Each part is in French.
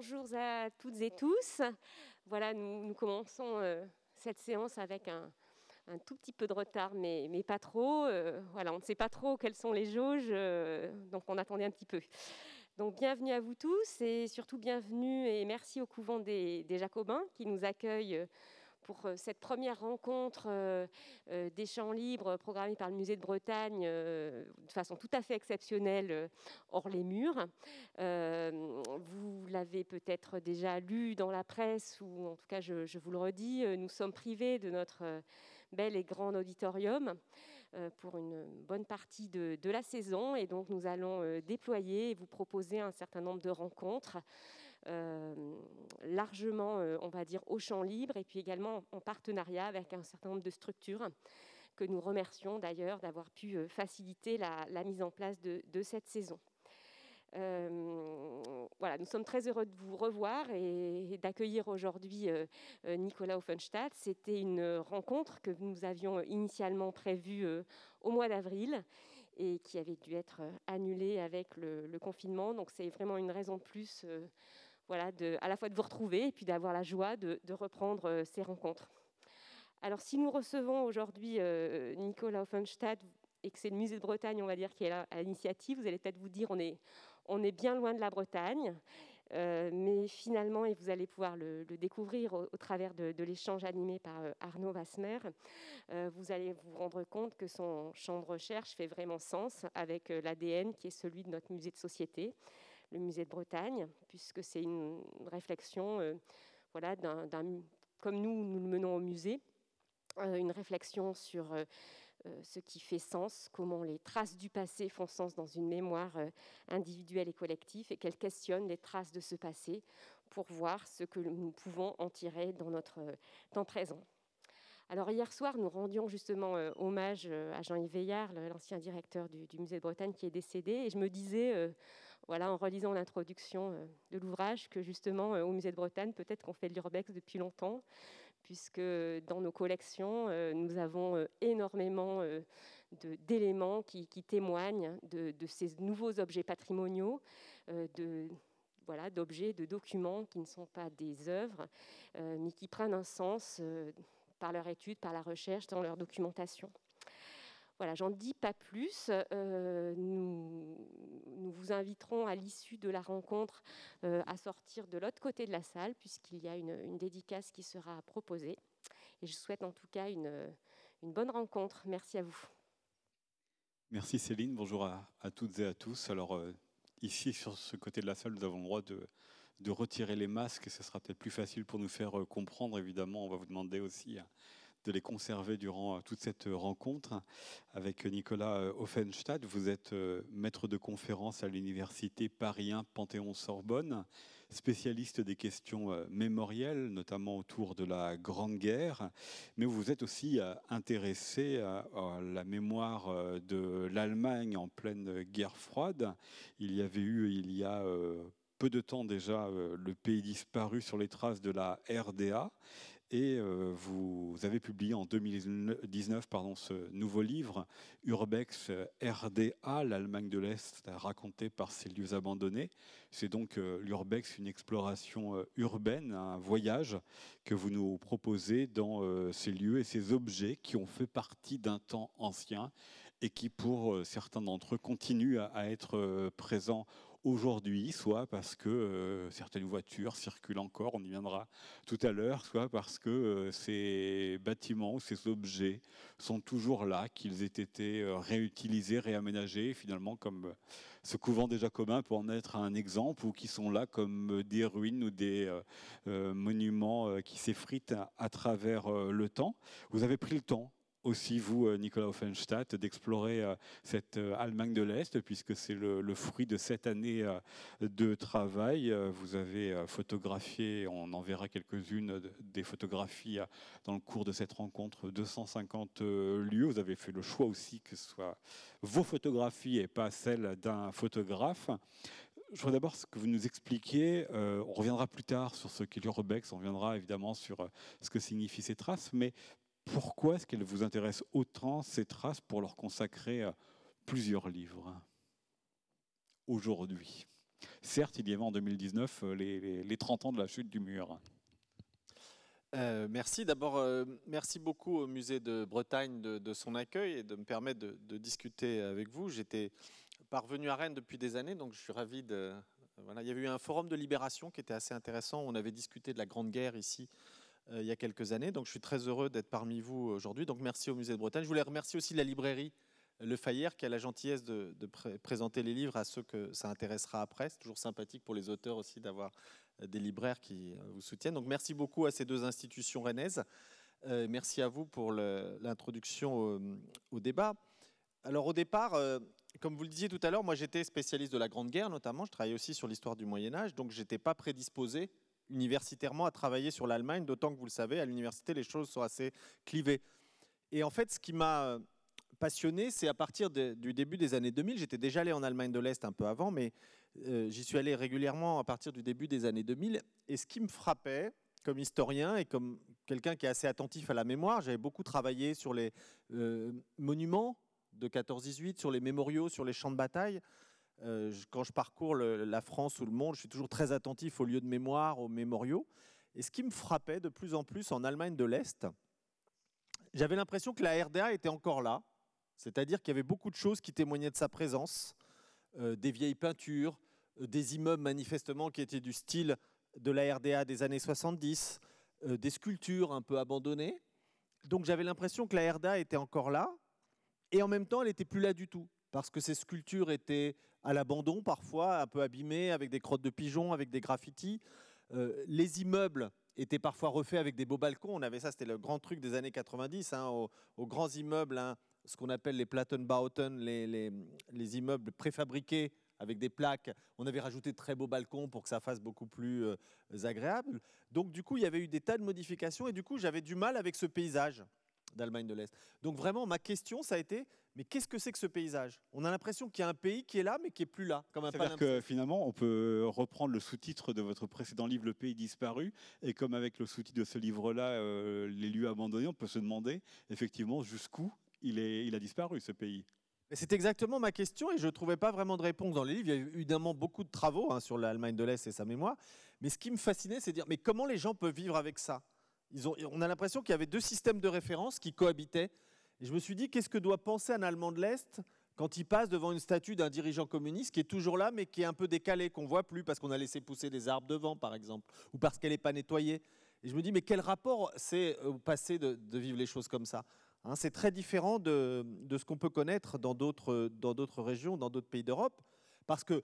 bonjour à toutes et tous. Voilà, nous, commençons euh, cette séance avec un, tout petit peu de retard, mais, mais pas trop. Euh, voilà, on ne sait pas trop quelles sont les jauges, euh, donc on attendait un petit peu. Donc bienvenue à vous tous et surtout bienvenue et merci au couvent des, des Jacobins qui nous accueillent pour euh, cette première rencontre euh, euh, des champs libres programmée par le Musée de Bretagne de façon tout à fait exceptionnelle hors les murs. vous l'avez peut-être déjà lu dans la presse, ou en tout cas je, vous le redis, nous sommes privés de notre bel et grand auditorium pour une bonne partie de, de, la saison et donc nous allons déployer et vous proposer un certain nombre de rencontres largement, on va dire, au champ libre et puis également en, partenariat avec un certain nombre de structures que nous remercions d'ailleurs d'avoir pu euh, faciliter la, mise en place de, cette saison. Euh, voilà, nous sommes très heureux de vous revoir et, d'accueillir aujourd'hui euh, Nicolas Offenstadt. C'était une rencontre que nous avions initialement prévue au mois d'avril et qui avait dû être annulée avec le, le confinement. Donc c'est vraiment une raison de plus à la fois de vous retrouver et puis d'avoir la joie de, reprendre euh, ces rencontres. Alors, si nous recevons aujourd'hui euh, Nicolas Offenstadt et que c'est le musée de Bretagne, on va dire, qui est là à l'initiative, vous allez peut-être vous dire on est, bien loin de la Bretagne, euh, mais finalement, et vous allez pouvoir le, découvrir au, travers de, l'échange animé par Arnaud Vasmer, vous allez vous rendre compte que son champ de recherche fait vraiment sens avec l'ADN qui est celui de notre musée de société le musée de Bretagne, puisque c'est une réflexion, euh, voilà, comme nous, nous le menons au musée, euh, une réflexion sur euh, ce qui fait sens, comment les traces du passé font sens dans une mémoire individuelle et collective, et qu'elle questionne les traces de ce passé pour voir ce que nous pouvons en tirer dans notre temps présent. Alors hier soir, nous rendions justement hommage à Jean-Yves Veillard, l'ancien directeur du, musée de Bretagne qui est décédé, et je me disais, voilà, en relisant l'introduction euh, de l'ouvrage, que justement euh, au musée de Bretagne, peut-être qu'on fait de l'urbex depuis longtemps, puisque dans nos collections, euh, nous avons énormément d'éléments qui, témoignent de, ces nouveaux objets patrimoniaux, voilà, d'objets, de documents qui ne sont pas des œuvres, mais qui prennent un sens par leur étude, par la recherche, dans leur documentation. Voilà, j'en dis pas plus. Euh, nous, vous inviterons à l'issue de la rencontre euh, à sortir de l'autre côté de la salle, puisqu'il y a une, dédicace qui sera proposée. Et je souhaite en tout cas une, bonne rencontre. Merci à vous. Merci Céline, bonjour à, toutes et à tous. Alors euh, ici, sur ce côté de la salle, nous avons le droit de, de retirer les masques. Ce sera peut-être plus facile pour nous faire comprendre. Évidemment, on va vous demander aussi de les conserver durant euh, toute cette rencontre avec Nicolas euh, Offenstadt. Vous êtes euh, maître de conférence à l'université Paris Panthéon-Sorbonne, spécialiste des questions mémorielles, notamment autour de la Grande Guerre, mais vous êtes aussi intéressé à la mémoire de l'Allemagne en pleine guerre froide. Il y avait eu, il y a peu de temps déjà, le pays disparu sur les traces de la RDA. Et euh, vous avez publié en 2019 pardon, ce nouveau livre, Urbex RDA, l'Allemagne de l'Est raconté par ces lieux abandonnés. C'est donc euh, l'Urbex, une exploration euh, urbaine, un voyage que vous nous proposez dans ces lieux et ces objets qui ont fait partie d'un temps ancien et qui, pour certains d'entre eux, continuent à être présents aujourd'hui, soit parce que euh, certaines voitures circulent encore, on y viendra tout à l'heure, soit parce que euh, ces bâtiments ou ces objets sont toujours là, qu'ils aient été euh, réutilisés, réaménagés, finalement comme ce couvent des Jacobins pour en être un exemple, ou qui sont là comme des ruines ou des monuments qui s'effritent à travers le temps. Vous avez pris le temps aussi vous, euh, Nicolas Offenstadt, d'explorer euh, cette euh, Allemagne de l'Est, puisque c'est le, fruit de cette année de travail. Vous avez photographié, on en verra quelques-unes, des photographies dans le cours de cette rencontre, 250 lieux. Vous avez fait le choix aussi que ce soit vos photographies et pas celles d'un photographe. Je voudrais d'abord que vous nous expliquiez, on reviendra plus tard sur ce qu'est l'urbex, on reviendra évidemment sur ce que signifient ces traces, mais pourquoi est-ce qu'elle vous intéresse autant, ces traces, pour leur consacrer euh, plusieurs livres aujourd'hui? Certes, il y avait en 2019 les, les 30 ans de la chute du mur. Euh, merci. D'abord, euh, merci beaucoup au Musée de Bretagne de, son accueil et de me permettre de, discuter avec vous. J'étais parvenu à Rennes depuis des années, donc je suis ravi de. Voilà. Il y avait eu un forum de libération qui était assez intéressant. On avait discuté de la Grande Guerre ici euh, il y a quelques années, donc je suis très heureux d'être parmi vous aujourd'hui. Donc merci au Musée de Bretagne. Je voulais remercier aussi la librairie Le Fayère qui a la gentillesse de, présenter les livres à ceux que ça intéressera après. C'est toujours sympathique pour les auteurs aussi d'avoir des libraires qui euh, vous soutiennent. Donc merci beaucoup à ces deux institutions rennaises. Euh, merci à vous pour l'introduction au, débat. Alors au départ, euh, comme vous le disiez tout à l'heure, moi j'étais spécialiste de la Grande Guerre notamment, je travaillais aussi sur l'histoire du Moyen Âge, donc je n'étais pas prédisposé universitairement à travailler sur l'Allemagne, d'autant que vous le savez, à l'université les choses sont assez clivées. Et en fait, ce qui m'a passionné, c'est à partir du début des années 2000, j'étais déjà allé en Allemagne de l'Est un peu avant, mais euh, j'y suis allé régulièrement à partir du début des années 2000. Et ce qui me frappait, comme historien et comme quelqu'un qui est assez attentif à la mémoire, j'avais beaucoup travaillé sur les euh, monuments de 14-18, sur les mémoriaux, sur les champs de bataille. Euh, quand je parcours la France ou le monde, je suis toujours très attentif aux lieux de mémoire, aux mémoriaux. Et ce qui me frappait de plus en plus en Allemagne de l'Est, j'avais l'impression que la RDA était encore là, c'est-à-dire qu'il y avait beaucoup de choses qui témoignaient de sa présence, euh, des vieilles peintures, euh, des immeubles manifestement qui étaient du style de la RDA des années 70, euh, des sculptures un peu abandonnées. Donc j'avais l'impression que la RDA était encore là, et en même temps elle n'était plus là du tout, parce que ces sculptures étaient à l'abandon parfois, un peu abîmées, avec des crottes de pigeons, avec des graffitis. les immeubles étaient parfois refaits avec des beaux balcons. On avait ça, c'était le grand truc des années 90, hein, aux, grands immeubles. Hein, ce qu'on appelle les Plattenbauten, les, immeubles préfabriqués avec des plaques. On avait rajouté de très beaux balcons pour que ça fasse beaucoup plus euh, agréable. Donc du coup, il y avait eu des tas de modifications et du coup, j'avais du mal avec ce paysage d'Allemagne de l'Est. Donc vraiment, ma question, ça a été, mais qu'est-ce que c'est que ce paysage? On a l'impression qu'il y a un pays qui est là, mais qui est plus là. C'est-à-dire que finalement, on peut reprendre le sous-titre de votre précédent livre, Le pays disparu, et comme avec le sous-titre de ce livre-là, euh, Les lieux abandonnés, on peut se demander effectivement jusqu'où il, a disparu, ce pays. C'est exactement ma question et je ne trouvais pas vraiment de réponse dans les livres. Il y a eu évidemment beaucoup de travaux hein, sur l'Allemagne de l'Est et sa mémoire. Mais ce qui me fascinait, c'est de dire mais comment les gens peuvent vivre avec ça? Ils ont, On a l'impression qu'il y avait deux systèmes de référence qui cohabitaient. Et je me suis dit qu'est-ce que doit penser un Allemand de l'Est quand il passe devant une statue d'un dirigeant communiste qui est toujours là mais qui est un peu décalé, qu'on voit plus parce qu'on a laissé pousser des arbres devant, par exemple, ou parce qu'elle n'est pas nettoyée. Et je me dis mais quel rapport c'est au passé de vivre les choses comme ça Hein, c'est très différent de, ce qu'on peut connaître dans d'autres régions, dans d'autres pays d'Europe, parce que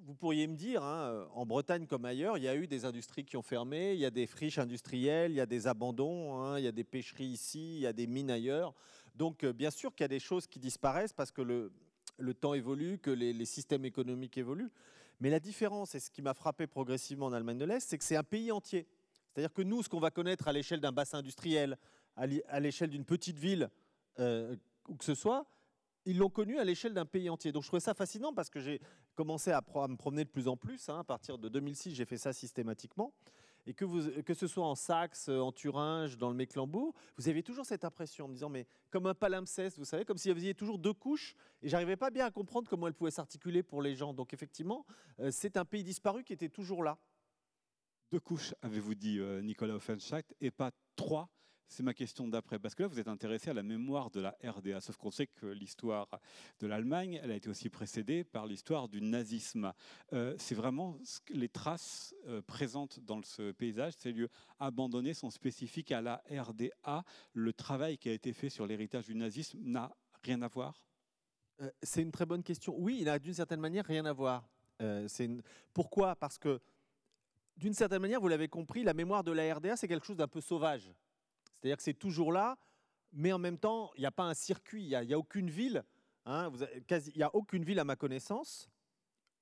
vous pourriez me dire, hein, en Bretagne comme ailleurs, il y a eu des industries qui ont fermé, il y a des friches industrielles, il y a des abandons, hein, il y a des pêcheries ici, il y a des mines ailleurs. Donc euh, bien sûr qu'il y a des choses qui disparaissent parce que le, temps évolue, que les, systèmes économiques évoluent. Mais la différence, et ce qui m'a frappé progressivement en Allemagne de l'Est, c'est que c'est un pays entier. C'est-à-dire que nous, ce qu'on va connaître à l'échelle d'un bassin industriel, à l'échelle d'une petite ville, euh, où que ce soit, ils l'ont connu à l'échelle d'un pays entier. Donc je trouvais ça fascinant parce que j'ai commencé à, me promener de plus en plus. Hein. à partir de 2006, j'ai fait ça systématiquement. Et que, vous, que ce soit en Saxe, en Thuringe, dans le Mecklembourg, vous avez toujours cette impression en me disant, mais comme un palimpseste, vous savez, comme s'il y avait toujours deux couches, et j'arrivais pas bien à comprendre comment elles pouvaient s'articuler pour les gens. Donc effectivement, euh, c'est un pays disparu qui était toujours là. Deux couches, avez-vous dit, euh, Nicolas Offenschach, et pas trois c'est ma question d'après, parce que là, vous êtes intéressé à la mémoire de la RDA, sauf qu'on sait que l'histoire de l'Allemagne, elle a été aussi précédée par l'histoire du nazisme. Euh, c'est vraiment les traces euh, présentes dans ce paysage, ces lieux abandonnés sont spécifiques à la RDA. Le travail qui a été fait sur l'héritage du nazisme n'a rien à voir? Euh, C'est une très bonne question. Oui, il n'a d'une certaine manière rien à voir. Pourquoi? Parce que d'une certaine manière, vous l'avez compris, la mémoire de la RDA, c'est quelque chose d'un peu sauvage. C'est-à-dire que c'est toujours là, mais en même temps, il n'y a pas un circuit, il n'y a, aucune ville, hein, il n'y a aucune ville à ma connaissance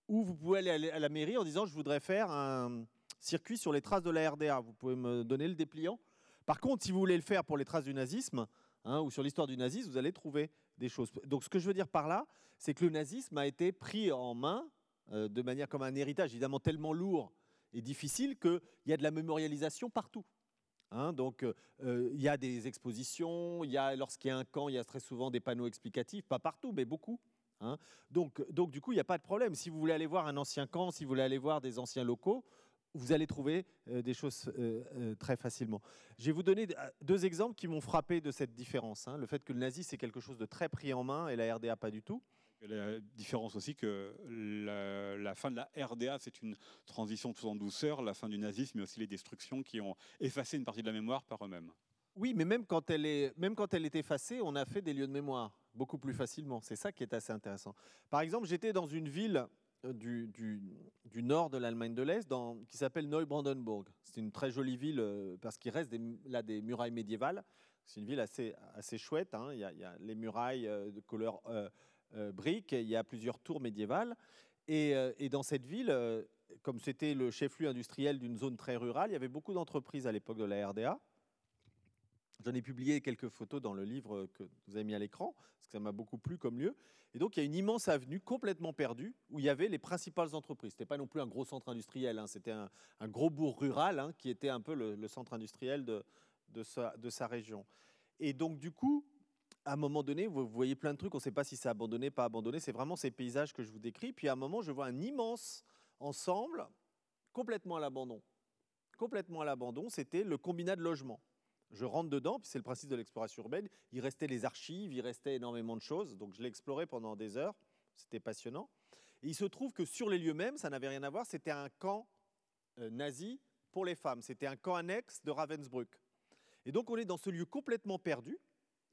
où vous pouvez aller à la mairie en disant je voudrais faire un circuit sur les traces de la RDA. Vous pouvez me donner le dépliant. Par contre, si vous voulez le faire pour les traces du nazisme hein, ou sur l'histoire du nazisme, vous allez trouver des choses. Donc ce que je veux dire par là, c'est que le nazisme a été pris en main euh, de manière comme un héritage évidemment tellement lourd et difficile qu'il y a de la mémorialisation partout. Hein, donc, euh, euh, il y a des expositions, il y a, lorsqu'il y a un camp, il y a très souvent des panneaux explicatifs, pas partout, mais beaucoup. Hein. donc, donc, du coup, il n'y a pas de problème. Si vous voulez aller voir un ancien camp, si vous voulez aller voir des anciens locaux, vous allez trouver euh, des choses très facilement. Je vais vous donner deux exemples qui m'ont frappé de cette différence. Hein. Le fait que le nazi, c'est quelque chose de très pris en main et la RDA pas du tout. La différence aussi que la, fin de la RDA, c'est une transition tout en douceur, la fin du nazisme, mais aussi les destructions qui ont effacé une partie de la mémoire par eux-mêmes. Oui, mais même quand, elle est, même quand elle est effacée, on a fait des lieux de mémoire beaucoup plus facilement. C'est ça qui est assez intéressant. Par exemple, j'étais dans une ville euh, du, du, nord de l'Allemagne de l'Est qui s'appelle Neubrandenburg. C'est une très jolie ville euh, parce qu'il reste là des murailles médiévales. C'est une ville assez, assez chouette. Hein. Il, y a, les murailles euh, de couleur brique, il y a plusieurs tours médiévales. Et, et dans cette ville, comme c'était le chef-lieu industriel d'une zone très rurale, il y avait beaucoup d'entreprises à l'époque de la RDA. J'en ai publié quelques photos dans le livre que vous avez mis à l'écran, parce que ça m'a beaucoup plu comme lieu. Et donc, il y a une immense avenue complètement perdue où il y avait les principales entreprises. Ce n'était pas non plus un gros centre industriel, hein. c'était un, gros bourg rural hein, qui était un peu le, centre industriel de, sa, région. Et donc, du coup, à un moment donné, vous, voyez plein de trucs, on ne sait pas si c'est abandonné, pas abandonné. C'est vraiment ces paysages que je vous décris. Puis à un moment, je vois un immense ensemble complètement à l'abandon. Complètement à l'abandon, c'était le combinat de logement. Je rentre dedans, puis c'est le principe de l'exploration urbaine. Il restait les archives, il restait énormément de choses. Donc je l'ai exploré pendant des heures. C'était passionnant. Il se trouve que sur les lieux mêmes, ça n'avait rien à voir. C'était un camp euh, nazi pour les femmes. C'était un camp annexe de Ravensbrück. Et donc on est dans ce lieu complètement perdu.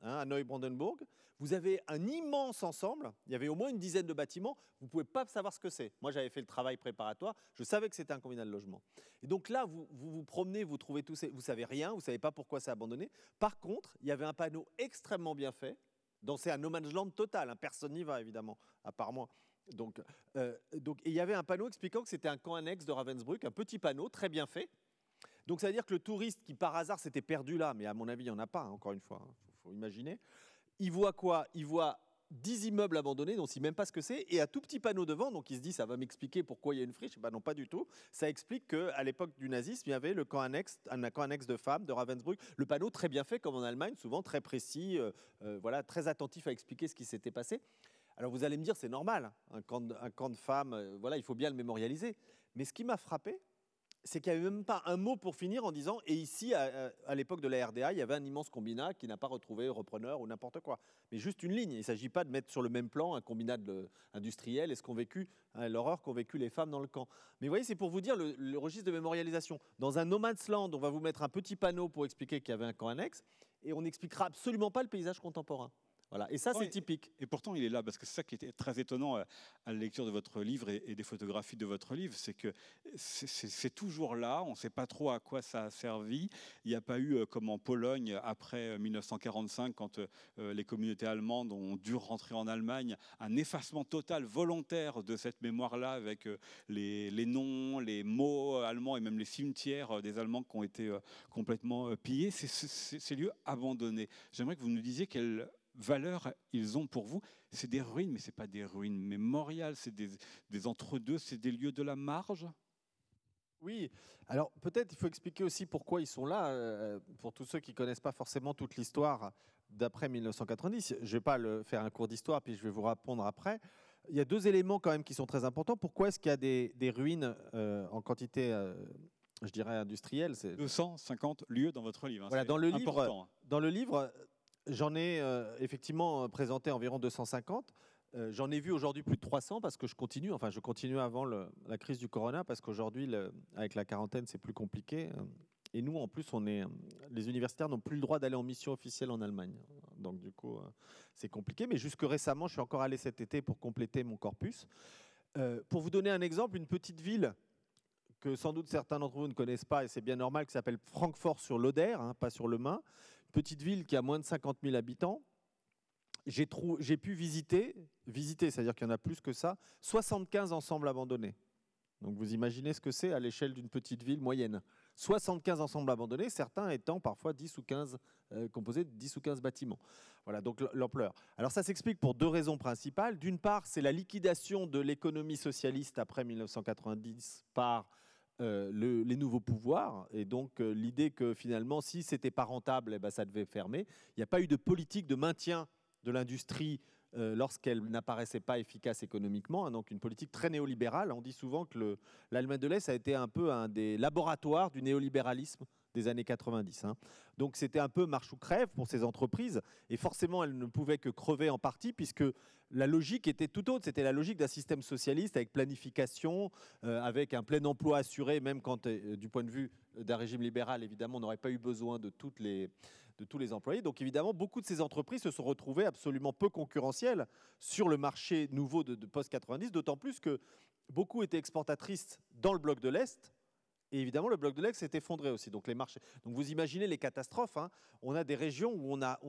Hein, à Neubrandenburg. Vous avez un immense ensemble, il y avait au moins une dizaine de bâtiments, vous ne pouvez pas savoir ce que c'est. Moi, j'avais fait le travail préparatoire, je savais que c'était un combinat de logement. Et donc là, vous vous, promenez, vous trouvez tout, vous savez rien, vous ne savez pas pourquoi c'est abandonné. Par contre, il y avait un panneau extrêmement bien fait, c'est un no man's land total, hein. personne n'y va évidemment, à part moi. Euh, donc, il y avait un panneau expliquant que c'était un camp annexe de Ravensbrück, un petit panneau très bien fait. Donc ça veut dire que le touriste qui par hasard s'était perdu là, mais à mon avis il n'y en a pas, hein, encore une fois, faut imaginer. Il voit quoi? Il voit 10 immeubles abandonnés, dont il ne sait même pas ce que c'est, et un tout petit panneau devant, donc il se dit ça va m'expliquer pourquoi il y a une friche. Bah non, pas du tout. Ça explique qu'à l'époque du nazisme, il y avait le camp annexe, un camp annexe de femmes de Ravensbrück. Le panneau très bien fait, comme en Allemagne, souvent très précis, euh, euh, voilà, très attentif à expliquer ce qui s'était passé. Alors vous allez me dire, c'est normal, un camp de, un camp de femmes, euh, voilà, il faut bien le mémorialiser. Mais ce qui m'a frappé, c'est qu'il n'y avait même pas un mot pour finir en disant et ici, à, l'époque de la RDA, il y avait un immense combinat qui n'a pas retrouvé repreneur ou n'importe quoi. Mais juste une ligne. Il ne s'agit pas de mettre sur le même plan un combinat industriel et ce qu'ont vécu, hein, l'horreur qu'ont vécu les femmes dans le camp. Mais vous voyez, c'est pour vous dire le, registre de mémorialisation. Dans un no man's land, on va vous mettre un petit panneau pour expliquer qu'il y avait un camp annexe et on n'expliquera absolument pas le paysage contemporain. Voilà. Et ça, c'est typique. Et pourtant, il est là, parce que c'est ça qui était très étonnant euh, à la lecture de votre livre et, des photographies de votre livre, c'est que c'est toujours là, on ne sait pas trop à quoi ça a servi. Il n'y a pas eu, euh, comme en Pologne, après 1945, euh, quand les communautés allemandes ont dû rentrer en Allemagne, un effacement total, volontaire de cette mémoire-là, avec les, les, noms, les mots allemands et même les cimetières des Allemands qui ont été complètement pillés. C'est ces lieux abandonnés. J'aimerais que vous nous disiez quelle valeur ils ont pour vous. C'est des ruines, mais ce n'est pas des ruines mémoriales, c'est des, entre-deux, c'est des lieux de la marge? Oui, alors peut-être il faut expliquer aussi pourquoi ils sont là, euh, pour tous ceux qui ne connaissent pas forcément toute l'histoire d'après 1990. Je ne vais pas le, faire un cours d'histoire, puis je vais vous répondre après. Il y a deux éléments quand même qui sont très importants. Pourquoi est-ce qu'il y a des, ruines euh, en quantité, euh, je dirais, industrielle? 250 lieux dans votre livre. Hein, voilà, dans le livre, dans le livre, J'en ai euh, effectivement euh, présenté environ 250. Euh, j'en ai vu aujourd'hui plus de 300 parce que je continue. Enfin, je continue avant la crise du corona parce qu'aujourd'hui, avec la quarantaine, c'est plus compliqué. Et nous, en plus, on est, les universitaires n'ont plus le droit d'aller en mission officielle en Allemagne. Donc, du coup, c'est compliqué. Mais jusque récemment, je suis encore allé cet été pour compléter mon corpus. pour vous donner un exemple, une petite ville que sans doute certains d'entre vous ne connaissent pas, et c'est bien normal, qui s'appelle Francfort sur l'Oder, hein, pas sur le Main, petite ville qui a moins de 50 000 habitants, j'ai pu visiter, visiter c'est-à-dire qu'il y en a plus que ça, 75 ensembles abandonnés. Donc vous imaginez ce que c'est à l'échelle d'une petite ville moyenne. 75 ensembles abandonnés, certains étant parfois 10 ou 15, euh, composés de 10 ou 15 bâtiments. Voilà donc l'ampleur. Alors ça s'explique pour deux raisons principales. D'une part, c'est la liquidation de l'économie socialiste après 1990 par euh, les nouveaux pouvoirs. Et donc, euh, l'idée que finalement, si c'était pas rentable, eh ben, ça devait fermer. Il n'y a pas eu de politique de maintien de l'industrie lorsqu'elle n'apparaissait pas efficace économiquement, hein, donc une politique très néolibérale. On dit souvent que l'Allemagne de l'Est a été un peu un des laboratoires du néolibéralisme des années 90. Hein. Donc c'était un peu marche ou crève pour ces entreprises, et forcément elles ne pouvaient que crever en partie, puisque la logique était tout autre. C'était la logique d'un système socialiste avec planification, euh, avec un plein emploi assuré, même quand, euh, du point de vue d'un régime libéral, évidemment, on n'aurait pas eu besoin de, les, de tous les employés. Donc évidemment, beaucoup de ces entreprises se sont retrouvées absolument peu concurrentielles sur le marché nouveau de, de post-90, d'autant plus que beaucoup étaient exportatrices dans le bloc de l'Est, et évidemment, le bloc de l'Est s'est effondré aussi. Donc, les marchés. Donc, vous imaginez les catastrophes. Hein. On a des régions où on, a,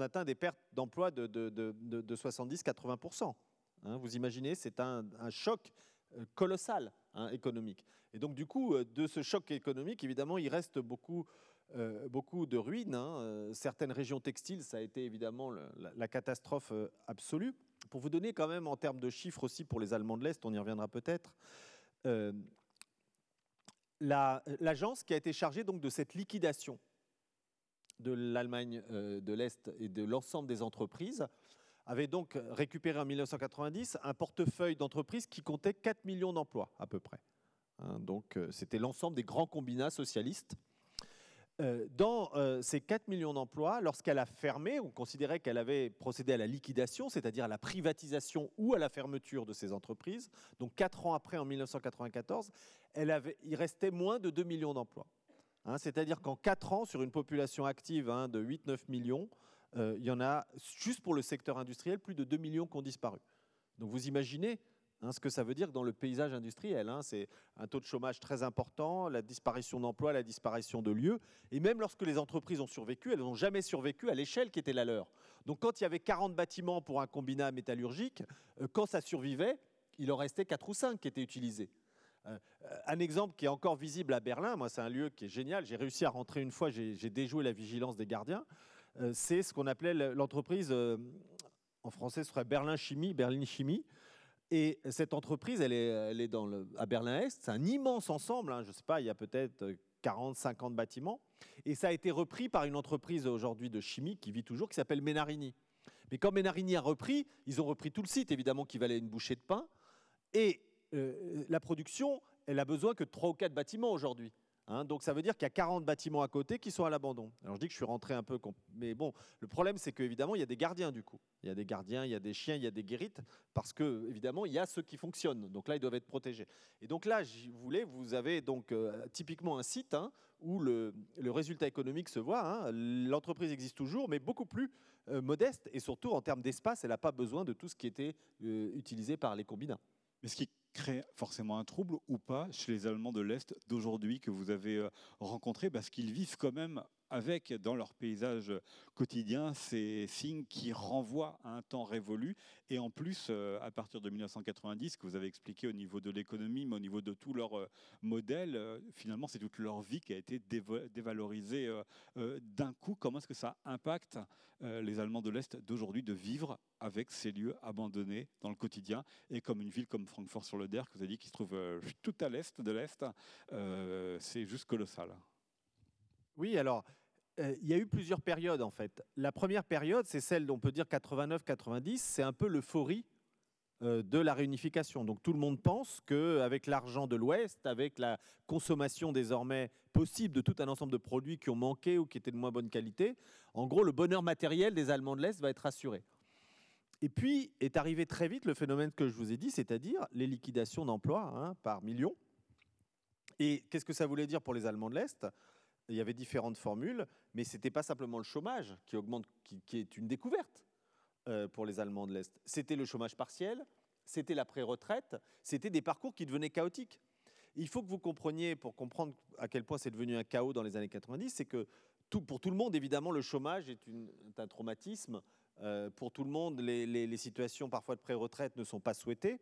atteint des pertes d'emploi de, de, 70-80%. Hein. Vous imaginez, c'est un, choc euh, colossal hein, économique. Et donc, du coup, euh, de ce choc économique, évidemment, il reste beaucoup, euh, beaucoup de ruines. Certaines régions textiles, ça a été évidemment la, catastrophe absolue. Pour vous donner quand même en termes de chiffres aussi pour les Allemands de l'Est, on y reviendra peut-être l'agence qui a été chargée donc de cette liquidation de l'Allemagne euh, de l'Est et de l'ensemble des entreprises avait donc récupéré en 1990 un portefeuille d'entreprises qui comptait 4 millions d'emplois à peu près. Hein, donc euh, c'était l'ensemble des grands combinats socialistes dans euh, ces 4 millions d'emplois, lorsqu'elle a fermé, on considérait qu'elle avait procédé à la liquidation, c'est-à-dire à la privatisation ou à la fermeture de ces entreprises. Donc 4 ans après, en 1994, elle avait, il restait moins de 2 millions d'emplois. Hein, c'est-à-dire qu'en 4 ans, sur une population active hein, de 8-9 millions, euh, il y en a, juste pour le secteur industriel, plus de 2 millions qui ont disparu. Donc vous imaginez Hein, ce que ça veut dire dans le paysage industriel. Hein, c'est un taux de chômage très important, la disparition d'emplois, la disparition de lieux. Et même lorsque les entreprises ont survécu, elles n'ont jamais survécu à l'échelle qui était la leur. Donc quand il y avait 40 bâtiments pour un combinat métallurgique, euh, quand ça survivait, il en restait 4 ou 5 qui étaient utilisés. Euh, un exemple qui est encore visible à Berlin, moi c'est un lieu qui est génial, j'ai réussi à rentrer une fois, j'ai déjoué la vigilance des gardiens, euh, c'est ce qu'on appelait l'entreprise, en français ce serait Berlin Chimie, Berlin Chimie, et cette entreprise, elle est, à Berlin-Est. C'est un immense ensemble. Hein, je ne sais pas, il y a peut-être 40, 50 bâtiments. Et ça a été repris par une entreprise aujourd'hui de chimie qui vit toujours, qui s'appelle Menarini. Mais quand Menarini a repris, ils ont repris tout le site, évidemment, qui valait une bouchée de pain. Et euh, la production, elle a besoin que de 3 ou 4 bâtiments aujourd'hui. Hein, donc ça veut dire qu'il y a 40 bâtiments à côté qui sont à l'abandon. Alors je dis que je suis rentré un peu, mais bon, le problème c'est qu'évidemment il y a des gardiens du coup. Il y a des gardiens, il y a des chiens, il y a des guérites, parce que évidemment il y a ceux qui fonctionnent. Donc là ils doivent être protégés. Et donc là, voulais, vous avez donc euh, typiquement un site hein, où le, résultat économique se voit. Hein. L'entreprise existe toujours, mais beaucoup plus euh, modeste et surtout en termes d'espace, elle n'a pas besoin de tout ce qui était euh, utilisé par les combinats. Mais ce qui crée forcément un trouble ou pas chez les Allemands de l'Est d'aujourd'hui que vous avez euh, rencontrés? Parce qu'ils vivent quand même avec dans leur paysage quotidien ces signes qui renvoient à un temps révolu. Et en plus, euh, à partir de 1990, que vous avez expliqué au niveau de l'économie, mais au niveau de tout leur euh, modèle, euh, finalement, c'est toute leur vie qui a été dévalorisée d'un coup. Comment est-ce que ça impacte les Allemands de l'Est d'aujourd'hui de vivre avec ces lieux abandonnés dans le quotidien? Et comme une ville comme Francfort-sur-le-Der, que vous avez dit qui se trouve tout à l'est de l'Est, c'est juste colossal. Oui, alors il y a eu plusieurs périodes en fait. La première période, c'est celle dont on peut dire 89-90, c'est un peu l'euphorie de la réunification. Donc tout le monde pense qu'avec l'argent de l'Ouest, avec la consommation désormais possible de tout un ensemble de produits qui ont manqué ou qui étaient de moins bonne qualité, en gros le bonheur matériel des Allemands de l'Est va être assuré. Et puis est arrivé très vite le phénomène que je vous ai dit, c'est-à-dire les liquidations d'emplois hein, par millions. Et qu'est-ce que ça voulait dire pour les Allemands de l'Est? Il y avait différentes formules, mais ce n'était pas simplement le chômage qui augmente, qui, est une découverte euh, pour les Allemands de l'Est. C'était le chômage partiel, c'était la pré-retraite, c'était des parcours qui devenaient chaotiques. Il faut que vous compreniez, pour comprendre à quel point c'est devenu un chaos dans les années 90, c'est que pour tout le monde, évidemment, le chômage est, un traumatisme. Euh, pour tout le monde, les, les situations parfois de pré-retraite ne sont pas souhaitées.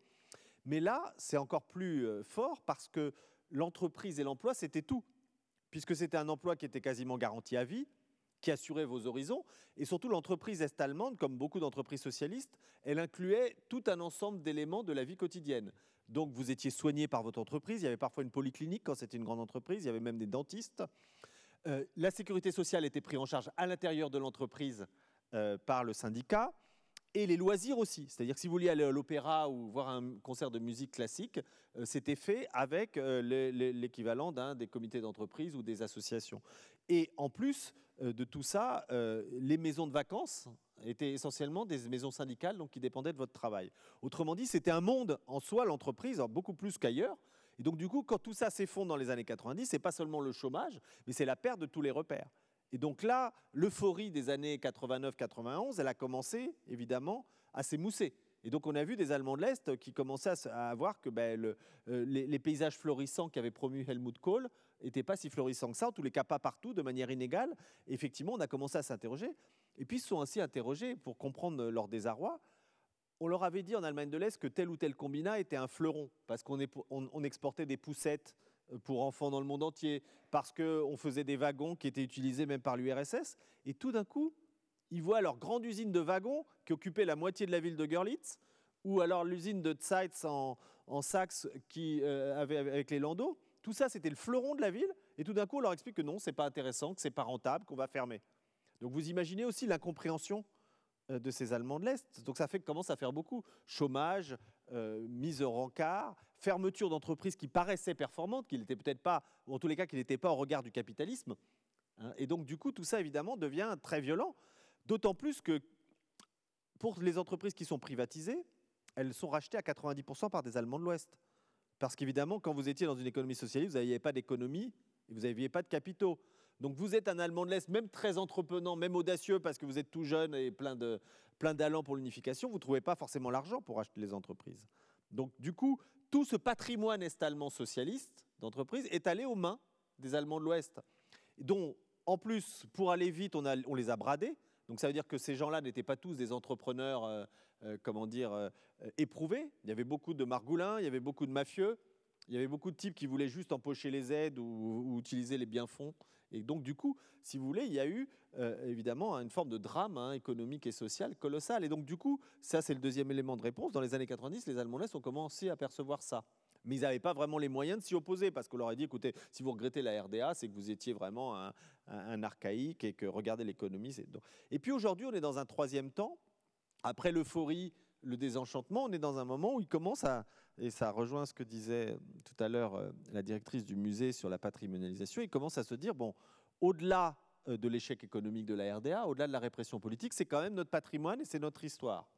Mais là, c'est encore plus euh, fort parce que l'entreprise et l'emploi, c'était tout puisque c'était un emploi qui était quasiment garanti à vie, qui assurait vos horizons. Et surtout, l'entreprise est-allemande, comme beaucoup d'entreprises socialistes, elle incluait tout un ensemble d'éléments de la vie quotidienne. Donc, vous étiez soigné par votre entreprise. Il y avait parfois une polyclinique quand c'était une grande entreprise. Il y avait même des dentistes. Euh, la sécurité sociale était prise en charge à l'intérieur de l'entreprise euh, par le syndicat. Et les loisirs aussi. C'est-à-dire que si vous vouliez aller à l'opéra ou voir un concert de musique classique, euh, c'était fait avec euh, l'équivalent d'un des comités d'entreprise ou des associations. Et en plus euh, de tout ça, les maisons de vacances étaient essentiellement des maisons syndicales donc qui dépendaient de votre travail. Autrement dit, c'était un monde en soi, l'entreprise, beaucoup plus qu'ailleurs. Et donc du coup, quand tout ça s'effondre dans les années 90, c'est pas seulement le chômage, mais c'est la perte de tous les repères. Et donc là, l'euphorie des années 89-91, elle a commencé évidemment à s'émousser. Et donc on a vu des Allemands de l'Est qui commençaient à, voir que ben, euh, les, paysages florissants qu'avait promu Helmut Kohl n'étaient pas si florissants que ça, en tous les cas pas partout, de manière inégale. effectivement, on a commencé à s'interroger. Et puis ils se sont ainsi interrogés pour comprendre leur désarroi. On leur avait dit en Allemagne de l'Est que tel ou tel combinat était un fleuron, parce qu'on exportait des poussettes pour enfants dans le monde entier, parce qu'on faisait des wagons qui étaient utilisés même par l'URSS. Et tout d'un coup, ils voient leur grande usine de wagons qui occupait la moitié de la ville de Görlitz, ou alors l'usine de Zeitz en, Saxe qui euh, avait avec les landaux. Tout ça, c'était le fleuron de la ville. Et tout d'un coup, on leur explique que non, c'est pas intéressant, que c'est pas rentable, qu'on va fermer. Donc vous imaginez aussi l'incompréhension euh, de ces Allemands de l'Est. Donc ça fait commence à faire beaucoup. Chômage, euh, mise au rencard, fermeture d'entreprises qui paraissaient performantes, qui n'étaient peut-être pas, ou en tous les cas qui n'étaient pas au regard du capitalisme. Hein. Et donc du coup, tout ça évidemment devient très violent. D'autant plus que pour les entreprises qui sont privatisées, elles sont rachetées à 90% par des Allemands de l'Ouest. Parce qu'évidemment, quand vous étiez dans une économie socialiste, vous n'aviez pas d'économie et vous n'aviez pas de capitaux. Donc vous êtes un Allemand de l'Est, même très entreprenant, même audacieux, parce que vous êtes tout jeune et plein de plein pour l'unification, vous ne trouvez pas forcément l'argent pour acheter les entreprises. Donc du coup, tout ce patrimoine est-allemand socialiste d'entreprise est allé aux mains des Allemands de l'Ouest, dont en plus, pour aller vite, on, les a bradés. Donc ça veut dire que ces gens-là n'étaient pas tous des entrepreneurs, euh, euh, comment dire, euh, éprouvés. Il y avait beaucoup de margoulins, il y avait beaucoup de mafieux, il y avait beaucoup de types qui voulaient juste empocher les aides ou, utiliser les biens-fonds. Et donc, du coup, si vous voulez, il y a eu évidemment une forme de drame hein, économique et social colossal. Et donc, du coup, ça, c'est le deuxième élément de réponse. Dans les années 90, les Allemands ont commencé à percevoir ça. Mais ils n'avaient pas vraiment les moyens de s'y opposer parce qu'on leur a dit écoutez, si vous regrettez la RDA, c'est que vous étiez vraiment un, un archaïque et que regardez l'économie. Et puis aujourd'hui, on est dans un troisième temps. Après l'euphorie, le désenchantement, on est dans un moment où il commence à, et ça rejoint ce que disait tout à l'heure euh, la directrice du musée sur la patrimonialisation, il commence à se dire, bon, au-delà euh, de l'échec économique de la RDA, au-delà de la répression politique, c'est quand même notre patrimoine et c'est notre histoire.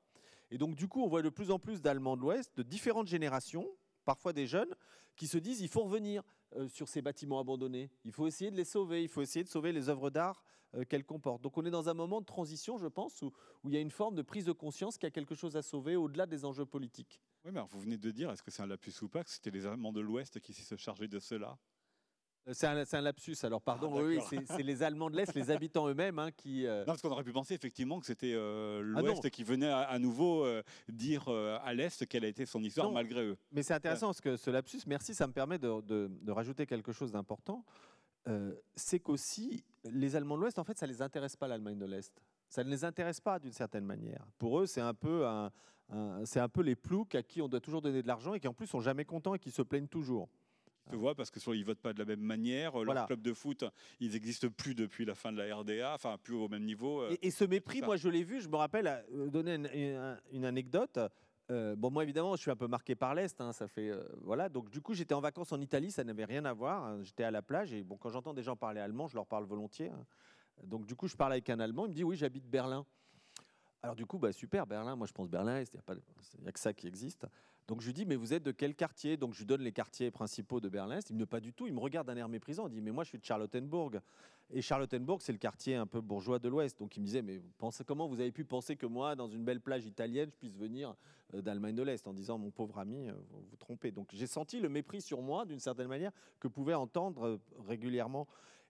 Et donc du coup, on voit de plus en plus d'Allemands de l'Ouest, de différentes générations, parfois des jeunes, qui se disent, il faut revenir. Euh, sur ces bâtiments abandonnés. Il faut essayer de les sauver, il faut essayer de sauver les œuvres d'art euh, qu'elles comportent. Donc on est dans un moment de transition, je pense, où, où il y a une forme de prise de conscience qu'il y a quelque chose à sauver au-delà des enjeux politiques. Oui, mais vous venez de dire, est-ce que c'est un lapsus ou pas, que c'était les Allemands de l'Ouest qui se chargeaient de cela? Euh, c'est un, lapsus, alors pardon, ah, oui, c'est les Allemands de l'Est, les habitants eux-mêmes hein, qui... Non, parce qu'on aurait pu penser effectivement que c'était ah, l'Ouest qui venait à, nouveau dire à l'Est quelle a été son histoire malgré eux. Mais c'est intéressant parce que ce lapsus, merci, ça me permet de, de rajouter quelque chose d'important. c'est qu'aussi, les Allemands de l'Ouest, en fait, ça ne les intéresse pas l'Allemagne de l'Est. Ça ne les intéresse pas d'une certaine manière. Pour eux, c'est un peu un, c'est un peu les ploucs à qui on doit toujours donner de l'argent et qui en plus sont jamais contents et qui se plaignent toujours. Tu vois, parce que soit ils votent pas de la même manière, leur club de foot, ils n'existent plus depuis la fin de la RDA, enfin plus au même niveau. Et, ce mépris, moi je l'ai vu, je me rappelle, euh, donner une, anecdote. Bon, moi évidemment, je suis un peu marqué par l'est. Hein, ça fait voilà. Donc du coup, j'étais en vacances en Italie, ça n'avait rien à voir. Hein, j'étais à la plage et bon, quand j'entends des gens parler allemand, je leur parle volontiers. Hein. Donc du coup, je parle avec un Allemand. Il me dit oui, j'habite Berlin. Alors du coup, bah, super, Berlin. Moi, je pense Berlin. Il n'y a, a, que ça qui existe. Donc je lui dis, mais vous êtes de quel quartier? Donc je lui donne les quartiers principaux de Berlin. Il me dit, pas du tout. Il me regarde d'un air méprisant. Il dit, mais moi je suis de Charlottenburg. Et Charlottenburg, c'est le quartier un peu bourgeois de l'Ouest. Donc il me disait, mais pensez, comment vous avez pu penser que moi, dans une belle plage italienne, je puisse venir euh, d'Allemagne de l'Est en disant, mon pauvre ami, euh, vous vous trompez? Donc j'ai senti le mépris sur moi, d'une certaine manière, que pouvait entendre euh, régulièrement.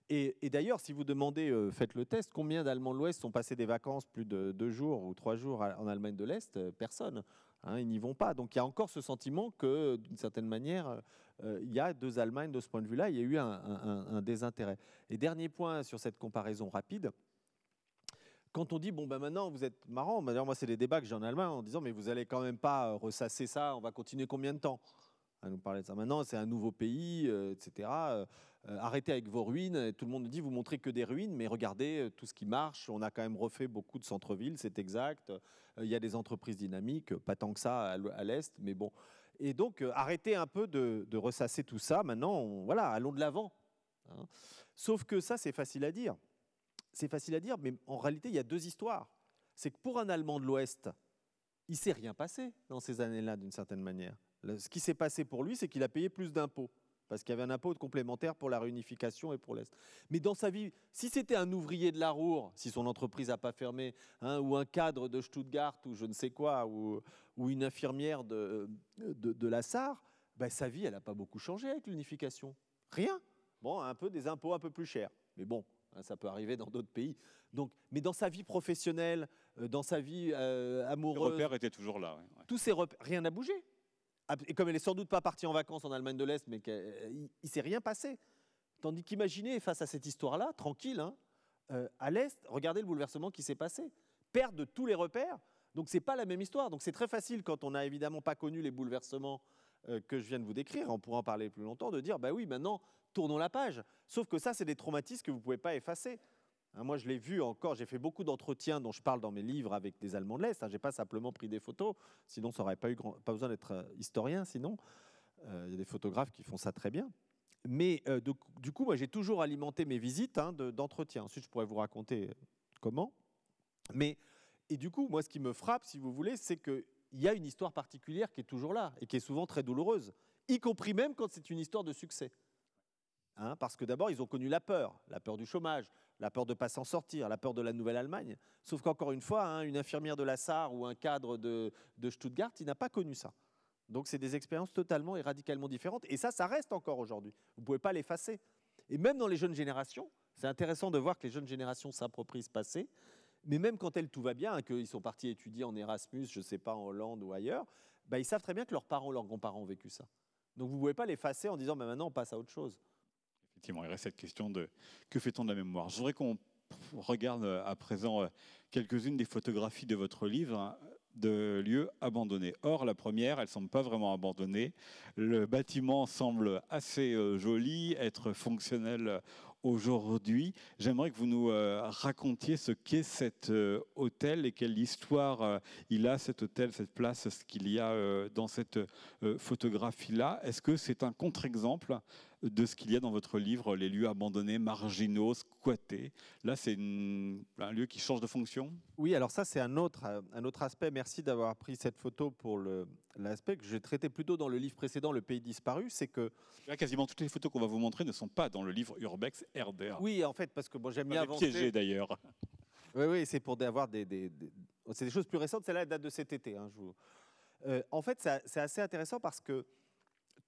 Et, d'ailleurs, si vous demandez, faites le test, combien d'Allemands de l'Ouest sont passés des vacances plus de deux jours ou trois jours en Allemagne de l'Est? Personne. Hein, ils n'y vont pas. Donc il y a encore ce sentiment que, d'une certaine manière, euh, il y a deux Allemagnes de ce point de vue-là. Il y a eu un, désintérêt. Et dernier point sur cette comparaison rapide. Quand on dit, bon, ben maintenant, vous êtes marrant, moi, c'est des débats que j'ai en Allemagne en disant, mais vous allez quand même pas ressasser ça, on va continuer combien de temps? À nous parler de ça. Maintenant, c'est un nouveau pays, euh, etc. arrêtez avec vos ruines. Tout le monde dit, vous montrez que des ruines, mais regardez tout ce qui marche. On a quand même refait beaucoup de centres-villes, c'est exact. Il y a des entreprises dynamiques, pas tant que ça à l'Est, mais bon. Et donc, arrêtez un peu de, ressasser tout ça. Maintenant, voilà, allons de l'avant. Hein. Sauf que ça, c'est facile à dire. C'est facile à dire, mais en réalité, il y a deux histoires. C'est que pour un Allemand de l'Ouest, il s'est rien passé dans ces années-là, d'une certaine manière. Ce qui s'est passé pour lui, c'est qu'il a payé plus d'impôts, parce qu'il y avait un impôt complémentaire pour la réunification et pour l'Est. Mais dans sa vie, si c'était un ouvrier de la Roure, si son entreprise n'a pas fermé, hein, ou un cadre de Stuttgart, ou je ne sais quoi, ou, une infirmière de, de, la Sarre, ben, sa vie, elle n'a pas beaucoup changé avec l'unification. Rien. Bon, un peu des impôts un peu plus chers. Mais bon, hein, ça peut arriver dans d'autres pays. Donc, mais dans sa vie professionnelle, euh, dans sa vie euh, amoureuse. Les repères étaient toujours là. Tous ces repères, rien n'a bougé. Et comme elle n'est sans doute pas partie en vacances en Allemagne de l'Est, mais qu'il ne s'est rien passé. Tandis qu'imaginez, face à cette histoire-là, tranquille, hein, euh, à l'Est, regardez le bouleversement qui s'est passé. Perte de tous les repères. Donc, ce n'est pas la même histoire. Donc, c'est très facile quand on n'a évidemment pas connu les bouleversements que je viens de vous décrire, on pourra en parler plus longtemps, de dire, bah oui, maintenant, tournons la page. Sauf que ça, c'est des traumatismes que vous ne pouvez pas effacer. Hein, moi, je l'ai vu encore, j'ai fait beaucoup d'entretiens dont je parle dans mes livres avec des Allemands de l'Est. Hein, je n'ai pas simplement pris des photos, sinon ça n'aurait pas, eu pas besoin d'être euh, historien, sinon. Euh, il y a des photographes qui font ça très bien. Mais euh, du coup, moi, j'ai toujours alimenté mes visites hein, d'entretien. Ensuite, je pourrais vous raconter comment. Mais, et du coup, moi, ce qui me frappe, si vous voulez, c'est qu'il y a une histoire particulière qui est toujours là et qui est souvent très douloureuse, y compris même quand c'est une histoire de succès. parce que d'abord, ils ont connu la peur, la peur du chômage, la peur de ne pas s'en sortir, la peur de la Nouvelle-Allemagne. Sauf qu'encore une fois, hein, une infirmière de la Sarre ou un cadre de, Stuttgart, il n'a pas connu ça. Donc c'est des expériences totalement et radicalement différentes. Et ça, ça reste encore aujourd'hui. Vous ne pouvez pas l'effacer. Et même dans les jeunes générations, c'est intéressant de voir que les jeunes générations s'approprient ce passé. Mais même quand elles, tout va bien, qu'ils sont partis étudier en Erasmus, je ne sais pas, en Hollande ou ailleurs, bah, ils savent très bien que leurs parents, leurs grands-parents ont vécu ça. Donc vous ne pouvez pas l'effacer en disant bah, maintenant on passe à autre chose il reste cette question de que fait-on de la mémoire? Je voudrais qu'on regarde euh, à présent euh, quelques-unes des photographies de votre livre hein, de lieux abandonnés. Or, la première, elle ne semble pas vraiment abandonnée. Le bâtiment semble assez euh, joli, être fonctionnel aujourd'hui. J'aimerais que vous nous racontiez ce qu'est cet hôtel et quelle histoire il a, cet hôtel, cette place, ce qu'il y a dans cette photographie-là. Est-ce que c'est un contre-exemple de ce qu'il y a dans votre livre, les lieux abandonnés, marginaux, squattés. Là, c'est un lieu qui change de fonction? Oui, alors ça, c'est un autre, un autre aspect. Merci d'avoir pris cette photo pour l'aspect que j'ai traité plutôt dans le livre précédent, Le pays disparu. C'est que. Là, quasiment toutes les photos qu'on va vous montrer ne sont pas dans le livre Urbex RDR. Oui, en fait, parce que bon, j'aime bien avancer. piégé d'ailleurs. Oui, oui, c'est pour avoir des. des, C'est des choses plus récentes. Celle-là, date de cet été. Hein, je vous... Euh, en fait, c'est assez intéressant parce que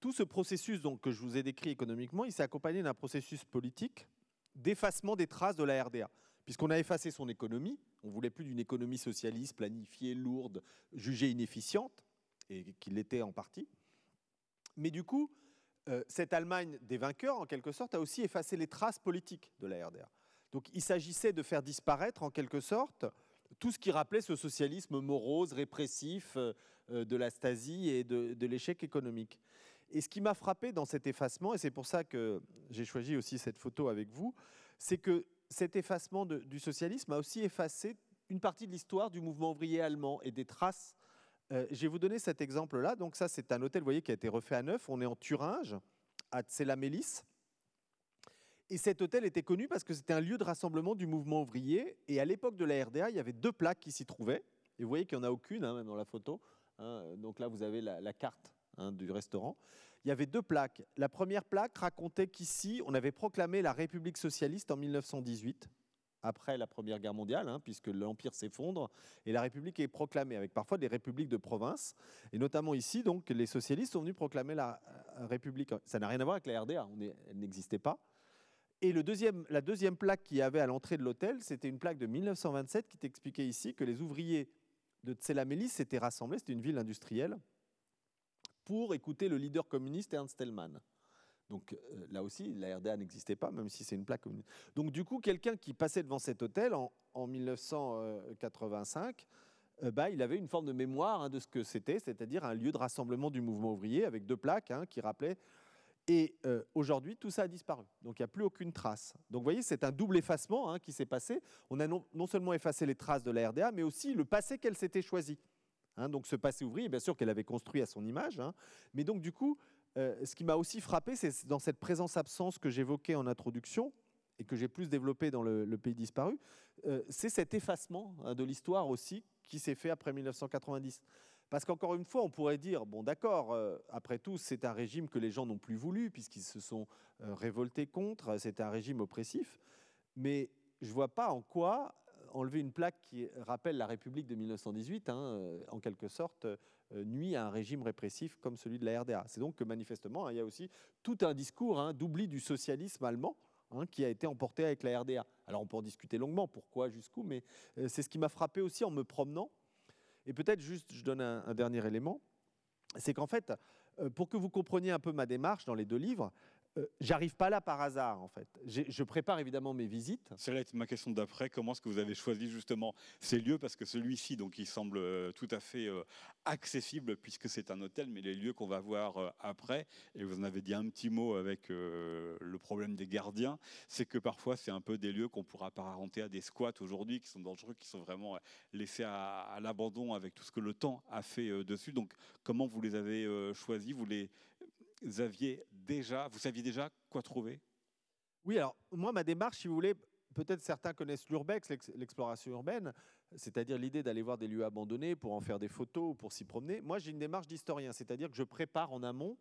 tout ce processus donc, que je vous ai décrit économiquement, il s'est accompagné d'un processus politique d'effacement des traces de la RDA. Puisqu'on a effacé son économie, on voulait plus d'une économie socialiste, planifiée, lourde, jugée inefficiente, et qu'il l'était en partie. Mais du coup, euh, cette Allemagne des vainqueurs, en quelque sorte, a aussi effacé les traces politiques de la RDA. Donc il s'agissait de faire disparaître, en quelque sorte, tout ce qui rappelait ce socialisme morose, répressif euh, de la Stasi et de l'échec économique. Et ce qui m'a frappé dans cet effacement, et c'est pour ça que j'ai choisi aussi cette photo avec vous, c'est que cet effacement du socialisme a aussi effacé une partie de l'histoire du mouvement ouvrier allemand et des traces. Euh, je vais vous donner cet exemple-là. Donc ça, c'est un hôtel, vous voyez, qui a été refait à neuf. On est en Thuringe, à Tselamélis. Et cet hôtel était connu parce que c'était un lieu de rassemblement du mouvement ouvrier. Et à l'époque de la RDA, il y avait deux plaques qui s'y trouvaient. Et vous voyez qu'il n'y en a aucune, hein, même dans la photo. Hein. Donc là, vous avez la carte Hein, du restaurant, il y avait deux plaques. La première plaque racontait qu'ici, on avait proclamé la République socialiste en 1918, après la Première Guerre mondiale, hein, puisque l'Empire s'effondre, et la République est proclamée, avec parfois des républiques de province. Et notamment ici, donc, les socialistes sont venus proclamer la euh, République. Ça n'a rien à voir avec la RDA, on elle n'existait pas. Et le deuxième, la deuxième plaque qu'il y avait à l'entrée de l'hôtel, c'était une plaque de 1927 qui t'expliquait ici que les ouvriers de Tselamélis s'étaient rassemblés, c'était une ville industrielle, pour écouter le leader communiste Ernst Thälmann. Donc euh, là aussi, la RDA n'existait pas, même si c'est une plaque communiste. Donc du coup, quelqu'un qui passait devant cet hôtel en, 1985, euh, bah, il avait une forme de mémoire hein, de ce que c'était, c'est-à-dire un lieu de rassemblement du mouvement ouvrier avec deux plaques hein, qui rappelaient. Et euh, aujourd'hui, tout ça a disparu. Donc il n'y a plus aucune trace. Donc vous voyez, c'est un double effacement hein, qui s'est passé. On a non, seulement effacé les traces de la RDA, mais aussi le passé qu'elle s'était choisi. Hein, donc ce passé ouvrier, bien sûr qu'elle avait construit à son image. Hein. mais donc du coup, euh, ce qui m'a aussi frappé, c'est dans cette présence-absence que j'évoquais en introduction, et que j'ai plus développé dans le, Pays disparu, euh, c'est cet effacement de l'histoire aussi qui s'est fait après 1990. Parce qu'encore une fois, on pourrait dire, bon d'accord, euh, après tout, c'est un régime que les gens n'ont plus voulu, puisqu'ils se sont révoltés contre, c'est un régime oppressif, mais je ne vois pas en quoi enlever une plaque qui rappelle la République de 1918, hein, euh, en quelque sorte, nuit à un régime répressif comme celui de la RDA. C'est donc que manifestement, hein, il y a aussi tout un discours hein, d'oubli du socialisme allemand, qui a été emporté avec la RDA. Alors on peut en discuter longuement, pourquoi, jusqu'où, mais c'est ce qui m'a frappé aussi en me promenant et peut-être juste, je donne un, dernier élément, c'est qu'en fait, euh, pour que vous compreniez un peu ma démarche dans les deux livres, euh, j'arrive pas là par hasard en fait. Je prépare évidemment mes visites. C'est ma question d'après. Comment est-ce que vous avez choisi justement ces lieux? Parce que celui-ci, donc, il semble euh, tout à fait euh, accessible puisque c'est un hôtel, mais les lieux qu'on va voir après, et vous en avez dit un petit mot avec le problème des gardiens, c'est que parfois c'est un peu des lieux qu'on pourra apparenter à des squats aujourd'hui, qui sont dangereux, qui sont vraiment laissés à, à l'abandon avec tout ce que le temps a fait dessus. Donc, comment vous les avez choisis? Vous les vous aviez déjà, vous saviez déjà quoi trouver? Oui, alors moi, ma démarche, si vous voulez, peut-être certains connaissent l'urbex, l'exploration urbaine, c'est-à-dire l'idée d'aller voir des lieux abandonnés pour en faire des photos ou pour s'y promener. Moi, j'ai une démarche d'historien, c'est-à-dire que je prépare en amont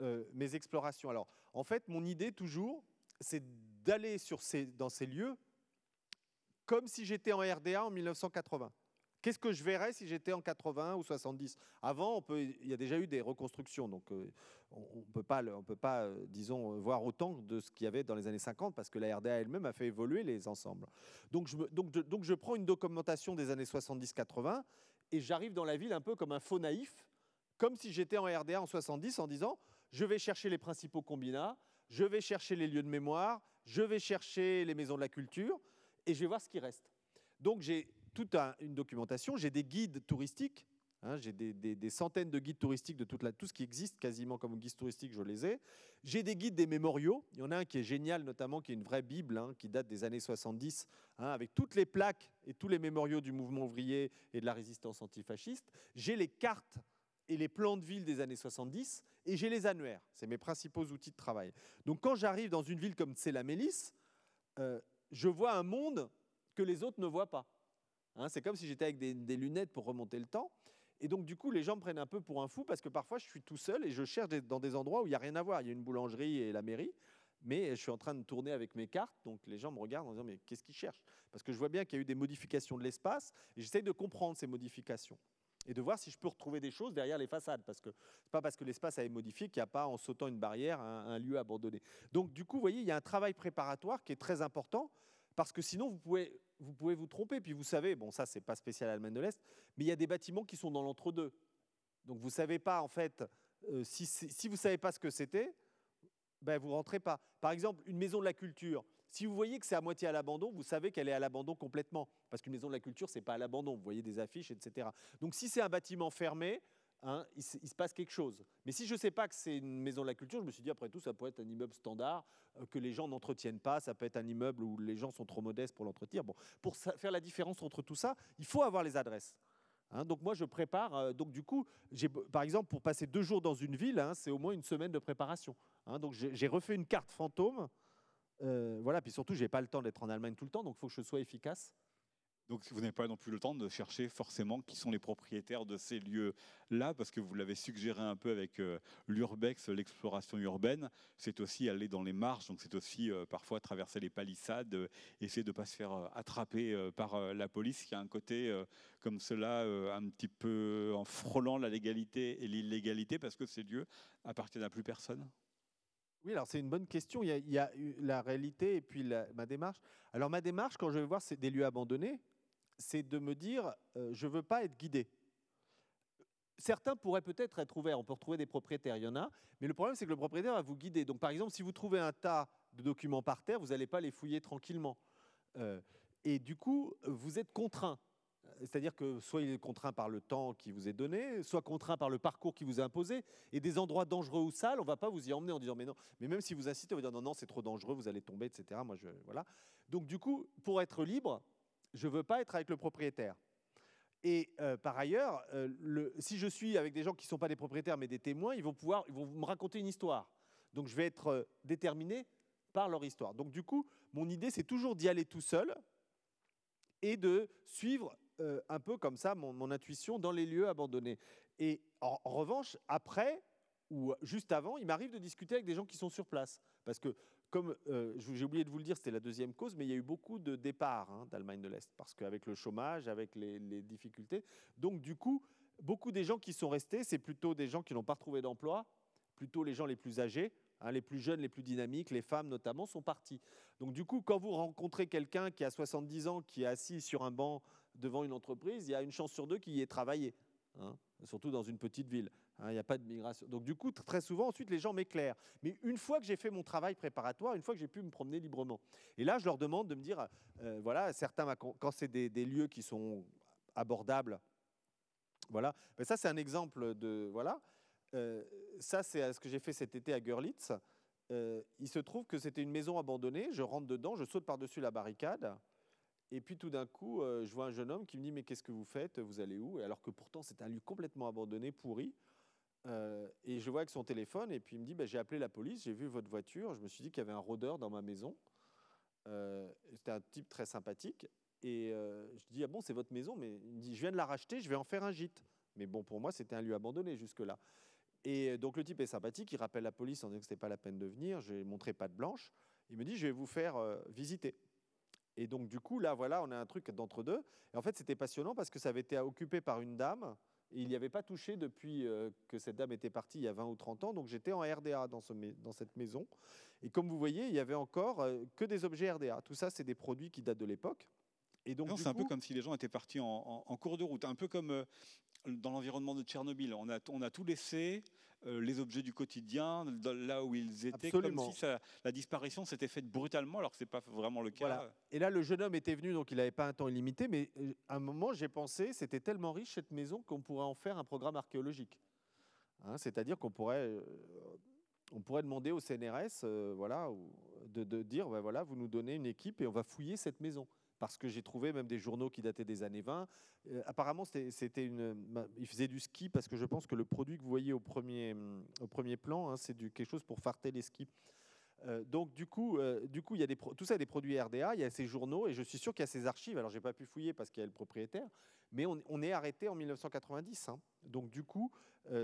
euh, mes explorations. Alors, en fait, mon idée toujours, c'est d'aller dans ces lieux comme si j'étais en RDA en 1980. Qu'est-ce que je verrais si j'étais en 80 ou 70 Avant, on peut, il y a déjà eu des reconstructions, donc euh, on ne peut pas, on peut pas euh, disons, voir autant de ce qu'il y avait dans les années 50, parce que la RDA elle-même a fait évoluer les ensembles. Donc je, donc je prends une documentation des années 70-80 et j'arrive dans la ville un peu comme un faux naïf, comme si j'étais en RDA en 70 en disant, je vais chercher les principaux combinats, je vais chercher les lieux de mémoire, je vais chercher les maisons de la culture, et je vais voir ce qui reste. Donc j'ai toute une documentation. J'ai des guides touristiques. Hein, j'ai des, centaines de guides touristiques de tout ce qui existe quasiment comme guide touristique, je les ai. J'ai des guides des mémoriaux. Il y en a un qui est génial, notamment, qui est une vraie Bible, hein, qui date des années 70, hein, avec toutes les plaques et tous les mémoriaux du mouvement ouvrier et de la résistance antifasciste. J'ai les cartes et les plans de ville des années 70, et j'ai les annuaires. C'est mes principaux outils de travail. Donc quand j'arrive dans une ville comme Tsela-Mélis, euh, je vois un monde que les autres ne voient pas. Hein, c'est comme si j'étais avec des, lunettes pour remonter le temps. Et donc, du coup, les gens me prennent un peu pour un fou parce que parfois, je suis tout seul et je cherche dans des endroits où il n'y a rien à voir. Il y a une boulangerie et la mairie, mais je suis en train de tourner avec mes cartes. Donc, les gens me regardent en disant Mais qu'est-ce qu'ils cherchent? Parce que je vois bien qu'il y a eu des modifications de l'espace et j'essaye de comprendre ces modifications et de voir si je peux retrouver des choses derrière les façades. Parce que c'est pas parce que l'espace a été modifié qu'il n'y a pas, en sautant une barrière, un, un, lieu abandonné. Donc, du coup, vous voyez, il y a un travail préparatoire qui est très important parce que sinon, vous pouvez vous pouvez vous tromper. Puis vous savez, bon, ça, c'est pas spécial à l'Allemagne de l'Est, mais il y a des bâtiments qui sont dans l'entre-deux. Donc vous savez pas, en fait, euh, si, si, vous savez pas ce que c'était, ben vous rentrez pas. Par exemple, une maison de la culture. Si vous voyez que c'est à moitié à l'abandon, vous savez qu'elle est à l'abandon complètement. Parce qu'une maison de la culture, c'est pas à l'abandon. Vous voyez des affiches, etc. Donc si c'est un bâtiment fermé, Hein, il, se passe quelque chose. Mais si je ne sais pas que c'est une maison de la culture, je me suis dit, après tout, ça pourrait être un immeuble standard euh, que les gens n'entretiennent pas, ça peut être un immeuble où les gens sont trop modestes pour l'entretenir. Bon, pour faire la différence entre tout ça, il faut avoir les adresses. Hein. donc moi, je prépare. Euh, donc du coup, par exemple, pour passer deux jours dans une ville, hein, c'est au moins une semaine de préparation. donc j'ai refait une carte fantôme. Euh, voilà, puis surtout, j'ai pas le temps d'être en Allemagne tout le temps, donc il faut que je sois efficace. Donc vous n'avez pas non plus le temps de chercher forcément qui sont les propriétaires de ces lieux-là, parce que vous l'avez suggéré un peu avec euh, l'urbex, l'exploration urbaine, c'est aussi aller dans les marches, donc c'est aussi euh, parfois traverser les palissades, euh, essayer de ne pas se faire attraper par la police, qui a un côté comme cela un petit peu en frôlant la légalité et l'illégalité, parce que ces lieux appartiennent à plus personne. Oui, alors c'est une bonne question. Il y, a, la réalité et puis ma démarche. Alors ma démarche, quand je vais voir des lieux abandonnés, c'est de me dire, euh, je ne veux pas être guidé. Certains pourraient peut-être être ouverts, on peut retrouver des propriétaires, il y en a, mais le problème c'est que le propriétaire va vous guider. Donc par exemple, si vous trouvez un tas de documents par terre, vous n'allez pas les fouiller tranquillement. Euh, et du coup, vous êtes contraint. c'est-à-dire que soit il est contraint par le temps qui vous est donné, soit contraint par le parcours qui vous est imposé. Et des endroits dangereux ou sales, on ne va pas vous y emmener en disant mais non. Mais même si vous incitez, on va dire non, non, c'est trop dangereux, vous allez tomber, etc. Moi, je, voilà. Donc du coup, pour être libre, je ne veux pas être avec le propriétaire. Et euh, par ailleurs, euh, si je suis avec des gens qui ne sont pas des propriétaires mais des témoins, ils vont pouvoir, me raconter une histoire. Donc je vais être euh, déterminé par leur histoire. Donc du coup, mon idée, c'est toujours d'y aller tout seul et de suivre un peu comme ça mon, mon, intuition dans les lieux abandonnés. Et en, en revanche, après ou juste avant, il m'arrive de discuter avec des gens qui sont sur place. Parce que comme euh, j'ai oublié de vous le dire, c'était la deuxième cause, mais il y a eu beaucoup de départs hein, d'Allemagne de l'Est, parce qu'avec le chômage, avec les, difficultés. Donc, du coup, beaucoup des gens qui sont restés, c'est plutôt des gens qui n'ont pas retrouvé d'emploi, plutôt les gens les plus âgés, hein, les plus jeunes, les plus dynamiques, les femmes notamment, sont partis. Donc, du coup, quand vous rencontrez quelqu'un qui a 70 ans, qui est assis sur un banc devant une entreprise, il y a une chance sur deux qu'il y ait travaillé. Hein, surtout dans une petite ville. Hein, il n'y a pas de migration. Donc du coup, très souvent, ensuite, les gens m'éclairent. Mais une fois que j'ai fait mon travail préparatoire, une fois que j'ai pu me promener librement, et là, je leur demande de me dire, euh, voilà, certains, quand c'est des, lieux qui sont abordables, voilà. Mais ça, c'est un exemple de, voilà. Euh, ça, c'est ce que j'ai fait cet été à Görlitz. Euh, il se trouve que c'était une maison abandonnée. Je rentre dedans, je saute par-dessus la barricade. Et puis tout d'un coup, je vois un jeune homme qui me dit Mais qu'est-ce que vous faites? Vous allez où? Alors que pourtant, c'est un lieu complètement abandonné, pourri. Euh, et je vois avec son téléphone, et puis il me dit bah, J'ai appelé la police, j'ai vu votre voiture, je me suis dit qu'il y avait un rôdeur dans ma maison. Euh, c'était un type très sympathique. Et euh, je dis Ah bon, c'est votre maison? Mais il me dit Je viens de la racheter, je vais en faire un gîte. Mais bon, pour moi, c'était un lieu abandonné jusque-là. Et donc le type est sympathique, il rappelle la police en disant que ce n'était pas la peine de venir. Je montré pas de blanche. Il me dit Je vais vous faire visiter. Et donc, du coup, là, voilà, on a un truc d'entre deux. Et en fait, c'était passionnant parce que ça avait été occupé par une dame il n'y avait pas touché depuis euh, que cette dame était partie il y a 20 ou 30 ans. Donc j'étais en RDA dans, cette maison. Et comme vous voyez, il y avait encore euh, que des objets RDA. Tout ça, c'est des produits qui datent de l'époque. Et donc, c'est un peu comme si les gens étaient partis en, cours de route, un peu comme euh, dans l'environnement de Tchernobyl. On a, on a tout laissé, euh, les objets du quotidien, là où ils étaient, comme si la disparition s'était faite brutalement, alors que ce n'est pas vraiment le cas. Et là, le jeune homme était venu, donc il n'avait pas un temps illimité, mais euh, à un moment, j'ai pensé, c'était tellement riche cette maison qu'on pourrait en faire un programme archéologique. Hein, c'est-à-dire qu'on pourrait, euh, on pourrait demander au CNRS voilà, de, de dire, ben voilà, vous nous donnez une équipe et on va fouiller cette maison parce que j'ai trouvé même des journaux qui dataient des années 20. Euh, apparemment, c'était une, il faisait du ski parce que je pense que le produit que vous voyez au premier, au premier plan, hein, c'est quelque chose pour farter les skis. Euh, donc du coup, euh, du coup, il y a tout ça, des produits RDA, il y a ces journaux et je suis sûr qu'il y a ces archives. Alors j'ai pas pu fouiller parce qu'il y a le propriétaire, mais on, est arrêté en 1990. Hein. Donc du coup,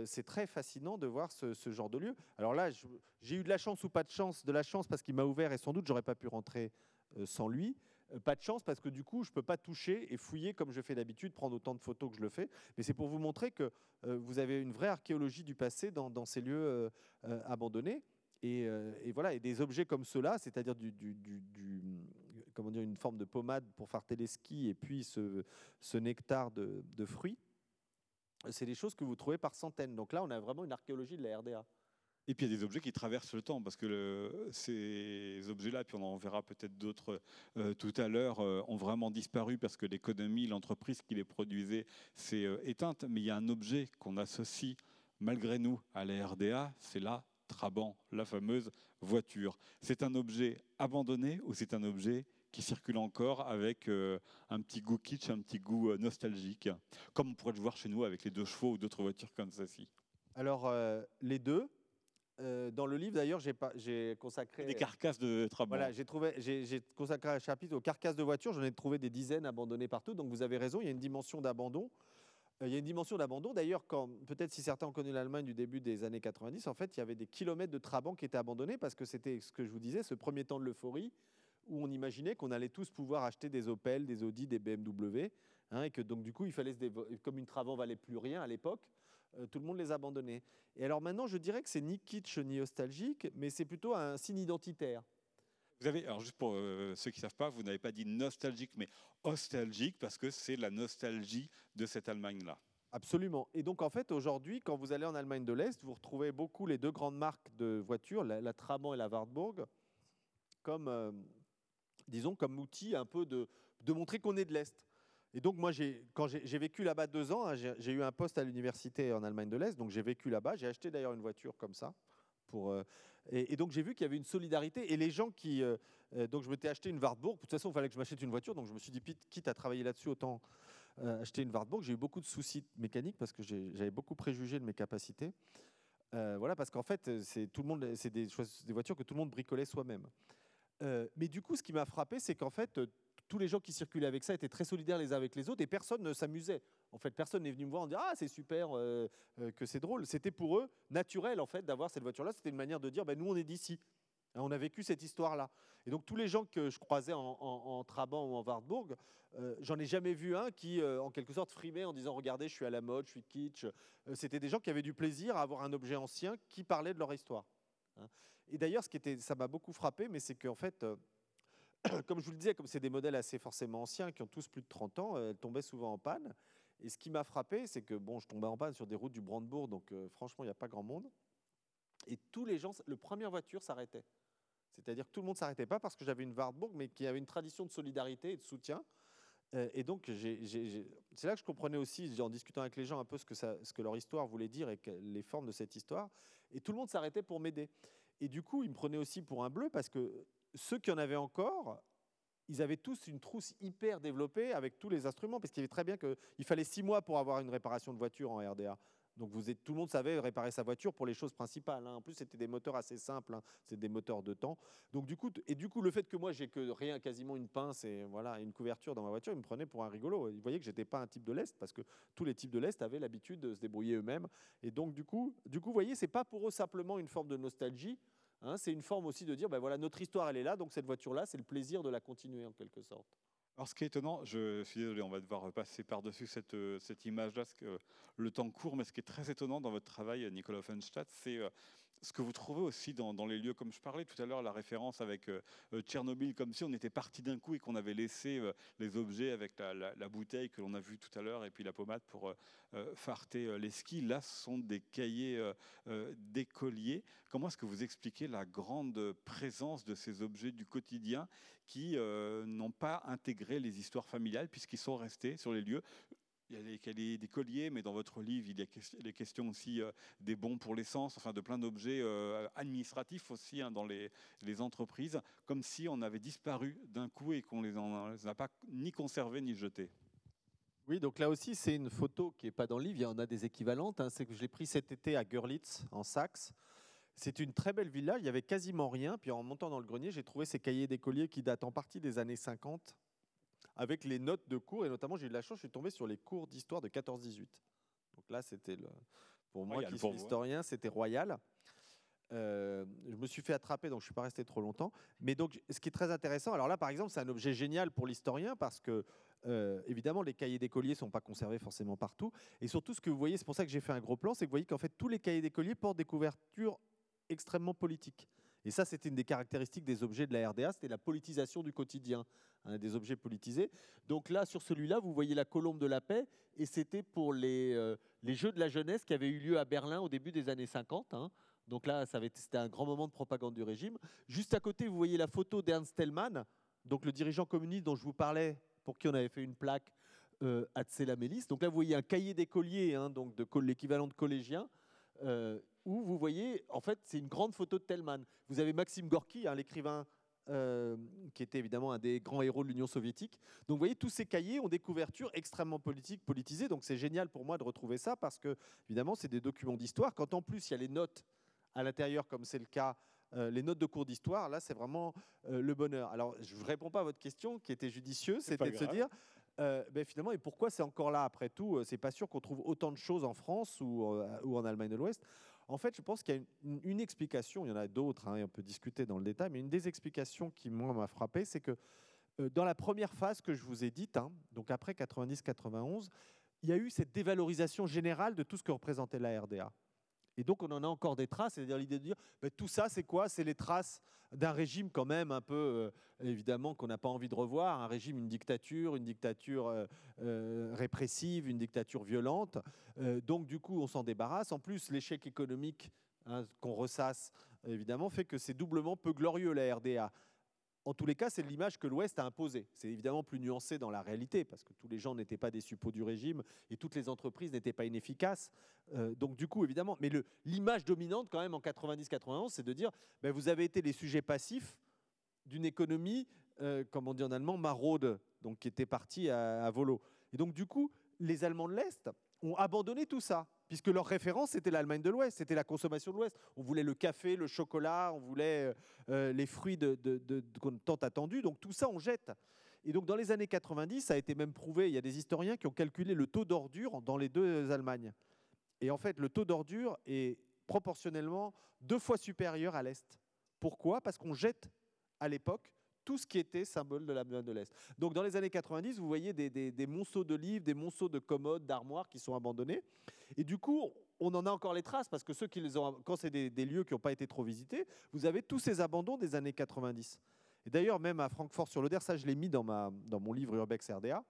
c'est très fascinant de voir ce, ce, genre de lieu. Alors là, j'ai eu de la chance ou pas de chance, de la chance parce qu'il m'a ouvert et sans doute j'aurais pas pu rentrer sans lui. Euh, pas de chance parce que du coup, je ne peux pas toucher et fouiller comme je fais d'habitude, prendre autant de photos que je le fais. Mais c'est pour vous montrer que euh, vous avez une vraie archéologie du passé dans, ces lieux euh, abandonnés. Et, voilà, et des objets comme ceux-là, c'est-à-dire du, comment dire, une forme de pommade pour faire téléski et puis ce, nectar de, de fruits, c'est des choses que vous trouvez par centaines. Donc là, on a vraiment une archéologie de la RDA. Et puis il y a des objets qui traversent le temps, parce que ces objets-là, puis on en verra peut-être d'autres euh, tout à l'heure, euh, ont vraiment disparu parce que l'économie, l'entreprise qui les produisait s'est euh, éteinte. Mais il y a un objet qu'on associe malgré nous à la RDA, c'est la Trabant, la fameuse voiture. C'est un objet abandonné ou c'est un objet qui circule encore avec un petit goût kitsch, un petit goût nostalgique, comme on pourrait le voir chez nous avec les deux chevaux ou d'autres voitures comme celle-ci? Alors, les deux, euh, dans le livre, d'ailleurs, j'ai consacré. Des carcasses de travaux. Voilà, j'ai consacré un chapitre aux carcasses de voitures. J'en ai trouvé des dizaines abandonnées partout. Donc vous avez raison, il y a une dimension d'abandon. Euh, il y a une dimension d'abandon. D'ailleurs, quand peut-être si certains ont connu l'Allemagne du début des années 90, en fait, il y avait des kilomètres de Trabant qui étaient abandonnés parce que c'était ce que je vous disais, ce premier temps de l'euphorie où on imaginait qu'on allait tous pouvoir acheter des Opel, des Audi, des BMW, hein, et que donc du coup, il fallait se comme une Trabant valait plus rien à l'époque, euh, tout le monde les abandonnait. Et alors maintenant, je dirais que c'est ni kitsch ni nostalgique, mais c'est plutôt un signe identitaire. Vous avez, alors juste pour euh, ceux qui ne savent pas, vous n'avez pas dit nostalgique, mais nostalgique, parce que c'est la nostalgie de cette Allemagne-là. Absolument. Et donc en fait, aujourd'hui, quand vous allez en Allemagne de l'Est, vous retrouvez beaucoup les deux grandes marques de voitures, la, Trabant et la Wartburg, comme, euh, disons, comme outil un peu de, de montrer qu'on est de l'Est. Et donc, moi, quand j'ai vécu là-bas deux ans, hein, j'ai eu un poste à l'université en Allemagne de l'Est, donc j'ai vécu là-bas. J'ai acheté d'ailleurs une voiture comme ça. Euh, et, donc, j'ai vu qu'il y avait une solidarité. Et les gens qui. Euh, euh, donc, je m'étais acheté une Wartburg. De toute façon, il fallait que je m'achète une voiture. Donc, je me suis dit, quitte à travailler là-dessus, autant acheter une Wartburg. J'ai eu beaucoup de soucis mécaniques parce que j'avais beaucoup préjugé de mes capacités. voilà, parce qu'en fait, c'est des, des, voitures que tout le monde bricolait soi-même. mais du coup, ce qui m'a frappé, c'est qu'en fait, tous les gens qui circulaient avec ça étaient très solidaires les uns avec les autres et personne ne s'amusait. En fait, personne n'est venu me voir en disant ah c'est super, euh, euh, que c'est drôle. C'était pour eux naturel en fait d'avoir cette voiture-là. C'était une manière de dire ben, nous on est d'ici. Hein, on a vécu cette histoire-là. Et donc tous les gens que je croisais en, en, Trabant ou en Wartburg, euh, j'en ai jamais vu un qui, en quelque sorte, frimait en disant regardez, je suis à la mode, je suis kitsch. C'était des gens qui avaient du plaisir à avoir un objet ancien qui parlait de leur histoire. Hein. Et d'ailleurs, ce qui était, ça m'a beaucoup frappé, mais c'est qu'en fait, comme je vous le disais, comme c'est des modèles assez forcément anciens, qui ont tous plus de 30 ans, elles tombaient souvent en panne. Et ce qui m'a frappé, c'est que bon, je tombais en panne sur des routes du Brandebourg, donc euh, franchement, il n'y a pas grand monde. Et tous les gens, le première voiture s'arrêtait. C'est-à-dire que tout le monde s'arrêtait pas parce que j'avais une Wartburg, mais qui avait une tradition de solidarité et de soutien. Euh, et donc, c'est là que je comprenais aussi, en discutant avec les gens, un peu ce que leur histoire voulait dire et les formes de cette histoire. Et tout le monde s'arrêtait pour m'aider. Et du coup, ils me prenaient aussi pour un bleu parce que ceux qui en avaient encore, ils avaient tous une trousse hyper développée avec tous les instruments, parce qu'il y très bien qu'il fallait six mois pour avoir une réparation de voiture en RDA. Donc vous êtes, tout le monde savait réparer sa voiture pour les choses principales. Hein. En plus, c'était des moteurs assez simples, hein. c'est des moteurs de temps. Donc du coup, et du coup, le fait que moi j'ai que rien, quasiment une pince et voilà une couverture dans ma voiture, ils me prenaient pour un rigolo. Ils voyaient que j'étais pas un type de l'est parce que tous les types de l'est avaient l'habitude de se débrouiller eux-mêmes. Et donc du coup, du coup, vous voyez, c'est pas pour eux simplement une forme de nostalgie. Hein, c'est une forme aussi de dire, ben voilà, notre histoire, elle est là, donc cette voiture-là, c'est le plaisir de la continuer en quelque sorte. Alors, ce qui est étonnant, je suis désolé, on va devoir passer par-dessus cette, euh, cette image-là, le temps court, mais ce qui est très étonnant dans votre travail, Nicolas Offenstadt, c'est euh, ce que vous trouvez aussi dans, les lieux, comme je parlais tout à l'heure, la référence avec euh, euh, Tchernobyl, comme si on était parti d'un coup et qu'on avait laissé euh, les objets avec la, bouteille que l'on a vue tout à l'heure et puis la pommade pour farter les skis. Là, ce sont des cahiers d'écoliers. Comment est-ce que vous expliquez la grande présence de ces objets du quotidien qui n'ont pas intégré les histoires familiales puisqu'ils sont restés sur les lieux il y a les, des colliers, mais dans votre livre, il y a les questions aussi euh, des bons pour l'essence, enfin de plein d'objets euh, administratifs aussi hein, dans les, entreprises, comme si on avait disparu d'un coup et qu'on ne les, a pas ni conservés ni jetés. Oui, donc là aussi, c'est une photo qui n'est pas dans le livre, il y en a des équivalentes. Hein. c'est que je l'ai pris cet été à Görlitz, en Saxe. C'est une très belle villa, il y avait quasiment rien. Puis en montant dans le grenier, j'ai trouvé ces cahiers d'écoliers qui datent en partie des années 50 avec les notes de cours. Et notamment, j'ai eu de la chance, je suis tombé sur les cours d'histoire de 14-18. Donc là, c'était le, pour moi qui suis historien, c'était royal. Euh, je me suis fait attraper, donc je ne suis pas resté trop longtemps. Mais donc, ce qui est très intéressant, alors là, par exemple, c'est un objet génial pour l'historien parce que, euh, évidemment, les cahiers d'écoliers ne sont pas conservés forcément partout. Et surtout, ce que vous voyez, c'est pour ça que j'ai fait un gros plan, c'est que vous voyez qu'en fait, tous les cahiers d'écoliers portent des couvertures extrêmement politiques. Et ça, c'était une des caractéristiques des objets de la RDA, c'était la politisation du quotidien, hein, des objets politisés. Donc là, sur celui-là, vous voyez la colombe de la paix, et c'était pour les, euh, les Jeux de la jeunesse qui avaient eu lieu à Berlin au début des années 50. Hein. Donc là, c'était un grand moment de propagande du régime. Juste à côté, vous voyez la photo d'Ernst Tellmann, donc le dirigeant communiste dont je vous parlais, pour qui on avait fait une plaque euh, à Tselamélis. Donc là, vous voyez un cahier d'écolier, hein, donc de l'équivalent de collégien. Euh, où vous voyez, en fait, c'est une grande photo de Tellman. Vous avez Maxime Gorky, hein, l'écrivain euh, qui était évidemment un des grands héros de l'Union soviétique. Donc vous voyez, tous ces cahiers ont des couvertures extrêmement politiques, politisées. Donc c'est génial pour moi de retrouver ça parce que, évidemment, c'est des documents d'histoire. Quand en plus il y a les notes à l'intérieur, comme c'est le cas, euh, les notes de cours d'histoire, là c'est vraiment euh, le bonheur. Alors je ne réponds pas à votre question qui était judicieuse, c'était de se dire. Ben finalement, et pourquoi c'est encore là après tout C'est pas sûr qu'on trouve autant de choses en France ou, ou en Allemagne de l'Ouest. En fait, je pense qu'il y a une, explication, il y en a d'autres, hein, et on peut discuter dans le détail, mais une des explications qui, moi, m'a frappé, c'est que euh, dans la première phase que je vous ai dite, hein, donc après 90-91, il y a eu cette dévalorisation générale de tout ce que représentait la RDA. Et donc, on en a encore des traces, c'est-à-dire l'idée de dire, ben, tout ça, c'est quoi? C'est les traces d'un régime quand même un peu, euh, évidemment, qu'on n'a pas envie de revoir, un régime, une dictature, une dictature euh, euh, répressive, une dictature violente. donc, du coup, on s'en débarrasse. En plus, l'échec économique hein, qu'on ressasse, évidemment, fait que c'est doublement peu glorieux, la RDA. En tous les cas, c'est l'image que l'Ouest a imposée. C'est évidemment plus nuancé dans la réalité, parce que tous les gens n'étaient pas des suppôts du régime et toutes les entreprises n'étaient pas inefficaces. Euh, donc du coup, évidemment, mais l'image dominante quand même en 90-91, c'est de dire, ben, vous avez été les sujets passifs d'une économie, euh, comme on dit en allemand, maraude, donc qui était partie à, à volo. Et donc du coup, les Allemands de l'Est ont abandonné tout ça puisque leur référence, c'était l'Allemagne de l'Ouest, c'était la consommation de l'Ouest. On voulait le café, le chocolat, on voulait euh, euh, les fruits de, qu'on tant attendu. Donc tout ça, on jette. Et donc dans les années 90, ça a été même prouvé, il y a des historiens qui ont calculé le taux d'ordure dans les deux Allemagnes. Et en fait, le taux d'ordure est proportionnellement deux fois supérieur à l'Est. Pourquoi? Parce qu'on jette à l'époque tout ce qui était symbole de la de l'Est. Donc dans les années 90, vous voyez des, des, monceaux de livres, des monceaux de commodes, d'armoires qui sont abandonnés. Et du coup, on en a encore les traces parce que ceux qui les ont, quand c'est des, des, lieux qui n'ont pas été trop visités, vous avez tous ces abandons des années 90. Et d'ailleurs, même à Francfort-sur-l'Oder, ça je l'ai mis dans, ma, dans mon livre Urbex RDA,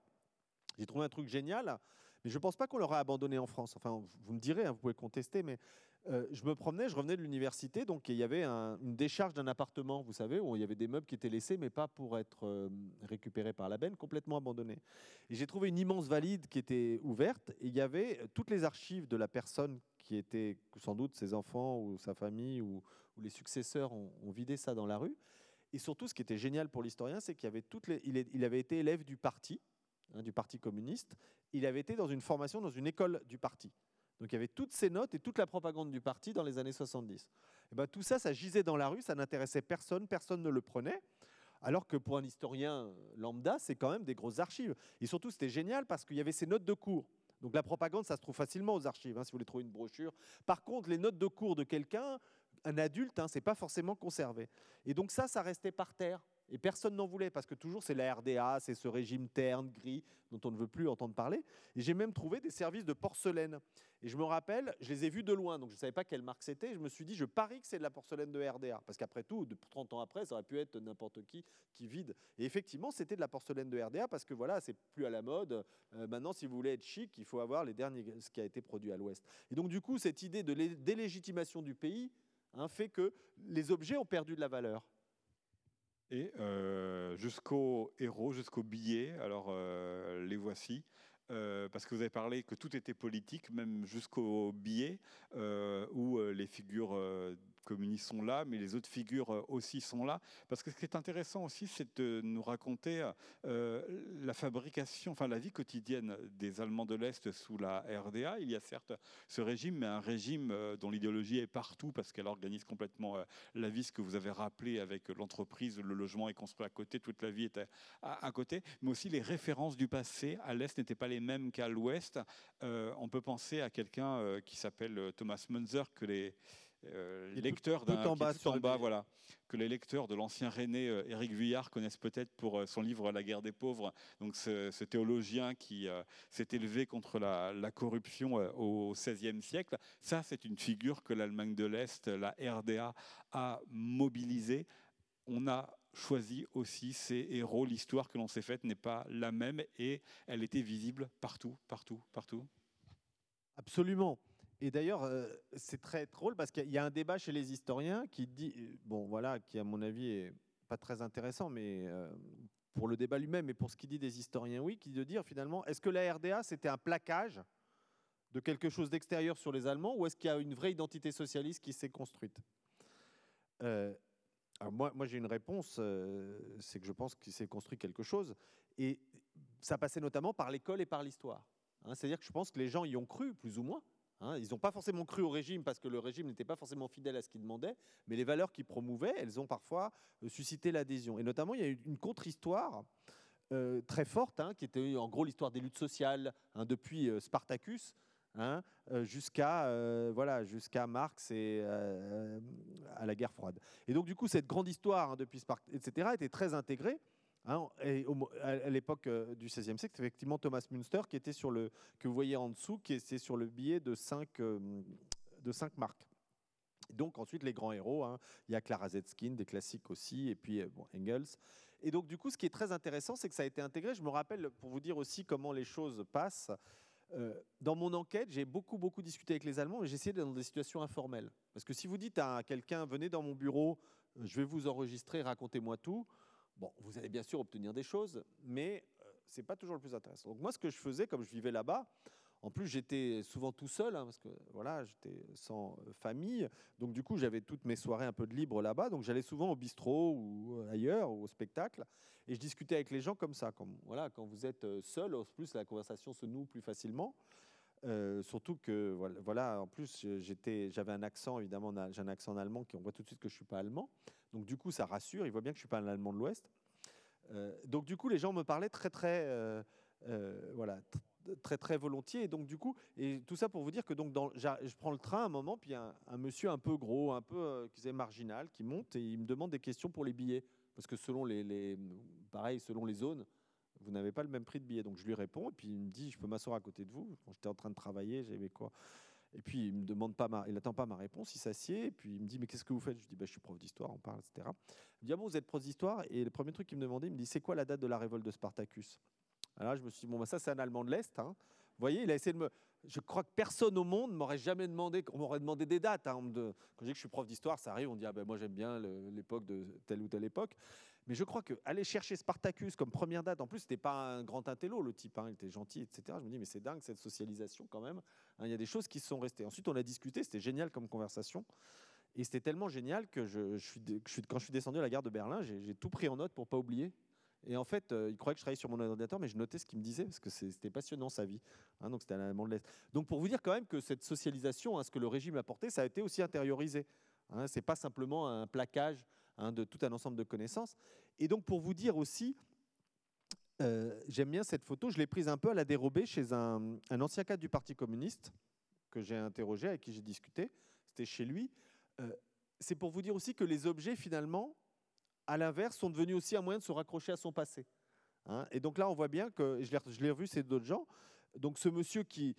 j'ai trouvé un truc génial, mais je ne pense pas qu'on l'aurait abandonné en France. Enfin, vous me direz, hein, vous pouvez contester, mais euh, je me promenais, je revenais de l'université, donc il y avait une décharge d'un appartement, vous savez, où il y avait des meubles qui étaient laissés, mais pas pour être euh, récupérés par la benne, complètement abandonnés. Et j'ai trouvé une immense valide qui était ouverte, et il y avait toutes les archives de la personne qui était, sans doute ses enfants ou sa famille ou, les successeurs ont, vidé ça dans la rue. Et surtout, ce qui était génial pour l'historien, c'est qu'il avait été élève du parti, hein, du parti communiste. Il avait été dans une formation dans une école du parti. Donc il y avait toutes ces notes et toute la propagande du parti dans les années 70. Et ben, tout ça, ça gisait dans la rue, ça n'intéressait personne, personne ne le prenait. Alors que pour un historien lambda, c'est quand même des grosses archives. Et surtout, c'était génial parce qu'il y avait ces notes de cours. Donc la propagande, ça se trouve facilement aux archives, hein, si vous voulez trouver une brochure. Par contre, les notes de cours de quelqu'un, un adulte, hein, c'est pas forcément conservé. Et donc ça, ça restait par terre. Et personne n'en voulait parce que toujours c'est la RDA, c'est ce régime terne, gris, dont on ne veut plus entendre parler. Et j'ai même trouvé des services de porcelaine. Et je me rappelle, je les ai vus de loin, donc je ne savais pas quelle marque c'était. Je me suis dit, je parie que c'est de la porcelaine de RDA. Parce qu'après tout, 30 ans après, ça aurait pu être n'importe qui qui vide. Et effectivement, c'était de la porcelaine de RDA parce que voilà, c'est plus à la mode. Euh, maintenant, si vous voulez être chic, il faut avoir les derniers, ce qui a été produit à l'Ouest. Et donc, du coup, cette idée de délégitimation du pays hein, fait que les objets ont perdu de la valeur. Et euh, jusqu'aux héros, jusqu'aux billets, alors euh, les voici. Euh, parce que vous avez parlé que tout était politique, même jusqu'aux billets, où les figures communistes sont là, mais les autres figures euh, aussi sont là. Parce que ce qui est intéressant aussi, c'est de nous raconter euh, la fabrication, enfin la vie quotidienne des Allemands de l'Est sous la RDA. Il y a certes ce régime, mais un régime euh, dont l'idéologie est partout parce qu'elle organise complètement la vie, ce que vous avez rappelé avec l'entreprise, le logement est construit à côté, toute la vie était à, côté, mais aussi les références du passé à l'Est n'étaient pas les mêmes qu'à l'Ouest. on peut penser à quelqu'un qui s'appelle Thomas Munzer, que les euh, lecteurs d'un en bas, en bas voilà, que les lecteurs de l'ancien René euh, Éric Vuillard connaissent peut-être pour euh, son livre La guerre des pauvres. Donc ce, théologien qui s'est élevé contre la, corruption au XVIe siècle. Ça, c'est une figure que l'Allemagne de l'Est, la RDA, a mobilisée. On a choisi aussi ces héros. L'histoire que l'on s'est faite n'est pas la même et elle était visible partout, partout, partout. Absolument. Et d'ailleurs, euh, c'est très drôle parce qu'il y a un débat chez les historiens qui dit, euh, bon voilà, qui à mon avis est pas très intéressant, mais euh, pour le débat lui-même et pour ce qu'il dit des historiens, oui, qui de dire finalement, est-ce que la RDA c'était un plaquage de quelque chose d'extérieur sur les Allemands ou est-ce qu'il y a une vraie identité socialiste qui s'est construite? Alors moi, moi j'ai une réponse, c'est que je pense qu'il s'est construit quelque chose et ça passait notamment par l'école et par l'histoire. Hein. C'est-à-dire que je pense que les gens y ont cru, plus ou moins, Hein, ils n'ont pas forcément cru au régime parce que le régime n'était pas forcément fidèle à ce qu'il demandait, mais les valeurs qu'il promouvait, elles ont parfois euh, suscité l'adhésion. Et notamment, il y a eu une contre-histoire euh, très forte, hein, qui était en gros l'histoire des luttes sociales hein, depuis euh, Spartacus jusqu'à voilà, Marx et à la guerre froide. Et donc, du coup, cette grande histoire depuis Spartacus, etc., était très intégrée. Hein, à l'époque euh, du XVIe siècle, effectivement Thomas Münster que vous voyez en dessous, qui était sur le billet de 5 euh, de 5 marques. Donc ensuite les grands héros, hein, il y a Clara Zetkin, des classiques aussi, et puis euh, Engels. Et donc du coup, ce qui est très intéressant, c'est que ça a été intégré. Je me rappelle pour vous dire aussi comment les choses passent. dans mon enquête, j'ai beaucoup beaucoup discuté avec les Allemands, mais j'ai essayé d'être dans des situations informelles. Parce que si vous dites à quelqu'un, venez dans mon bureau, je vais vous enregistrer, racontez-moi tout Bon, vous allez bien sûr obtenir des choses, mais euh, c'est pas toujours le plus intéressant. Donc moi, ce que je faisais, comme je vivais là-bas, en plus j'étais souvent tout seul, hein, parce que voilà, j'étais sans euh, famille, donc du coup j'avais toutes mes soirées un peu de libre là-bas, donc j'allais souvent au bistrot ou euh, ailleurs, ou au spectacle, et je discutais avec les gens comme ça, comme voilà, quand vous êtes seul, en plus la conversation se noue plus facilement. Surtout que voilà, en plus j'avais un accent évidemment, j'ai un accent en allemand qui on voit tout de suite que je suis pas allemand. Donc du coup ça rassure, ils voient bien que je suis pas un allemand de l'Ouest. Euh, donc du coup les gens me parlaient très très euh, voilà très très volontiers et donc du coup et tout ça pour vous dire que donc je prends le train à un moment puis un, un monsieur un peu gros, un peu qui marginal qui monte et il me demande des questions pour les billets parce que selon les, les pareil selon les zones vous n'avez pas le même prix de billet. Donc je lui réponds, et puis il me dit, je peux m'asseoir à côté de vous. Quand j'étais en train de travailler, j'avais quoi? Et puis il me demande pas, ma, il attend pas ma réponse, il s'assied, et puis il me dit, mais qu'est-ce que vous faites? Je dis, bah, je suis prof d'histoire, on parle, etc. Il me dit, ah bon, vous êtes prof d'histoire? Et le premier truc qu'il me demandait, il me dit, c'est quoi la date de la révolte de Spartacus? Alors je me suis dit, bon, bah, ça c'est un Allemand de l'Est. Hein. Vous voyez, il a essayé de me. Je crois que personne au monde m'aurait jamais demandé. On m'aurait demandé des dates. Hein. Quand je dis que je suis prof d'histoire, ça arrive, on dit ah ben moi j'aime bien l'époque de telle ou telle époque. Mais je crois qu'aller chercher Spartacus comme première date, en plus, c'était pas un grand intello, le type, hein, il était gentil, etc. Je me dis, mais c'est dingue cette socialisation quand même. Hein, il y a des choses qui sont restées. Ensuite, on a discuté, c'était génial comme conversation. Et c'était tellement génial que je, suis, quand je suis descendu à la gare de Berlin, j'ai tout pris en note pour pas oublier. Et en fait, euh, il croyait que je travaillais sur mon ordinateur, mais je notais ce qu'il me disait parce que c'était passionnant sa vie. Hein, donc c'était un de l'Est. Donc pour vous dire quand même que cette socialisation, ce que le régime a apporté, ça a été aussi intériorisé. Hein, c'est pas simplement un plaquage Hein, de tout un ensemble de connaissances. Et donc pour vous dire aussi, euh, j'aime bien cette photo, je l'ai prise un peu à la dérobée chez un, ancien cadre du Parti communiste que j'ai interrogé, avec qui j'ai discuté, c'était chez lui. Euh, c'est pour vous dire aussi que les objets, finalement, à l'inverse, sont devenus aussi un moyen de se raccrocher à son passé. Hein. et donc là, on voit bien que, je l'ai revu, c'est d'autres gens, donc ce monsieur qui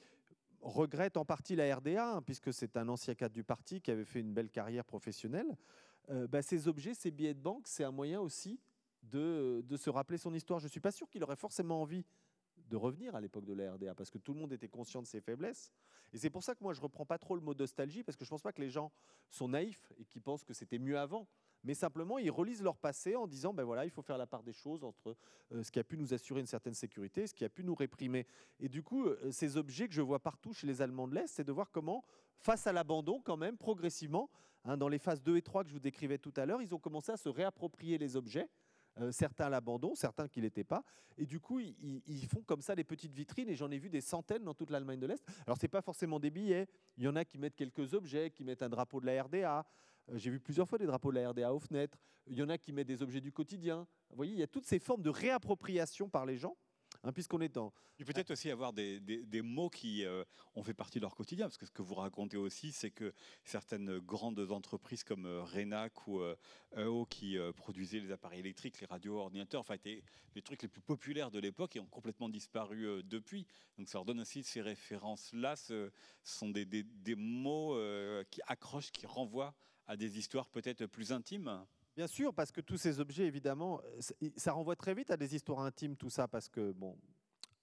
regrette en partie la RDA, hein, puisque c'est un ancien cadre du parti qui avait fait une belle carrière professionnelle, euh, bah, ces objets, ces billets de banque, c'est un moyen aussi de, se rappeler son histoire. Je ne suis pas sûr qu'il aurait forcément envie de revenir à l'époque de la RDA, parce que tout le monde était conscient de ses faiblesses. Et c'est pour ça que moi, je ne reprends pas trop le mot nostalgie, parce que je ne pense pas que les gens sont naïfs et qui pensent que c'était mieux avant. Mais simplement, ils relisent leur passé en disant, ben voilà, il faut faire la part des choses entre euh, ce qui a pu nous assurer une certaine sécurité et ce qui a pu nous réprimer. Et du coup, euh, ces objets que je vois partout chez les Allemands de l'Est, c'est de voir comment, face à l'abandon, quand même, progressivement, Hein, dans les phases 2 et 3 que je vous décrivais tout à l'heure, ils ont commencé à se réapproprier les objets. Euh, certains à l'abandon, certains qui l'étaient pas. Et du coup, ils, font comme ça des petites vitrines, et j'en ai vu des centaines dans toute l'Allemagne de l'Est. Alors, ce n'est pas forcément des billets. Il y en a qui mettent quelques objets, qui mettent un drapeau de la RDA. Euh, j'ai vu plusieurs fois des drapeaux de la RDA aux fenêtres. Il y en a qui mettent des objets du quotidien. Vous voyez, il y a toutes ces formes de réappropriation par les gens Hein, puisqu'on est dans. Il peut être aussi avoir des, mots qui euh, ont fait partie de leur quotidien, parce que ce que vous racontez aussi, c'est que certaines grandes entreprises comme euh, ou EO qui euh, produisaient les appareils électriques, les radios, ordinateurs, enfin, étaient les trucs les plus populaires de l'époque et ont complètement disparu depuis. Donc ça leur donne aussi ces références-là, ce, sont des mots qui accrochent, qui renvoient à des histoires peut-être plus intimes. Bien sûr, parce que tous ces objets, évidemment, euh, ça renvoie très vite à des histoires intimes, tout ça, parce que, bon,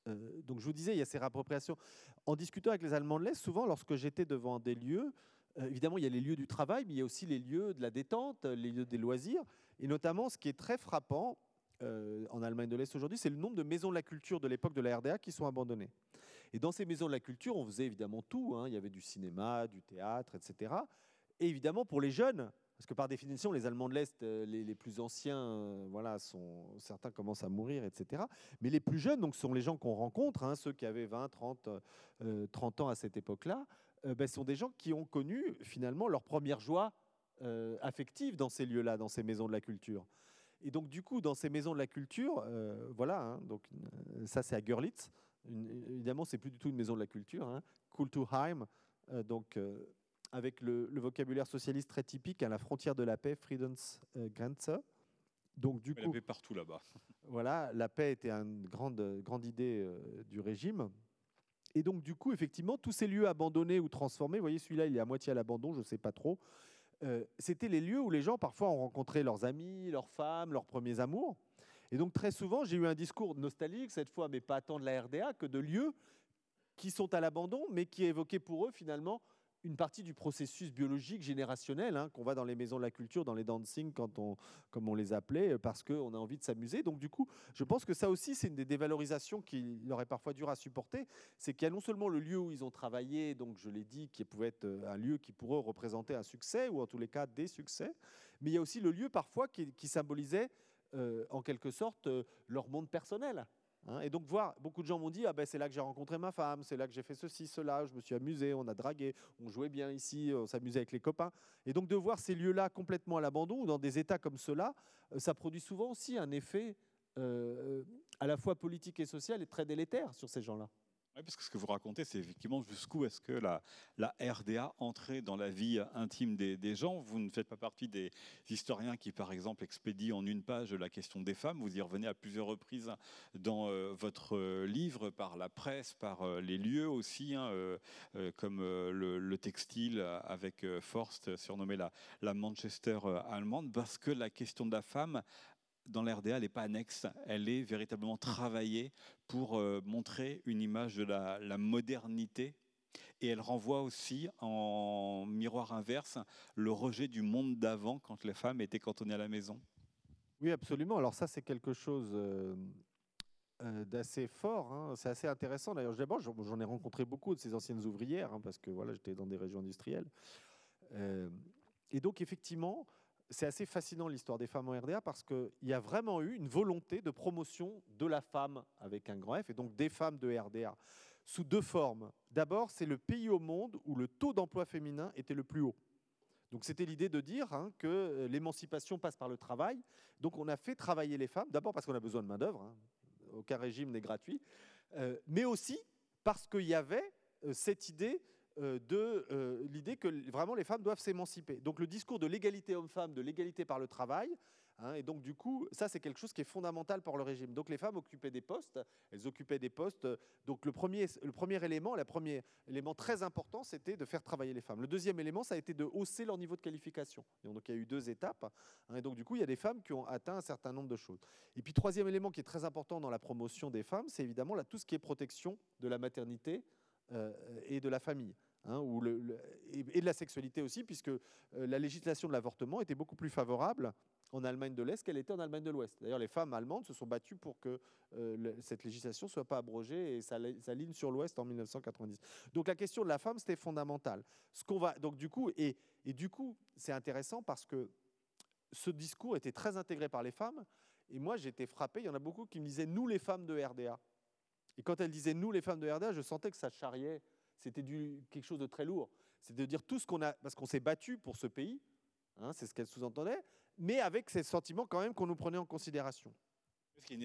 euh, donc je vous disais, il y a ces réappropriations. En discutant avec les Allemands de l'Est, souvent, lorsque j'étais devant des lieux, euh, évidemment, il y a les lieux du travail, mais il y a aussi les lieux de la détente, les lieux des loisirs, et notamment, ce qui est très frappant en Allemagne de l'Est aujourd'hui, c'est le nombre de maisons de la culture de l'époque de la RDA qui sont abandonnées. Et dans ces maisons de la culture, on faisait évidemment tout. Hein. il y avait du cinéma, du théâtre, etc. Et évidemment, pour les jeunes, parce que par définition, les Allemands de l'Est, euh, les, plus anciens, euh, voilà, sont, certains commencent à mourir, etc. Mais les plus jeunes, donc, sont les gens qu'on rencontre, hein, ceux qui avaient 20, 30, 30 ans à cette époque-là, euh, ben, sont des gens qui ont connu finalement leur première joie affective dans ces lieux-là, dans ces maisons de la culture. Et donc, du coup, dans ces maisons de la culture, voilà, hein, donc, ça c'est à Görlitz. Une, évidemment, c'est plus du tout une maison de la culture, hein, Kulturheim. donc, avec le, vocabulaire socialiste très typique à la frontière de la paix, Friedensgrenze. Donc du coup, la paix partout là-bas. Voilà, la paix était une grande, grande idée euh, du régime. Et donc du coup, effectivement, tous ces lieux abandonnés ou transformés, vous voyez, celui-là, il est à moitié à l'abandon, je ne sais pas trop. Euh, c'était les lieux où les gens parfois ont rencontré leurs amis, leurs femmes, leurs premiers amours. Et donc très souvent, j'ai eu un discours nostalgique cette fois, mais pas tant de la RDA que de lieux qui sont à l'abandon, mais qui évoquaient pour eux finalement une partie du processus biologique générationnel hein, qu'on va dans les maisons de la culture, dans les dancing, quand on, comme on les appelait, parce qu'on a envie de s'amuser. Donc du coup, je pense que ça aussi, c'est une des dévalorisations qui leur est parfois dur à supporter. C'est qu'il y a non seulement le lieu où ils ont travaillé, donc je l'ai dit, qui pouvait être un lieu qui pourrait représenter un succès, ou en tous les cas des succès, mais il y a aussi le lieu parfois qui, symbolisait euh, en quelque sorte euh, leur monde personnel. Hein. et donc voir, beaucoup de gens m'ont dit, ah ben c'est là que j'ai rencontré ma femme, c'est là que j'ai fait ceci, cela, je me suis amusé, on a dragué, on jouait bien ici, on s'amusait avec les copains. Et donc de voir ces lieux-là complètement à l'abandon ou dans des états comme cela, euh, ça produit souvent aussi un effet à la fois politique et social et très délétère sur ces gens-là. Oui, parce que ce que vous racontez, c'est effectivement jusqu'où est-ce que la, RDA entrait dans la vie intime des, gens. Vous ne faites pas partie des historiens qui, par exemple, expédient en une page la question des femmes. Vous y revenez à plusieurs reprises dans euh, votre euh, livre, par la presse, par euh, les lieux aussi, hein, comme le, textile avec Forst, surnommé la Manchester allemande, parce que la question de la femme dans l'RDA, elle n'est pas annexe, elle est véritablement travaillée pour euh, montrer une image de la, modernité. Et elle renvoie aussi en miroir inverse le rejet du monde d'avant quand les femmes étaient cantonnées à la maison. Oui, absolument. Alors ça, c'est quelque chose euh, euh, d'assez fort. Hein. C'est assez intéressant. D'ailleurs, d'abord, j'en ai rencontré beaucoup de ces anciennes ouvrières, hein, parce que voilà, j'étais dans des régions industrielles. et donc, effectivement, c'est assez fascinant l'histoire des femmes en RDA parce qu'il y a vraiment eu une volonté de promotion de la femme avec un grand F et donc des femmes de RDA sous deux formes. D'abord, c'est le pays au monde où le taux d'emploi féminin était le plus haut. Donc c'était l'idée de dire hein, que euh, l'émancipation passe par le travail. Donc on a fait travailler les femmes, d'abord parce qu'on a besoin de main-d'œuvre, hein. aucun régime n'est gratuit, euh, mais aussi parce qu'il y avait euh, cette idée de euh, l'idée que vraiment les femmes doivent s'émanciper. Donc le discours de l'égalité homme-femme, de l'égalité par le travail, hein, et donc du coup, ça c'est quelque chose qui est fondamental pour le régime. Donc les femmes occupaient des postes, elles occupaient des postes. Donc le premier, le premier élément, le premier élément très important, c'était de faire travailler les femmes. Le deuxième élément, ça a été de hausser leur niveau de qualification. Donc il y a eu deux étapes. Hein, et donc du coup, il y a des femmes qui ont atteint un certain nombre de choses. Et puis troisième élément qui est très important dans la promotion des femmes, c'est évidemment là, tout ce qui est protection de la maternité euh, et de la famille. Hein, et, de la sexualité aussi, puisque euh, la législation de l'avortement était beaucoup plus favorable en Allemagne de l'Est qu'elle était en Allemagne de l'Ouest. D'ailleurs, les femmes allemandes se sont battues pour que euh, cette législation ne soit pas abrogée et ça, ligne sur l'Ouest en 1990. Donc la question de la femme, c'était fondamental. Ce va donc du coup et, et du coup, c'est intéressant parce que ce discours était très intégré par les femmes. Et moi, j'étais frappé. Il y en a beaucoup qui me disaient nous les femmes de RDA. Et quand elles disaient nous les femmes de RDA, je sentais que ça charriait. C'était quelque chose de très lourd. C'est de dire tout ce qu'on a, parce qu'on s'est battu pour ce pays, hein, c'est ce qu'elle sous-entendait, mais avec ces sentiments quand même qu'on nous prenait en considération.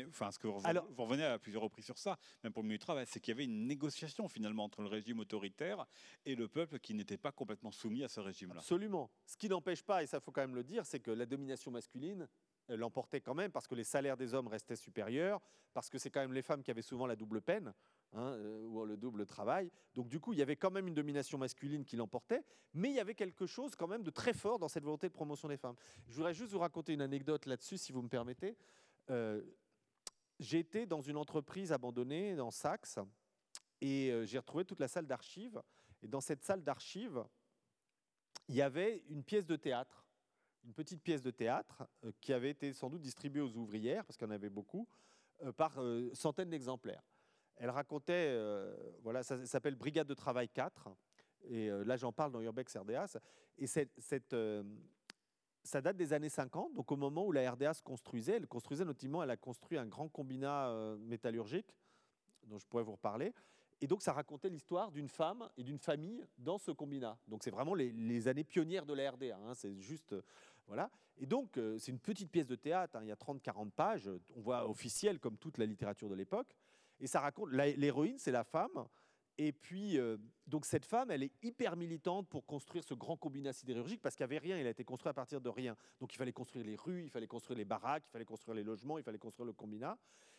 Enfin, ce que vous, vous, revenez à plusieurs reprises sur ça, même pour le milieu du travail, c'est qu'il y avait une négociation finalement entre le régime autoritaire et le peuple qui n'était pas complètement soumis à ce régime-là. Absolument. Ce qui n'empêche pas, et ça faut quand même le dire, c'est que la domination masculine l'emportait quand même parce que les salaires des hommes restaient supérieurs, parce que c'est quand même les femmes qui avaient souvent la double peine. Hein, euh, ou le double travail. Donc du coup, il y avait quand même une domination masculine qui l'emportait, mais il y avait quelque chose quand même de très fort dans cette volonté de promotion des femmes. Je voudrais juste vous raconter une anecdote là-dessus, si vous me permettez. Euh, J'étais dans une entreprise abandonnée dans Saxe, et euh, j'ai retrouvé toute la salle d'archives. Et dans cette salle d'archives, il y avait une pièce de théâtre, une petite pièce de théâtre qui avait été sans doute distribuée aux ouvrières, parce qu'il y en avait beaucoup, par centaines d'exemplaires. Elle racontait, euh, voilà, ça, s'appelle Brigade de travail 4, et euh, là j'en parle dans Urbex RDA, et euh, ça date des années 50, donc au moment où la RDA se construisait, elle construisait notamment, elle a construit un grand combinat métallurgique, dont je pourrais vous reparler, et donc ça racontait l'histoire d'une femme et d'une famille dans ce combinat. Donc c'est vraiment les, années pionnières de la RDA, hein, c'est juste... voilà. Et donc c'est une petite pièce de théâtre, hein, il y a 30-40 pages, on voit officiel comme toute la littérature de l'époque, et ça raconte, l'héroïne, c'est la femme. Et puis, euh, donc cette femme, elle est hyper militante pour construire ce grand combinat sidérurgique parce qu'il n'y avait rien, il a été construit à partir de rien. Donc il fallait construire les rues, il fallait construire les baraques, il fallait construire les logements, il fallait construire le combinat.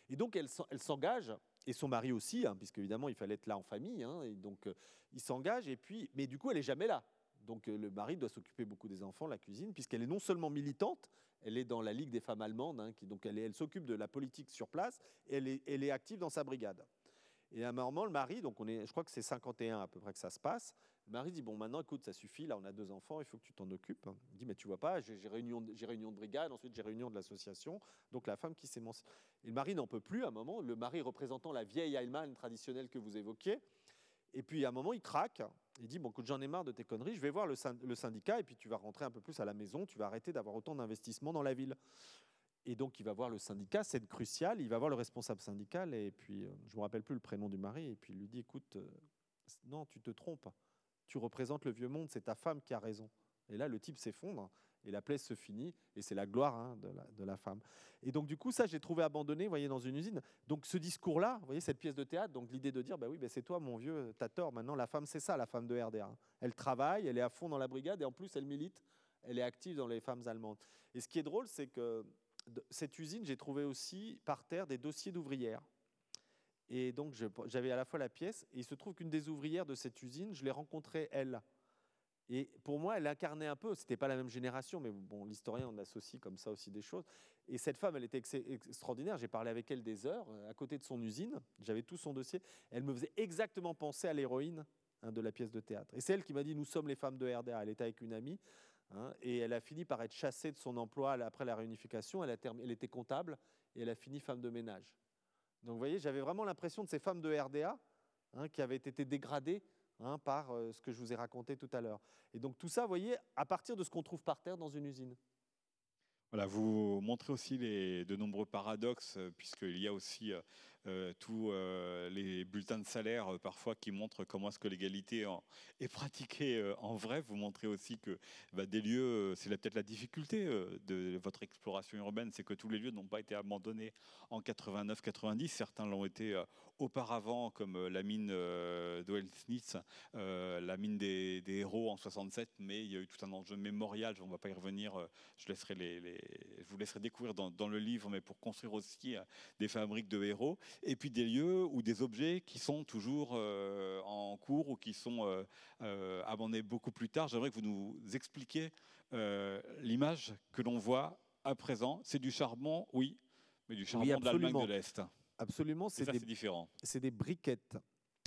Et donc elle, s'engage, et son mari aussi, hein, puisque évidemment il fallait être là en famille. Hein, et donc euh, il s'engage, et puis, mais du coup elle est jamais là. Donc euh, le mari doit s'occuper beaucoup des enfants, la cuisine, puisqu'elle est non seulement militante, elle est dans la Ligue des femmes allemandes, hein, qui, donc elle, s'occupe de la politique sur place, et elle est, elle est active dans sa brigade. Et à un moment, le mari, donc on est, je crois que c'est 51 à peu près que ça se passe, Le mari dit, bon, maintenant, écoute, ça suffit, là, on a deux enfants, il faut que tu t'en occupes. Il dit, mais tu vois pas, j'ai réunion, réunion de brigade, ensuite j'ai réunion de l'association, donc la femme qui s'émancipe. Et le mari n'en peut plus à un moment, le mari représentant la vieille Allemagne traditionnelle que vous évoquiez. Et puis à un moment, il craque. Il dit Bon, écoute, j'en ai marre de tes conneries, je vais voir le, syndicat et puis tu vas rentrer un peu plus à la maison, tu vas arrêter d'avoir autant d'investissements dans la ville. Et donc, il va voir le syndicat, c'est crucial. Il va voir le responsable syndical et puis, euh, je ne me rappelle plus le prénom du mari, et puis il lui dit Écoute, euh, non, tu te trompes. Tu représentes le vieux monde, c'est ta femme qui a raison. Et là, le type s'effondre et la plaie se finit, et c'est la gloire hein, de, la, femme. Et donc, du coup, ça, j'ai trouvé abandonné, vous voyez, dans une usine. Donc, ce discours-là, vous voyez, cette pièce de théâtre, donc l'idée de dire, bah oui, bah, c'est toi, mon vieux, t'as tort, maintenant, la femme, c'est ça, la femme de RDA. Elle travaille, elle est à fond dans la brigade, et en plus, elle milite, elle est active dans les femmes allemandes. Et ce qui est drôle, c'est que cette usine, j'ai trouvé aussi par terre des dossiers d'ouvrières. Et donc, j'avais à la fois la pièce, et il se trouve qu'une des ouvrières de cette usine, je l'ai rencontrée, elle, et pour moi, elle incarnait un peu, c'était pas la même génération, mais bon, l'historien, on associe comme ça aussi des choses. Et cette femme, elle était extraordinaire. J'ai parlé avec elle des heures, à côté de son usine. J'avais tout son dossier. Elle me faisait exactement penser à l'héroïne hein, de la pièce de théâtre. Et c'est elle qui m'a dit Nous sommes les femmes de RDA. Elle était avec une amie. Hein, et elle a fini par être chassée de son emploi après la réunification. Elle était comptable et elle a fini femme de ménage. Donc vous voyez, j'avais vraiment l'impression de ces femmes de RDA hein, qui avaient été dégradées Hein, par euh, ce que je vous ai raconté tout à l'heure. Et donc tout ça, vous voyez, à partir de ce qu'on trouve par terre dans une usine. Voilà, vous montrez aussi de nombreux paradoxes, euh, puisqu'il y a aussi euh, tous euh, les bulletins de salaire euh, parfois qui montrent comment est-ce que l'égalité est pratiquée en vrai. Vous montrez aussi que bah, des lieux, c'est peut-être la difficulté de votre exploration urbaine, c'est que tous les lieux n'ont pas été abandonnés en 89-90. Certains l'ont été auparavant, comme la mine d'Oelsnitz, la mine des, héros en 67, mais il y a eu tout un enjeu mémorial. On ne va pas y revenir. Je, vous laisserai découvrir dans, le livre, mais pour construire aussi des fabriques de héros et puis des lieux ou des objets qui sont toujours euh, en cours ou qui sont euh, euh, abandonnés beaucoup plus tard. J'aimerais que vous nous expliquiez l'image que l'on voit à présent. C'est du charbon, oui, mais du charbon de l'Allemagne de l'Est. Absolument, c'est différent. C'est des briquettes.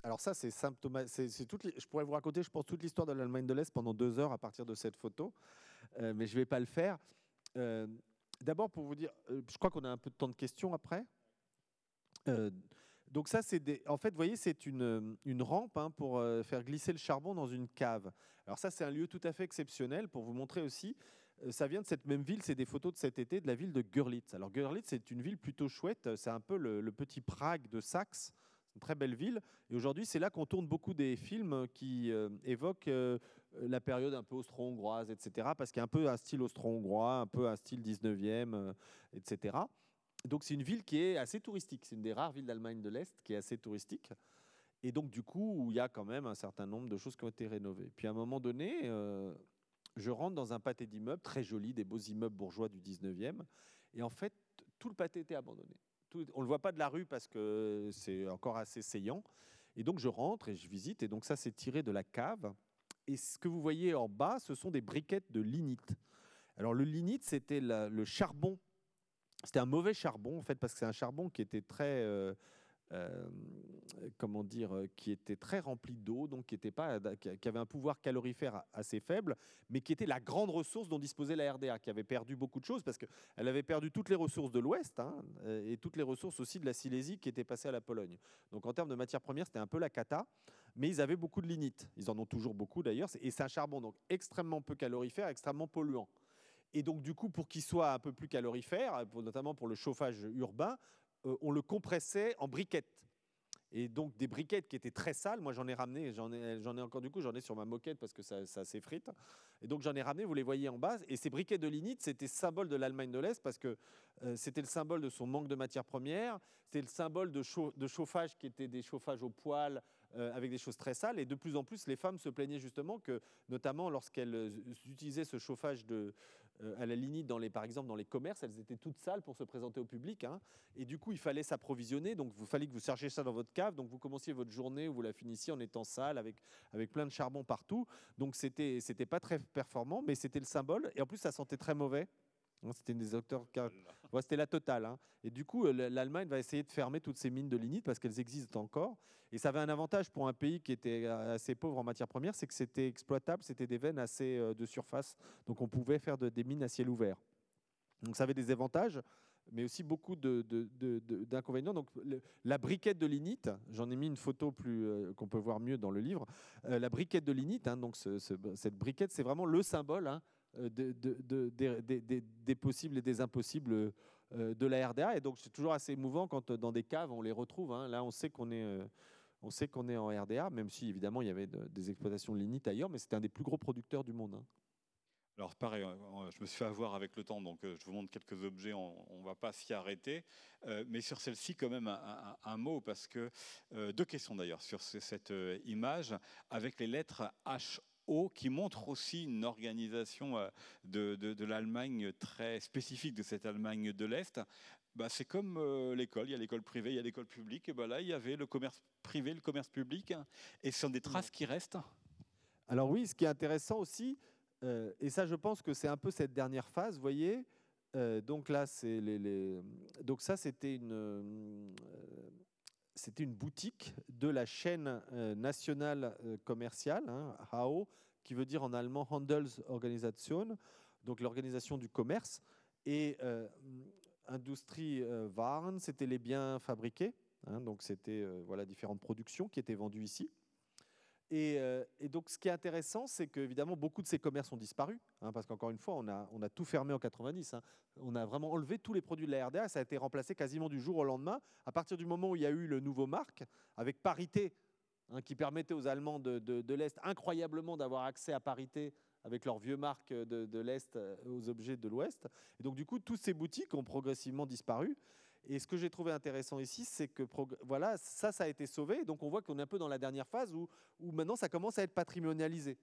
Alors ça, c'est symptomatique. je pourrais vous raconter, je pense, toute l'histoire de l'Allemagne de l'Est pendant deux heures à partir de cette photo, mais je ne vais pas le faire. D'abord, pour vous dire, je crois qu'on a un peu de temps de questions après. Euh, donc ça, c'est en fait, vous voyez, c'est une, une, rampe hein, pour euh, faire glisser le charbon dans une cave. Alors ça, c'est un lieu tout à fait exceptionnel pour vous montrer aussi. Euh, ça vient de cette même ville, c'est des photos de cet été de la ville de Görlitz. Alors Görlitz, c'est une ville plutôt chouette. C'est un peu le, petit Prague de Saxe. Une très belle ville. Et aujourd'hui, c'est là qu'on tourne beaucoup des films qui évoquent la période un peu austro-hongroise, etc. Parce qu'il y a un peu un style austro-hongrois, un peu un style 19e, etc donc c'est une ville qui est assez touristique. C'est une des rares villes d'Allemagne de l'Est qui est assez touristique. Et donc du coup, il y a quand même un certain nombre de choses qui ont été rénovées. Puis à un moment donné, euh, je rentre dans un pâté d'immeubles très joli, des beaux immeubles bourgeois du 19e. Et en fait, tout le pâté était abandonné. on ne le voit pas de la rue parce que c'est encore assez saillant. Et donc je rentre et je visite. Et donc ça, c'est tiré de la cave. Et ce que vous voyez en bas, ce sont des briquettes de lignite. Alors le lignite, c'était le charbon c'était un mauvais charbon, en fait, parce que c'est un charbon qui était très. Euh, euh, comment dire, euh, qui était très rempli d'eau, donc qui, pas, qui avait un pouvoir calorifère assez faible, mais qui était la grande ressource dont disposait la RDA, qui avait perdu beaucoup de choses parce qu'elle avait perdu toutes les ressources de l'Ouest hein, et toutes les ressources aussi de la Silésie qui étaient passées à la Pologne. Donc en termes de matières premières, c'était un peu la cata, mais ils avaient beaucoup de lignite. Ils en ont toujours beaucoup d'ailleurs, et c'est un charbon donc extrêmement peu calorifère, extrêmement polluant. Et donc, du coup, pour qu'il soit un peu plus calorifère, notamment pour le chauffage urbain, euh, on le compressait en briquettes. Et donc des briquettes qui étaient très sales, moi j'en ai ramené, j'en ai, encore du coup, j'en ai sur ma moquette parce que ça, s'effrite. Et donc j'en ai ramené, vous les voyez en base. Et ces briquettes de lignite, c'était symbole de l'Allemagne de l'Est parce que euh, c'était le symbole de son manque de matières premières, c'était le symbole de, chauffage qui était des chauffages au poil euh, avec des choses très sales. Et de plus en plus, les femmes se plaignaient justement que, notamment lorsqu'elles utilisaient ce chauffage de, euh, à la limite, dans les, par exemple, dans les commerces, elles étaient toutes sales pour se présenter au public. Hein. et du coup, il fallait s'approvisionner. Donc, il fallait que vous cherchiez ça dans votre cave. Donc, vous commenciez votre journée ou vous la finissiez en étant sale, avec, avec plein de charbon partout. Donc, c'était, c'était pas très performant, mais c'était le symbole. Et en plus, ça sentait très mauvais. Hein, c'était des acteurs, c'était la totale. Hein. Et du coup, l'Allemagne va essayer de fermer toutes ces mines de lignite parce qu'elles existent encore. Et ça avait un avantage pour un pays qui était assez pauvre en matière première, c'est que c'était exploitable, c'était des veines assez de surface, donc on pouvait faire des mines à ciel ouvert. Donc ça avait des avantages mais aussi beaucoup d'inconvénients. Donc, la briquette de lignite, j'en ai mis une photo plus euh, qu'on peut voir mieux dans le livre. Euh, la briquette de lignite, hein, donc cette briquette, c'est vraiment le symbole hein, euh, des, possibles et des impossibles de la RDA. Et donc, c'est toujours assez émouvant quand dans des caves, on les retrouve. Hein. Là, on sait qu'on est on sait qu'on est en RDA, même si évidemment il y avait des exploitations de lignite ailleurs, mais c'était un des plus gros producteurs du monde. Alors pareil, je me suis fait avoir avec le temps, donc euh, je vous montre quelques objets, on ne va pas s'y arrêter. Euh, mais sur celle-ci, quand même, un, mot, parce que euh, deux questions d'ailleurs sur cette image, avec les lettres HO qui montrent aussi une organisation de, l'Allemagne très spécifique de cette Allemagne de l'Est. Bah, c'est comme l'école, il y a l'école privée, il y a l'école publique, et bah, là il y avait le commerce privé, le commerce public, et ce sont des traces qui restent. Alors oui, ce qui est intéressant aussi, euh, et ça, je pense que c'est un peu cette dernière phase, vous voyez. Euh, donc là, c'est les, donc ça, c'était une, euh, c'était une boutique de la chaîne nationale commerciale, hein, HAO, qui veut dire en allemand Handelsorganisation, donc l'organisation du commerce. Et Industrie Waren, c'était les biens fabriqués. Hein, donc c'était voilà différentes productions qui étaient vendues ici. Euh, et, donc, ce qui est intéressant, c'est qu'évidemment, beaucoup de ces commerces ont disparu, hein, parce qu'encore une fois, on a, on a, tout fermé en 90. Hein. On a vraiment enlevé tous les produits de la RDA. Ça a été remplacé quasiment du jour au lendemain. À partir du moment où il y a eu le nouveau marque, avec parité, hein, qui permettait aux Allemands de, l'Est incroyablement d'avoir accès à parité avec leurs vieux marques de, de l'Est euh, aux objets de l'Ouest. Et donc, du coup, toutes ces boutiques ont progressivement disparu. Et ce que j'ai trouvé intéressant ici, c'est que voilà, ça, ça a été sauvé. Donc on voit qu'on est un peu dans la dernière phase où, maintenant ça commence à être patrimonialisé.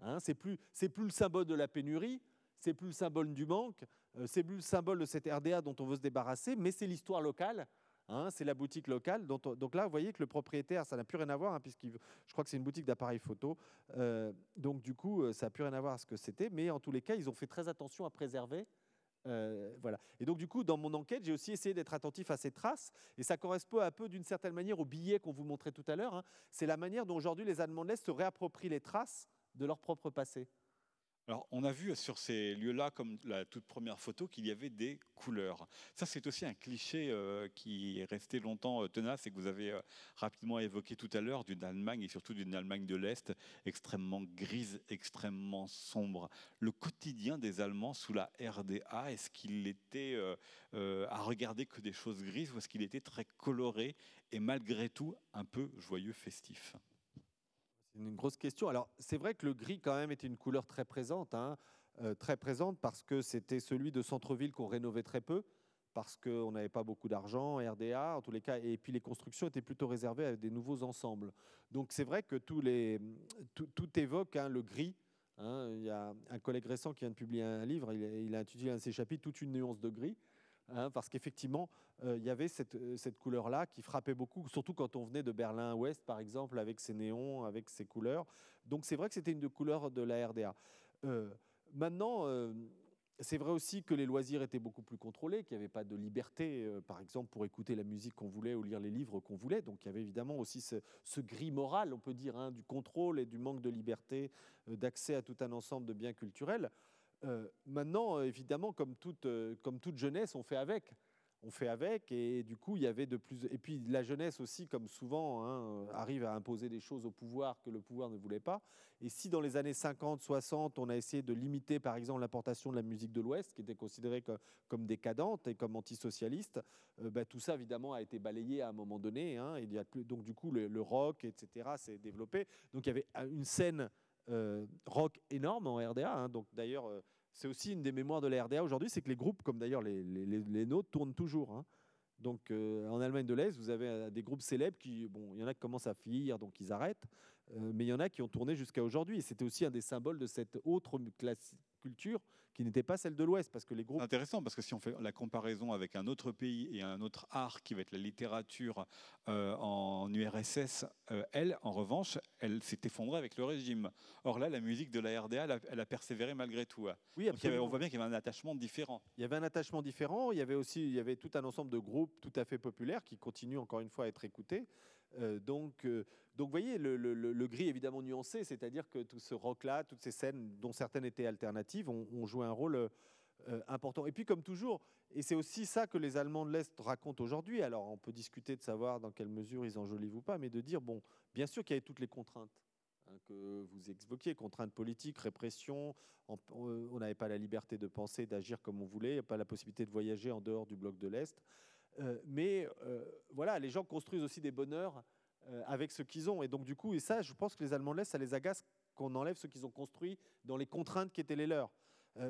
Hein, c'est plus, plus le symbole de la pénurie, c'est plus le symbole du manque, euh, c'est plus le symbole de cette RDA dont on veut se débarrasser, mais c'est l'histoire locale. Hein, c'est la boutique locale. donc là, vous voyez que le propriétaire, ça n'a plus rien à voir, hein, puisque je crois que c'est une boutique d'appareils photo. Euh, donc du coup, euh, ça n'a plus rien à voir à ce que c'était. Mais en tous les cas, ils ont fait très attention à préserver euh, voilà. Et donc, du coup, dans mon enquête, j'ai aussi essayé d'être attentif à ces traces. Et ça correspond un peu, d'une certaine manière, au billet qu'on vous montrait tout à l'heure. Hein. C'est la manière dont aujourd'hui les Allemands de l'Est se réapproprient les traces de leur propre passé. Alors, on a vu sur ces lieux-là, comme la toute première photo, qu'il y avait des couleurs. Ça, c'est aussi un cliché euh, qui est resté longtemps euh, tenace et que vous avez euh, rapidement évoqué tout à l'heure d'une Allemagne et surtout d'une Allemagne de l'Est extrêmement grise, extrêmement sombre. Le quotidien des Allemands sous la RDA, est-ce qu'il était à regarder que des choses grises ou est-ce qu'il était très coloré et malgré tout un peu joyeux, festif? Une grosse question. Alors, c'est vrai que le gris, quand même, était une couleur très présente, hein, euh, très présente parce que c'était celui de centre-ville qu'on rénovait très peu, parce qu'on n'avait pas beaucoup d'argent, RDA, en tous les cas, et puis les constructions étaient plutôt réservées à des nouveaux ensembles. Donc, c'est vrai que tout, évoque hein, le gris. Hein. Il y a un collègue récent qui vient de publier un livre, il, il a intitulé un de ses chapitres Toute une nuance de gris. Hein, parce qu'effectivement, euh, il y avait euh, cette, couleur-là qui frappait beaucoup, surtout quand on venait de Berlin-Ouest, par exemple, avec ses néons, avec ses couleurs. Donc c'est vrai que c'était une de couleurs de la RDA. Euh, maintenant, c'est vrai aussi que les loisirs étaient beaucoup plus contrôlés, qu'il n'y avait pas de liberté, par exemple, pour écouter la musique qu'on voulait ou lire les livres qu'on voulait. Donc il y avait évidemment aussi ce, gris moral, on peut dire, hein, du contrôle et du manque de liberté, d'accès à tout un ensemble de biens culturels. Euh, maintenant, évidemment, comme toute, euh, comme toute jeunesse, on fait avec. On fait avec, et du coup, il y avait de plus. Et puis, la jeunesse aussi, comme souvent, hein, arrive à imposer des choses au pouvoir que le pouvoir ne voulait pas. Et si dans les années 50, 60, on a essayé de limiter, par exemple, l'importation de la musique de l'Ouest, qui était considérée comme, décadente et comme antisocialiste, euh, bah, tout ça, évidemment, a été balayé à un moment donné. Hein. donc, du coup, le, rock, etc., s'est développé. Donc, il y avait une scène euh, rock énorme en RDA. Hein. donc d'ailleurs, euh, c'est aussi une des mémoires de la RDA aujourd'hui, c'est que les groupes, comme d'ailleurs les, nôtres, tournent toujours. Hein. Donc euh, en Allemagne de l'Est, vous avez des groupes célèbres qui, bon, il y en a qui commencent à fuir, donc ils arrêtent. mais il y en a qui ont tourné jusqu'à aujourd'hui. Et c'était aussi un des symboles de cette autre culture qui n'était pas celle de l'Ouest, parce que les groupes... Intéressant, parce que si on fait la comparaison avec un autre pays et un autre art qui va être la littérature euh, en URSS, euh, elle, en revanche, elle s'est effondrée avec le régime. Or là, la musique de la RDA, elle a, persévéré malgré tout. Oui, on voit bien qu'il y avait un attachement différent. Il y avait un attachement différent, il y avait aussi il y avait tout un ensemble de groupes tout à fait populaires qui continuent encore une fois à être écoutés. Euh, donc, euh, donc, vous voyez, le, gris évidemment nuancé, c'est-à-dire que tout ce rock-là, toutes ces scènes dont certaines étaient alternatives, ont, joué un rôle euh, important. Et puis, comme toujours, et c'est aussi ça que les Allemands de l'Est racontent aujourd'hui. Alors, on peut discuter de savoir dans quelle mesure ils enjolivent ou pas, mais de dire, bon, bien sûr qu'il y avait toutes les contraintes hein, que vous évoquiez, contraintes politiques, répression, on n'avait pas la liberté de penser, d'agir comme on voulait, pas la possibilité de voyager en dehors du bloc de l'Est. Euh, mais euh, voilà, les gens construisent aussi des bonheurs euh, avec ce qu'ils ont. Et donc, du coup, et ça, je pense que les Allemands de l'Est, ça les agace qu'on enlève ce qu'ils ont construit dans les contraintes qui étaient les leurs.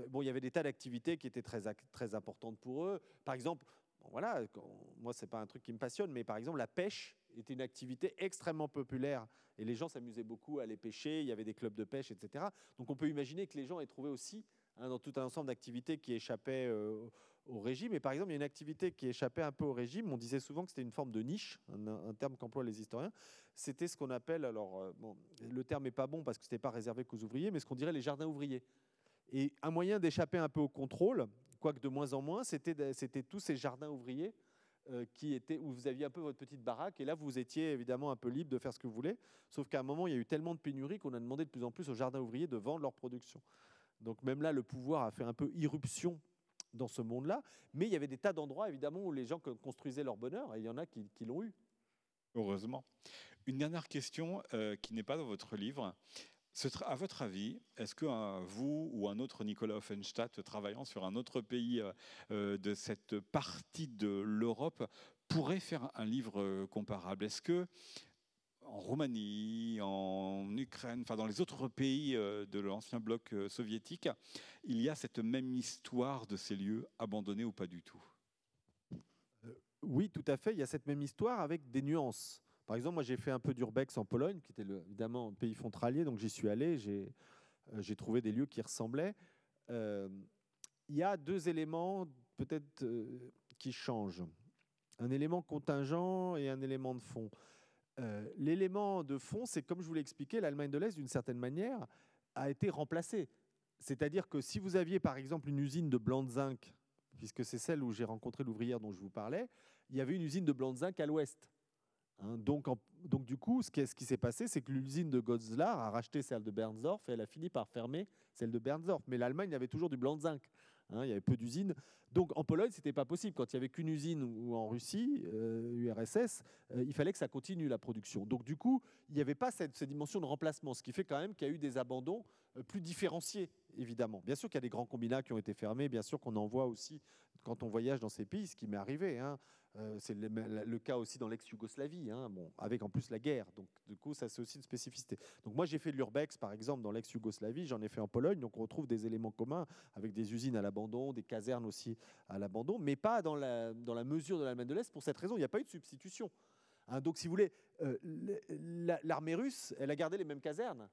bon, il y avait des tas d'activités qui étaient très, très importantes pour eux. Par exemple, voilà, moi, c'est pas un truc qui me passionne, mais par exemple, la pêche était une activité extrêmement populaire et les gens s'amusaient beaucoup à aller pêcher. Il y avait des clubs de pêche, etc. Donc, on peut imaginer que les gens aient trouvé aussi, hein, dans tout un ensemble d'activités qui échappaient au régime. Et par exemple, il y a une activité qui échappait un peu au régime. On disait souvent que c'était une forme de niche, un, terme qu'emploient les historiens. C'était ce qu'on appelle, alors, euh, le terme n'est pas bon parce que ce n'était pas réservé qu'aux ouvriers, mais ce qu'on dirait les jardins ouvriers. Et un moyen d'échapper un peu au contrôle, quoique de moins en moins, c'était, tous ces jardins ouvriers euh, qui étaient, où vous aviez un peu votre petite baraque, et là vous étiez évidemment un peu libre de faire ce que vous voulez, sauf qu'à un moment il y a eu tellement de pénurie qu'on a demandé de plus en plus aux jardins ouvriers de vendre leur production. Donc même là, le pouvoir a fait un peu irruption dans ce monde-là. Mais il y avait des tas d'endroits, évidemment, où les gens construisaient leur bonheur, et il y en a qui, l'ont eu. Heureusement. Une dernière question euh, qui n'est pas dans votre livre. À votre avis, est-ce que euh, vous ou un autre Nicolas Offenstadt travaillant sur un autre pays euh, de cette partie de l'Europe pourrait faire un livre comparable? Est-ce que en Roumanie, en Ukraine, enfin dans les autres pays euh, de l'ancien bloc euh, soviétique, il y a cette même histoire de ces lieux abandonnés ou pas du tout? Euh, Oui, tout à fait. Il y a cette même histoire avec des nuances. Par exemple, moi j'ai fait un peu d'urbex en Pologne, qui était évidemment un pays frontalier, donc j'y suis allé, j'ai trouvé des lieux qui ressemblaient. il y a deux éléments peut-être qui changent. Un élément contingent et un élément de fond. Euh, l'élément de fond, c'est comme je vous l'ai expliqué, l'Allemagne de l'Est, d'une certaine manière, a été remplacée. C'est-à-dire que si vous aviez par exemple une usine de blanc de zinc, puisque c'est celle où j'ai rencontré l'ouvrière dont je vous parlais, il y avait une usine de blanc de zinc à l'ouest. Hein. donc, donc, du coup, ce qui, s'est passé, c'est que l'usine de Goslar a racheté celle de Bernsdorf et elle a fini par fermer celle de Bernsdorf. Mais l'Allemagne avait toujours du blanc de zinc. Hein, il y avait peu d'usines. Donc en Pologne, ce n'était pas possible. Quand il n'y avait qu'une usine ou en Russie, URSS, euh, euh, il fallait que ça continue la production. Donc du coup, il n'y avait pas cette, cette, dimension de remplacement, ce qui fait quand même qu'il y a eu des abandons euh, plus différenciés, évidemment. Bien sûr qu'il y a des grands combinats qui ont été fermés, bien sûr qu'on en voit aussi quand on voyage dans ces pays, ce qui m'est arrivé. Hein. Euh, c'est le, cas aussi dans l'ex-Yougoslavie, hein, bon, avec en plus la guerre. Donc, du coup, ça, c'est aussi une spécificité. Donc, moi, j'ai fait de l'urbex, par exemple, dans l'ex-Yougoslavie. J'en ai fait en Pologne. Donc, on retrouve des éléments communs avec des usines à l'abandon, des casernes aussi à l'abandon, mais pas dans la, mesure de l'Allemagne de l'Est. Pour cette raison, il n'y a pas eu de substitution. Hein. donc, si vous voulez, euh, l'armée russe, elle a gardé les mêmes casernes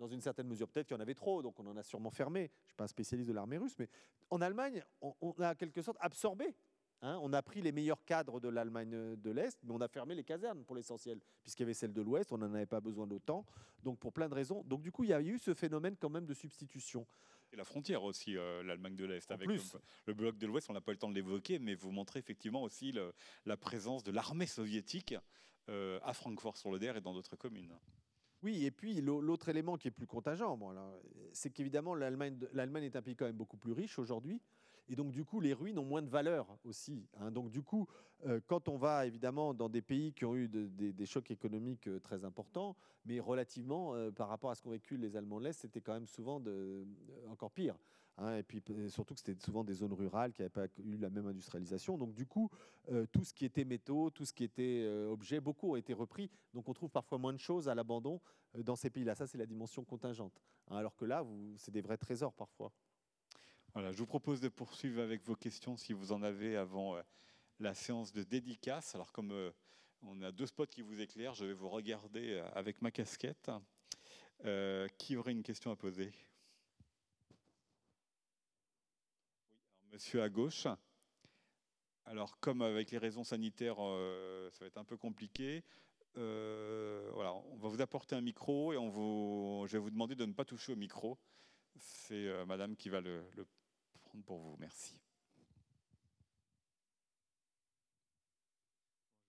dans une certaine mesure. Peut-être qu'il y en avait trop, donc on en a sûrement fermé. Je ne suis pas un spécialiste de l'armée russe, mais en Allemagne, on, on a en quelque sorte absorbé Hein, on a pris les meilleurs cadres de l'Allemagne de l'Est, mais on a fermé les casernes pour l'essentiel, puisqu'il y avait celles de l'Ouest, on n'en avait pas besoin d'autant. Donc pour plein de raisons. Donc du coup, il y a eu ce phénomène quand même de substitution. Et la frontière aussi, euh, l'Allemagne de l'Est, avec Le, bloc de l'Ouest, on n'a pas eu le temps de l'évoquer, mais vous montrez effectivement aussi la présence de l'armée soviétique euh, à Francfort-sur-le-Der et dans d'autres communes. Oui, et puis l'autre élément qui est plus contingent, c'est qu'évidemment l'Allemagne est un pays quand même beaucoup plus riche aujourd'hui. Et donc, du coup, les ruines ont moins de valeur aussi. Hein. Donc, du coup, euh, quand on va évidemment dans des pays qui ont eu des chocs économiques euh, très importants, mais relativement, euh, par rapport à ce qu'ont vécu les Allemands de l'Est, c'était quand même souvent encore pire. Hein. et puis surtout que c'était souvent des zones rurales qui n'avaient pas eu la même industrialisation. Donc du coup, tout ce qui était métaux, tout ce qui était objets, beaucoup ont été repris. Donc on trouve parfois moins de choses à l'abandon dans ces pays-là. Ça, c'est la dimension contingente. Hein. alors que là, c'est des vrais trésors parfois je vous propose de poursuivre avec vos questions si vous en avez avant euh, la séance de dédicace. Alors comme euh, On a deux spots qui vous éclairent. Je vais vous regarder avec ma casquette. qui aurait une question à poser? Monsieur à gauche. Alors, comme avec les raisons sanitaires, ça va être un peu compliqué, euh, voilà, on va vous apporter un micro et on vous, je vais vous demander de ne pas toucher au micro. C'est euh, madame qui va le, prendre pour vous. Merci.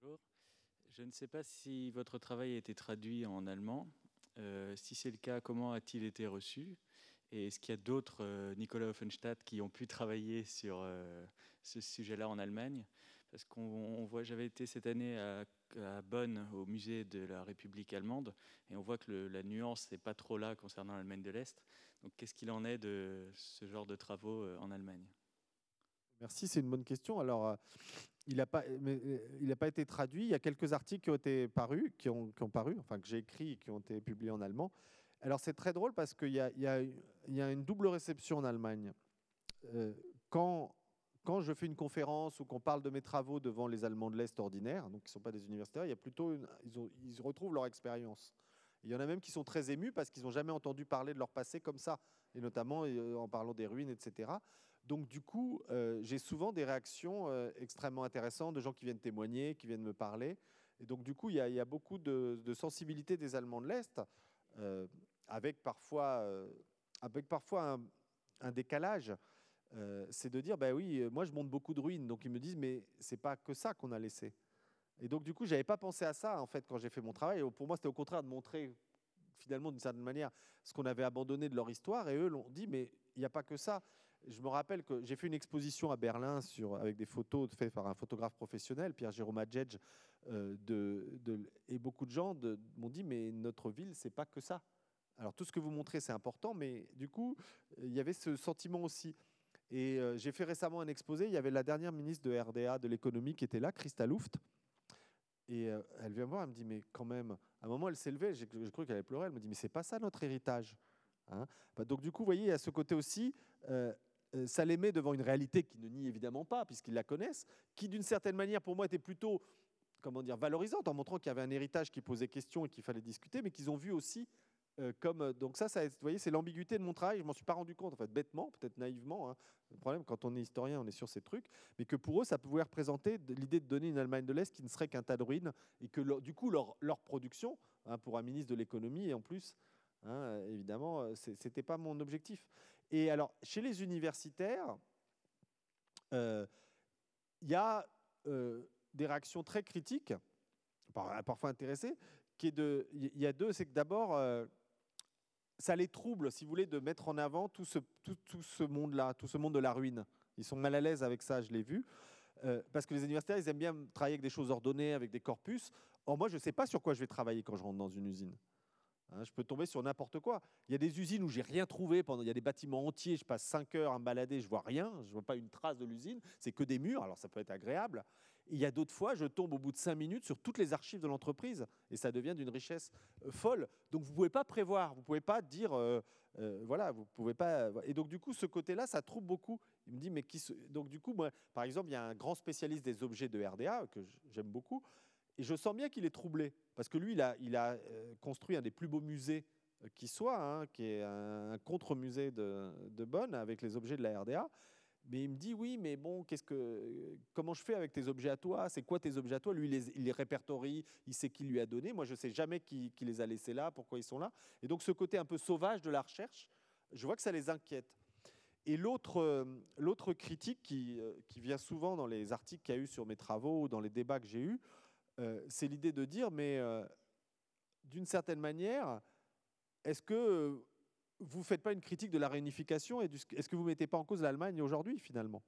Bonjour. Je ne sais pas si votre travail a été traduit en allemand. Euh, si c'est le cas, comment a-t-il été reçu? Et est-ce qu'il y a d'autres Nicolas Offenstadt qui ont pu travailler sur ce sujet-là en Allemagne? Parce qu'on voit, j'avais été cette année à Bonn, au musée de la République allemande, et on voit que la nuance n'est pas trop là concernant l'Allemagne de l'Est. Donc, qu'est-ce qu'il en est de ce genre de travaux euh, en Allemagne? Merci, c'est une bonne question. Alors, euh, il n'a pas, euh, été traduit. Il y a quelques articles qui ont été parus, qui ont, paru, enfin que j'ai écrits, qui ont été publiés en allemand. Alors, c'est très drôle parce qu'il y a, une double réception en Allemagne. quand quand je fais une conférence ou qu'on parle de mes travaux devant les Allemands de l'Est ordinaires, donc qui ne sont pas des universitaires, il y a plutôt ils, retrouvent leur expérience. Il y en a même qui sont très émus parce qu'ils n'ont jamais entendu parler de leur passé comme ça, et notamment euh, en parlant des ruines, etc. Donc du coup, euh, j'ai souvent des réactions euh, extrêmement intéressantes de gens qui viennent témoigner, qui viennent me parler. Et donc du coup, il y a, beaucoup de, sensibilité des Allemands de l'Est, avec parfois, avec parfois un, décalage. Euh, c'est de dire, bah oui, euh, moi je monte beaucoup de ruines, donc ils me disent, mais c'est pas que ça qu'on a laissé. Et donc du coup, j'avais pas pensé à ça en fait quand j'ai fait mon travail. Pour moi, c'était au contraire de montrer finalement d'une certaine manière ce qu'on avait abandonné de leur histoire. Et eux l'ont dit, mais il n'y a pas que ça. Je me rappelle que j'ai fait une exposition à Berlin avec des photos faites par un photographe professionnel, Pierre-Jérôme Adjedge, euh, et beaucoup de gens m'ont dit, mais notre ville, c'est pas que ça. Alors tout ce que vous montrez, c'est important, mais du coup, il y avait ce sentiment aussi. Et euh, j'ai fait récemment un exposé, il y avait la dernière ministre de RDA de l'économie qui était là, Christa Luft. Et euh, elle vient me voir, elle me dit, mais quand même, à un moment, elle s'est levée, j'ai cru qu'elle allait pleurer, elle me dit, mais c'est pas ça notre héritage. Hein bah, donc du coup, vous voyez, il y a ce côté aussi, euh, ça les met devant une réalité qu'ils ne nient évidemment pas, puisqu'ils la connaissent, qui d'une certaine manière, pour moi, était plutôt comment dire, valorisante, en montrant qu'il y avait un héritage qui posait question et qu'il fallait discuter, mais qu'ils ont vu aussi euh, euh, donc ça, vous voyez, c'est l'ambiguïté de mon travail. Je m'en suis pas rendu compte, en fait, bêtement, peut-être naïvement. Hein. Le problème, quand on est historien, on est sur ces trucs, mais que pour eux, ça pouvait représenter l'idée de donner une Allemagne de l'Est qui ne serait qu'un tas de ruines, et que du coup, leur, production, hein, pour un ministre de l'économie, et en plus, hein, évidemment, euh, c'était pas mon objectif. Et alors, chez les universitaires, il y a des réactions très critiques, parfois intéressées, il y a deux, c'est que d'abord ça les trouble, si vous voulez, de mettre en avant tout ce, tout, tout ce monde-là, tout ce monde de la ruine. Ils sont mal à l'aise avec ça, je l'ai vu. Euh, parce que les universitaires, ils aiment bien travailler avec des choses ordonnées, avec des corpus. Or, moi, je ne sais pas sur quoi je vais travailler quand je rentre dans une usine. Hein, je peux tomber sur n'importe quoi. Il y a des usines où j'ai rien trouvé. Pendant, il y a des bâtiments entiers, je passe 5 heures à me balader, je vois rien, je vois pas une trace de l'usine. C'est que des murs. Alors ça peut être agréable. Il y a d'autres fois, je tombe au bout de 5 minutes sur toutes les archives de l'entreprise et ça devient d'une richesse euh, folle. Donc vous pouvez pas prévoir, vous pouvez pas dire, euh, euh, voilà, vous pouvez pas. Et donc du coup, ce côté-là, ça trouble beaucoup. Il me dit, mais qui donc du coup, moi, par exemple, il y a un grand spécialiste des objets de RDA que j'aime beaucoup et je sens bien qu'il est troublé, parce que lui, il a, il a construit un des plus beaux musées qui soit, hein, qui est un contre-musée de, de, Bonn avec les objets de la RDA. Mais il me dit oui, mais bon, qu'est-ce que, comment je fais avec tes objets à toi? C'est quoi tes objets à toi? Lui, il les, répertorie, il sait qui lui a donné. Moi, je ne sais jamais qui, qui, les a laissés là, pourquoi ils sont là. Et donc, ce côté un peu sauvage de la recherche, je vois que ça les inquiète. Et l'autre, euh, critique qui, qui vient souvent dans les articles qu'il y a eu sur mes travaux ou dans les débats que j'ai eus, euh, c'est l'idée de dire, mais euh, d'une certaine manière, est-ce que vous ne faites pas une critique de la réunification et est-ce que vous ne mettez pas en cause l'Allemagne aujourd'hui finalement?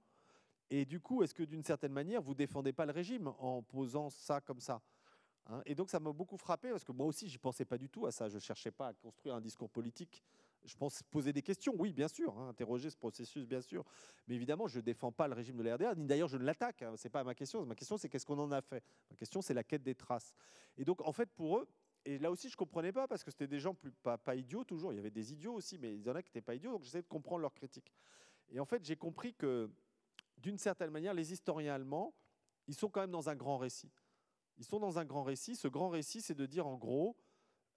Et du coup, est-ce que d'une certaine manière, vous ne défendez pas le régime en posant ça comme ça? Hein? Et donc ça m'a beaucoup frappé parce que moi aussi, je n'y pensais pas du tout à ça. Je ne cherchais pas à construire un discours politique je pense poser des questions, oui, bien sûr, hein, interroger ce processus, bien sûr. Mais évidemment, je ne défends pas le régime de l'RDA, ni d'ailleurs je ne l'attaque. Hein, Ce n'est pas ma question. Ma question, c'est qu'est-ce qu'on en a fait? Ma question, c'est la quête des traces. Et donc, en fait, pour eux, et là aussi, je ne comprenais pas parce que c'était des gens pas idiots toujours. Il y avait des idiots aussi, mais il y en a qui n'étaient pas idiots. Donc, j'essayais de comprendre leurs critiques. Et en fait, j'ai compris que, d'une certaine manière, les historiens allemands, ils sont quand même dans un grand récit. Ils sont dans un grand récit. Ce grand récit, c'est de dire en gros,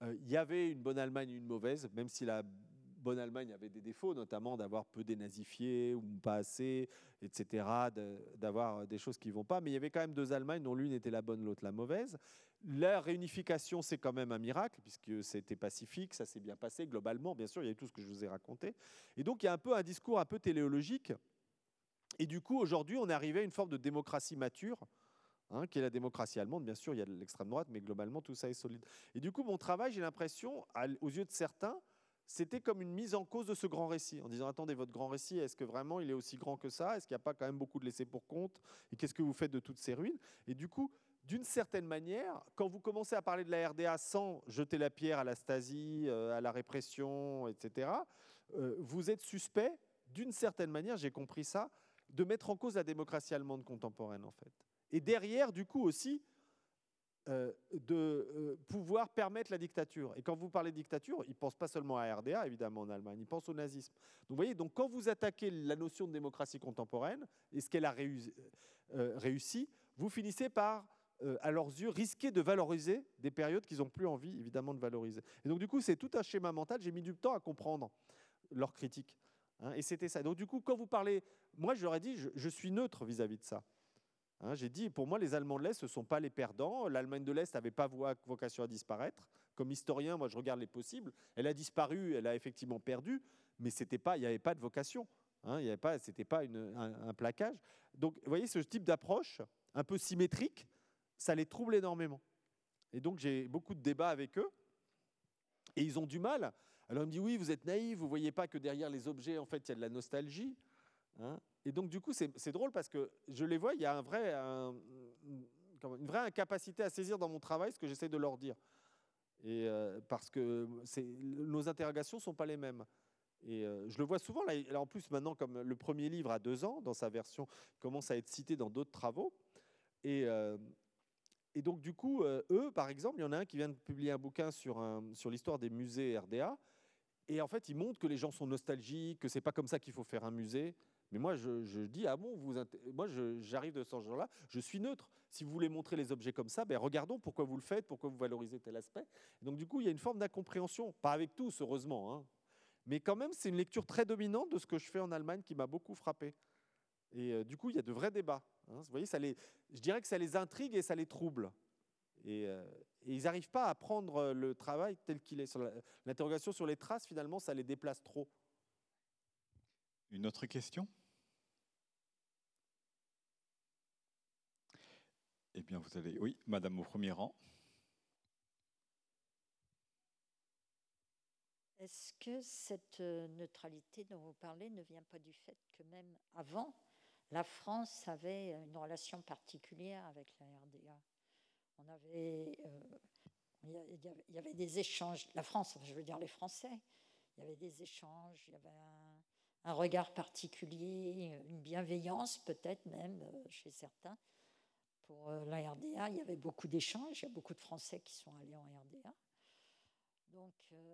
euh, il y avait une bonne Allemagne et une mauvaise, même si la bonne Allemagne avait des défauts, notamment d'avoir peu dénazifié ou pas assez, etc., d'avoir des choses qui ne vont pas. Mais il y avait quand même deux Allemagnes dont l'une était la bonne, l'autre la mauvaise. La réunification, c'est quand même un miracle, puisque c'était pacifique, ça s'est bien passé globalement. Bien sûr, il y a eu tout ce que je vous ai raconté. Et donc, il y a un peu un discours un peu téléologique. Et du coup, aujourd'hui, on est arrivé à une forme de démocratie mature, Hein, qui est la démocratie allemande. Bien sûr, il y a l'extrême droite, mais globalement, tout ça est solide. Et du coup, mon travail, j'ai l'impression, aux yeux de certains, c'était comme une mise en cause de ce grand récit, en disant, attendez, votre grand récit, est-ce que vraiment il est aussi grand que ça? Est-ce qu'il n'y a pas quand même beaucoup de laissés pour compte? Et qu'est-ce que vous faites de toutes ces ruines? Et du coup, d'une certaine manière, quand vous commencez à parler de la RDA sans jeter la pierre à la Stasi, euh, à la répression, etc., euh, vous êtes suspect, d'une certaine manière, j'ai compris ça, de mettre en cause la démocratie allemande contemporaine, en fait. Et derrière, du coup, aussi, euh, de pouvoir permettre la dictature. Et quand vous parlez de dictature, ils ne pensent pas seulement à RDA, évidemment, en Allemagne, ils pensent au nazisme. Donc vous voyez, donc, quand vous attaquez la notion de démocratie contemporaine et ce qu'elle a réussi, vous finissez par, à leurs yeux, risquer de valoriser des périodes qu'ils n'ont plus envie, évidemment, de valoriser. Et donc du coup, c'est tout un schéma mental, j'ai mis du temps à comprendre leur critique. Hein, et c'était ça. Donc du coup, quand vous parlez, moi, j'aurais dit, je, je suis neutre vis à -vis de ça. Hein, j'ai dit, pour moi, les Allemands de l'Est, ce ne sont pas les perdants. L'Allemagne de l'Est n'avait pas vocation à disparaître. Comme historien, moi, je regarde les possibles. Elle a disparu, elle a effectivement perdu, mais il n'y avait pas de vocation. Hein, ce n'était pas un, plaquage. Donc, vous voyez, ce type d'approche, un peu symétrique, ça les trouble énormément. Et donc, j'ai beaucoup de débats avec eux. Et ils ont du mal. Alors, ils me disent, oui, vous êtes naïf, vous ne voyez pas que derrière les objets, en fait, il y a de la nostalgie. Hein. Et donc, du coup, c'est drôle parce que je les vois, il y a une vraie incapacité à saisir dans mon travail ce que j'essaie de leur dire. Et euh, parce que nos interrogations ne sont pas les mêmes. Et euh, je le vois souvent, là, en plus maintenant, comme le premier livre a deux ans, dans sa version, commence à être cité dans d'autres travaux. Et, euh, et, donc, du coup, eux, par exemple, il y en a un qui vient de publier un bouquin sur, l'histoire des musées RDA. Et en fait, il montre que les gens sont nostalgiques, que c'est pas comme ça qu'il faut faire un musée. Mais moi, je, dis, ah bon, moi, j'arrive de ce genre-là, je suis neutre. Si vous voulez montrer les objets comme ça, ben regardons pourquoi vous le faites, pourquoi vous valorisez tel aspect. donc, du coup, il y a une forme d'incompréhension. Pas avec tous, heureusement. Hein. Mais quand même, c'est une lecture très dominante de ce que je fais en Allemagne qui m'a beaucoup frappé. Et euh, du coup, il y a de vrais débats. Hein. Vous voyez, ça les, je dirais que ça les intrigue et ça les trouble. Et, euh, ils n'arrivent pas à prendre le travail tel qu'il est. L'interrogation sur les traces, finalement, ça les déplace trop. Une autre question? Eh bien, vous allez. Oui, madame au premier rang. Est-ce que cette euh, neutralité dont vous parlez ne vient pas du fait que même avant, la France avait une relation particulière avec la RDA On avait, euh, il y avait des échanges. La France, je veux dire les Français, il y avait des échanges, il y avait un regard particulier, une bienveillance peut-être même euh, chez certains pour euh, la RDA. Il y avait beaucoup d'échanges, il y a beaucoup de Français qui sont allés en RDA. Donc,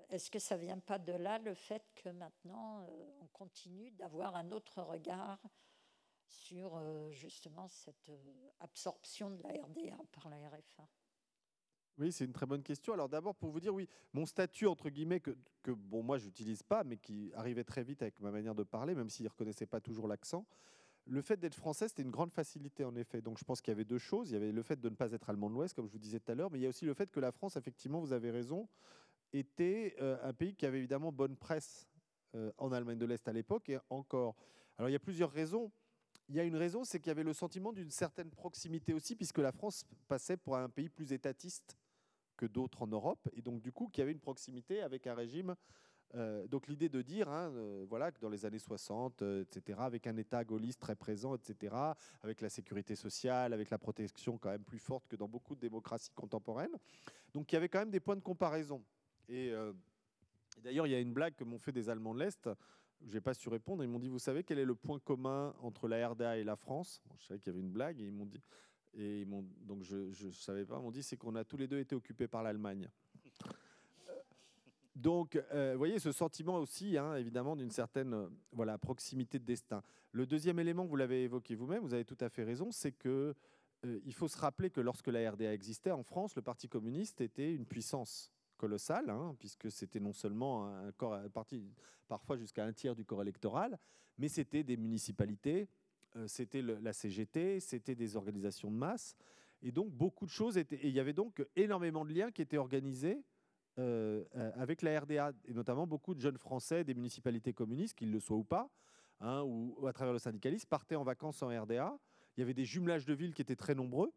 est-ce que ça ne vient pas de là le fait que maintenant on continue d'avoir un autre regard sur justement cette absorption de la RDA par la RFA oui, c'est une très bonne question. Alors d'abord, pour vous dire, oui, mon statut, entre guillemets, que, bon, moi, je n'utilise pas, mais qui arrivait très vite avec ma manière de parler, même s'il ne reconnaissait pas toujours l'accent, le fait d'être français, c'était une grande facilité en effet. Donc je pense qu'il y avait deux choses. Il y avait le fait de ne pas être allemand de l'Ouest, comme je vous disais tout à l'heure, mais il y a aussi le fait que la France, effectivement, vous avez raison, était euh, un pays qui avait évidemment bonne presse euh, en Allemagne de l'Est à l'époque et encore. Alors il y a plusieurs raisons. Il y a une raison, c'est qu'il y avait le sentiment d'une certaine proximité aussi, puisque la France passait pour un pays plus étatiste que d'autres en Europe, et donc du coup, qui avait une proximité avec un régime euh, donc l'idée de dire, hein, euh, voilà, que dans les années 60, euh, etc., avec un État gaulliste très présent, etc., avec la sécurité sociale, avec la protection quand même plus forte que dans beaucoup de démocraties contemporaines, donc il y avait quand même des points de comparaison. Et, d'ailleurs, il y a une blague que m'ont fait des Allemands de l'Est. Je n'ai pas su répondre. Ils m'ont dit, vous savez quel est le point commun entre la RDA et la France? Je savais qu'il y avait une blague ils m'ont dit, donc je ne savais pas. Ils m'ont dit, c'est qu'on a tous les deux été occupés par l'Allemagne. Donc, euh, vous voyez ce sentiment aussi, hein, évidemment, d'une certaine euh, proximité de destin. Le deuxième élément, vous l'avez évoqué vous-même, vous avez tout à fait raison, c'est que il faut se rappeler que lorsque la RDA existait en France, le Parti communiste était une puissance colossale, hein, puisque c'était non seulement un corps, parti parfois jusqu'à un tiers du corps électoral, mais c'était des municipalités, c'était la CGT, c'était des organisations de masse, et donc beaucoup de choses étaient. Et il y avait donc énormément de liens qui étaient organisés avec la RDA, et notamment beaucoup de jeunes Français des municipalités communistes, qu'ils le soient ou pas, hein, ou, à travers le syndicalisme, partaient en vacances en RDA. Il y avait des jumelages de villes qui étaient très nombreux.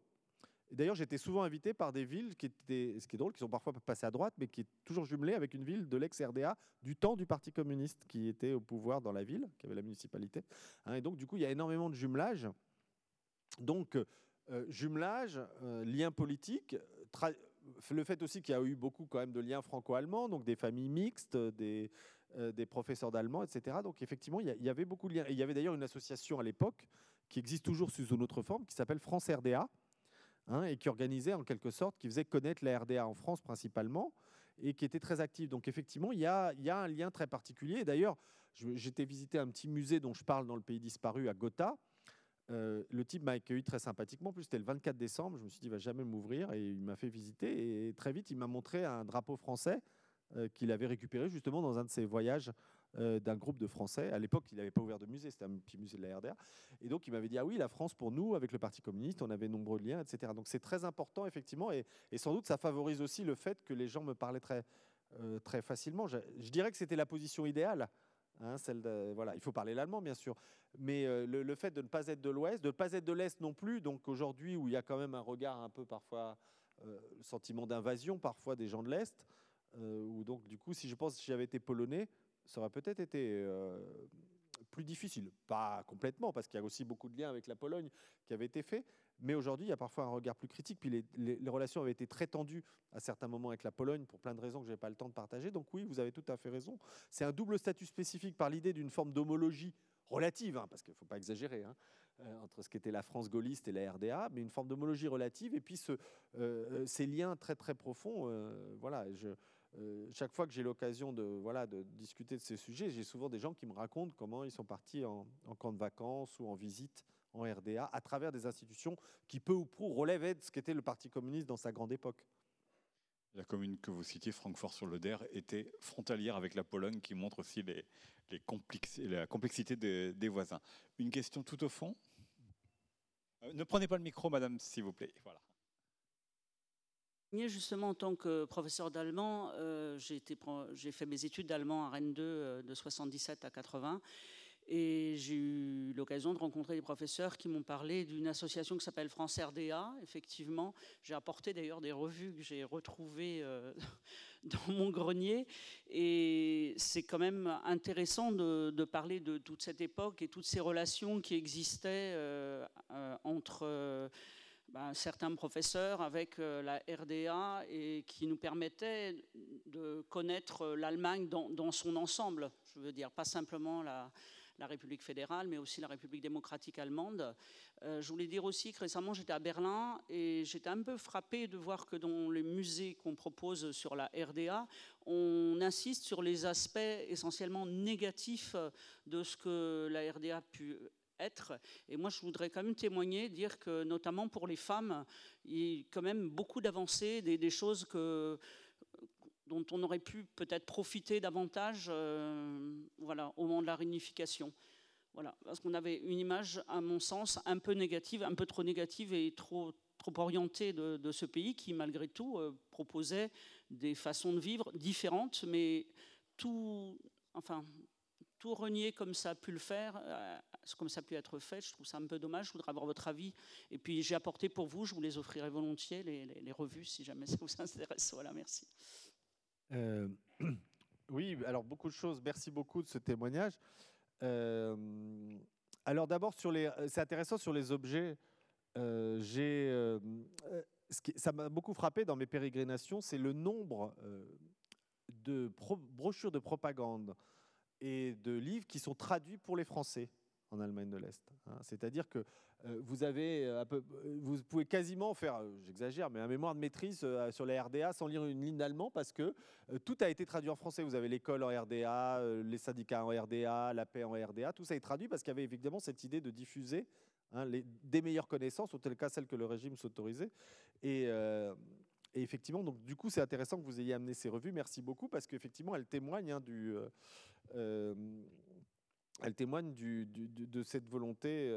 D'ailleurs, j'étais souvent invité par des villes qui étaient, ce qui est drôle, qui sont parfois passées à droite, mais qui est toujours jumelées avec une ville de l'ex-RDA du temps du Parti communiste qui était au pouvoir dans la ville, qui avait la municipalité. Hein. et donc, du coup, il y a énormément de jumelages. Donc, euh, jumelage, euh, lien politique, le fait aussi qu'il y a eu beaucoup quand même de liens franco-allemands, donc des familles mixtes, des, euh, professeurs d'allemand, etc. Donc effectivement, il y, avait beaucoup de liens. il y avait d'ailleurs une association à l'époque qui existe toujours sous une autre forme, qui s'appelle France RDA, hein, et qui organisait en quelque sorte, qui faisait connaître la RDA en France principalement, et qui était très active. Donc effectivement, il y a, un lien très particulier. D'ailleurs, j'étais visiter un petit musée dont je parle dans le pays disparu à Gotha. Euh, le type m'a accueilli très sympathiquement. En plus, c'était le 24 décembre. Je me suis dit, il va jamais m'ouvrir. Et il m'a fait visiter. Et très vite, il m'a montré un drapeau français euh, qu'il avait récupéré justement dans un de ses voyages euh, d'un groupe de Français. À l'époque, il n'avait pas ouvert de musée, c'était un petit musée de la RDA. Et donc, il m'avait dit, ah oui, la France, pour nous, avec le Parti communiste, on avait nombreux liens, etc. Donc, c'est très important, effectivement. Et, sans doute, ça favorise aussi le fait que les gens me parlaient très, euh, très facilement. Je, dirais que c'était la position idéale. Hein, celle voilà, il faut parler l'allemand, bien sûr. Mais euh, le, fait de ne pas être de l'Ouest, de ne pas être de l'Est non plus, donc aujourd'hui, où il y a quand même un regard un peu parfois, le sentiment d'invasion parfois des gens de l'Est, ou donc, du coup, si je pense que j'avais été polonais, ça aurait peut-être été euh, plus difficile. Pas complètement, parce qu'il y a aussi beaucoup de liens avec la Pologne qui avaient été faits. Mais aujourd'hui, il y a parfois un regard plus critique. Puis les, relations avaient été très tendues à certains moments avec la Pologne pour plein de raisons que je n'ai pas le temps de partager. Donc oui, vous avez tout à fait raison. C'est un double statut spécifique par l'idée d'une forme d'homologie relative, hein, parce qu'il ne faut pas exagérer, hein, euh, entre ce qu'était la France gaulliste et la RDA, mais une forme d'homologie relative, et puis euh, ces liens très très profonds. voilà, euh, chaque fois que j'ai l'occasion de, voilà, de discuter de ces sujets, j'ai souvent des gens qui me racontent comment ils sont partis en, camp de vacances ou en visite en RDA à travers des institutions qui, peu ou prou, relèvent de ce qu'était le Parti communiste dans sa grande époque. La commune que vous citiez, Francfort-sur-le-Der, était frontalière avec la Pologne, qui montre aussi les, les la complexité des, voisins. Une question tout au fond? Euh, Ne prenez pas le micro, madame, s'il vous plaît. Voilà. Justement, en tant que professeur d'allemand, euh, j'ai fait mes études d'allemand à Rennes 2 euh, de 77 à 80. Et j'ai eu l'occasion de rencontrer des professeurs qui m'ont parlé d'une association qui s'appelle France RDA. Effectivement, j'ai apporté d'ailleurs des revues que j'ai retrouvées euh, dans mon grenier. Et c'est quand même intéressant de, parler de toute cette époque et toutes ces relations qui existaient entre ben, certains professeurs avec euh, la RDA et qui nous permettaient de connaître l'Allemagne dans, son ensemble. Je veux dire, pas simplement la, République fédérale, mais aussi la République démocratique allemande. Euh, je voulais dire aussi que récemment j'étais à Berlin et j'étais un peu frappée de voir que dans les musées qu'on propose sur la RDA, on insiste sur les aspects essentiellement négatifs de ce que la RDA a pu être. Et moi, je voudrais quand même témoigner, dire que notamment pour les femmes, il y a quand même beaucoup d'avancées, des, choses que, dont on aurait pu peut-être profiter davantage euh, voilà, au moment de la réunification. Voilà, parce qu'on avait une image, à mon sens, un peu négative, un peu trop négative et trop, trop orientée de, ce pays qui, malgré tout, euh, proposait des façons de vivre différentes, mais tout, enfin, tout renier comme ça a pu le faire, euh, comme ça a pu être fait, je trouve ça un peu dommage. Je voudrais avoir votre avis. Et puis j'ai apporté pour vous, je vous les offrirai volontiers, les, revues, si jamais ça vous intéresse. Voilà, merci. Euh, oui, alors beaucoup de choses. Merci beaucoup de ce témoignage. Euh, alors d'abord, c'est intéressant sur les objets. j'ai, ce qui, ça m'a beaucoup frappé dans mes pérégrinations, c'est le nombre de brochures de propagande et de livres qui sont traduits pour les Français en Allemagne de l'Est. Hein. C'est-à-dire que euh, euh, euh, vous pouvez quasiment faire, j'exagère, mais un mémoire de maîtrise sur la RDA sans lire une ligne d'allemand parce que tout a été traduit en français. Vous avez l'école en RDA, les syndicats en RDA, la paix en RDA, tout ça est traduit parce qu'il y avait évidemment cette idée de diffuser hein, des meilleures connaissances, au tel cas celles que le régime s'autorisait. Et, et, effectivement, donc, du coup, c'est intéressant que vous ayez amené ces revues. Merci beaucoup, parce qu'effectivement, elles témoignent hein, du... elle témoigne de cette volonté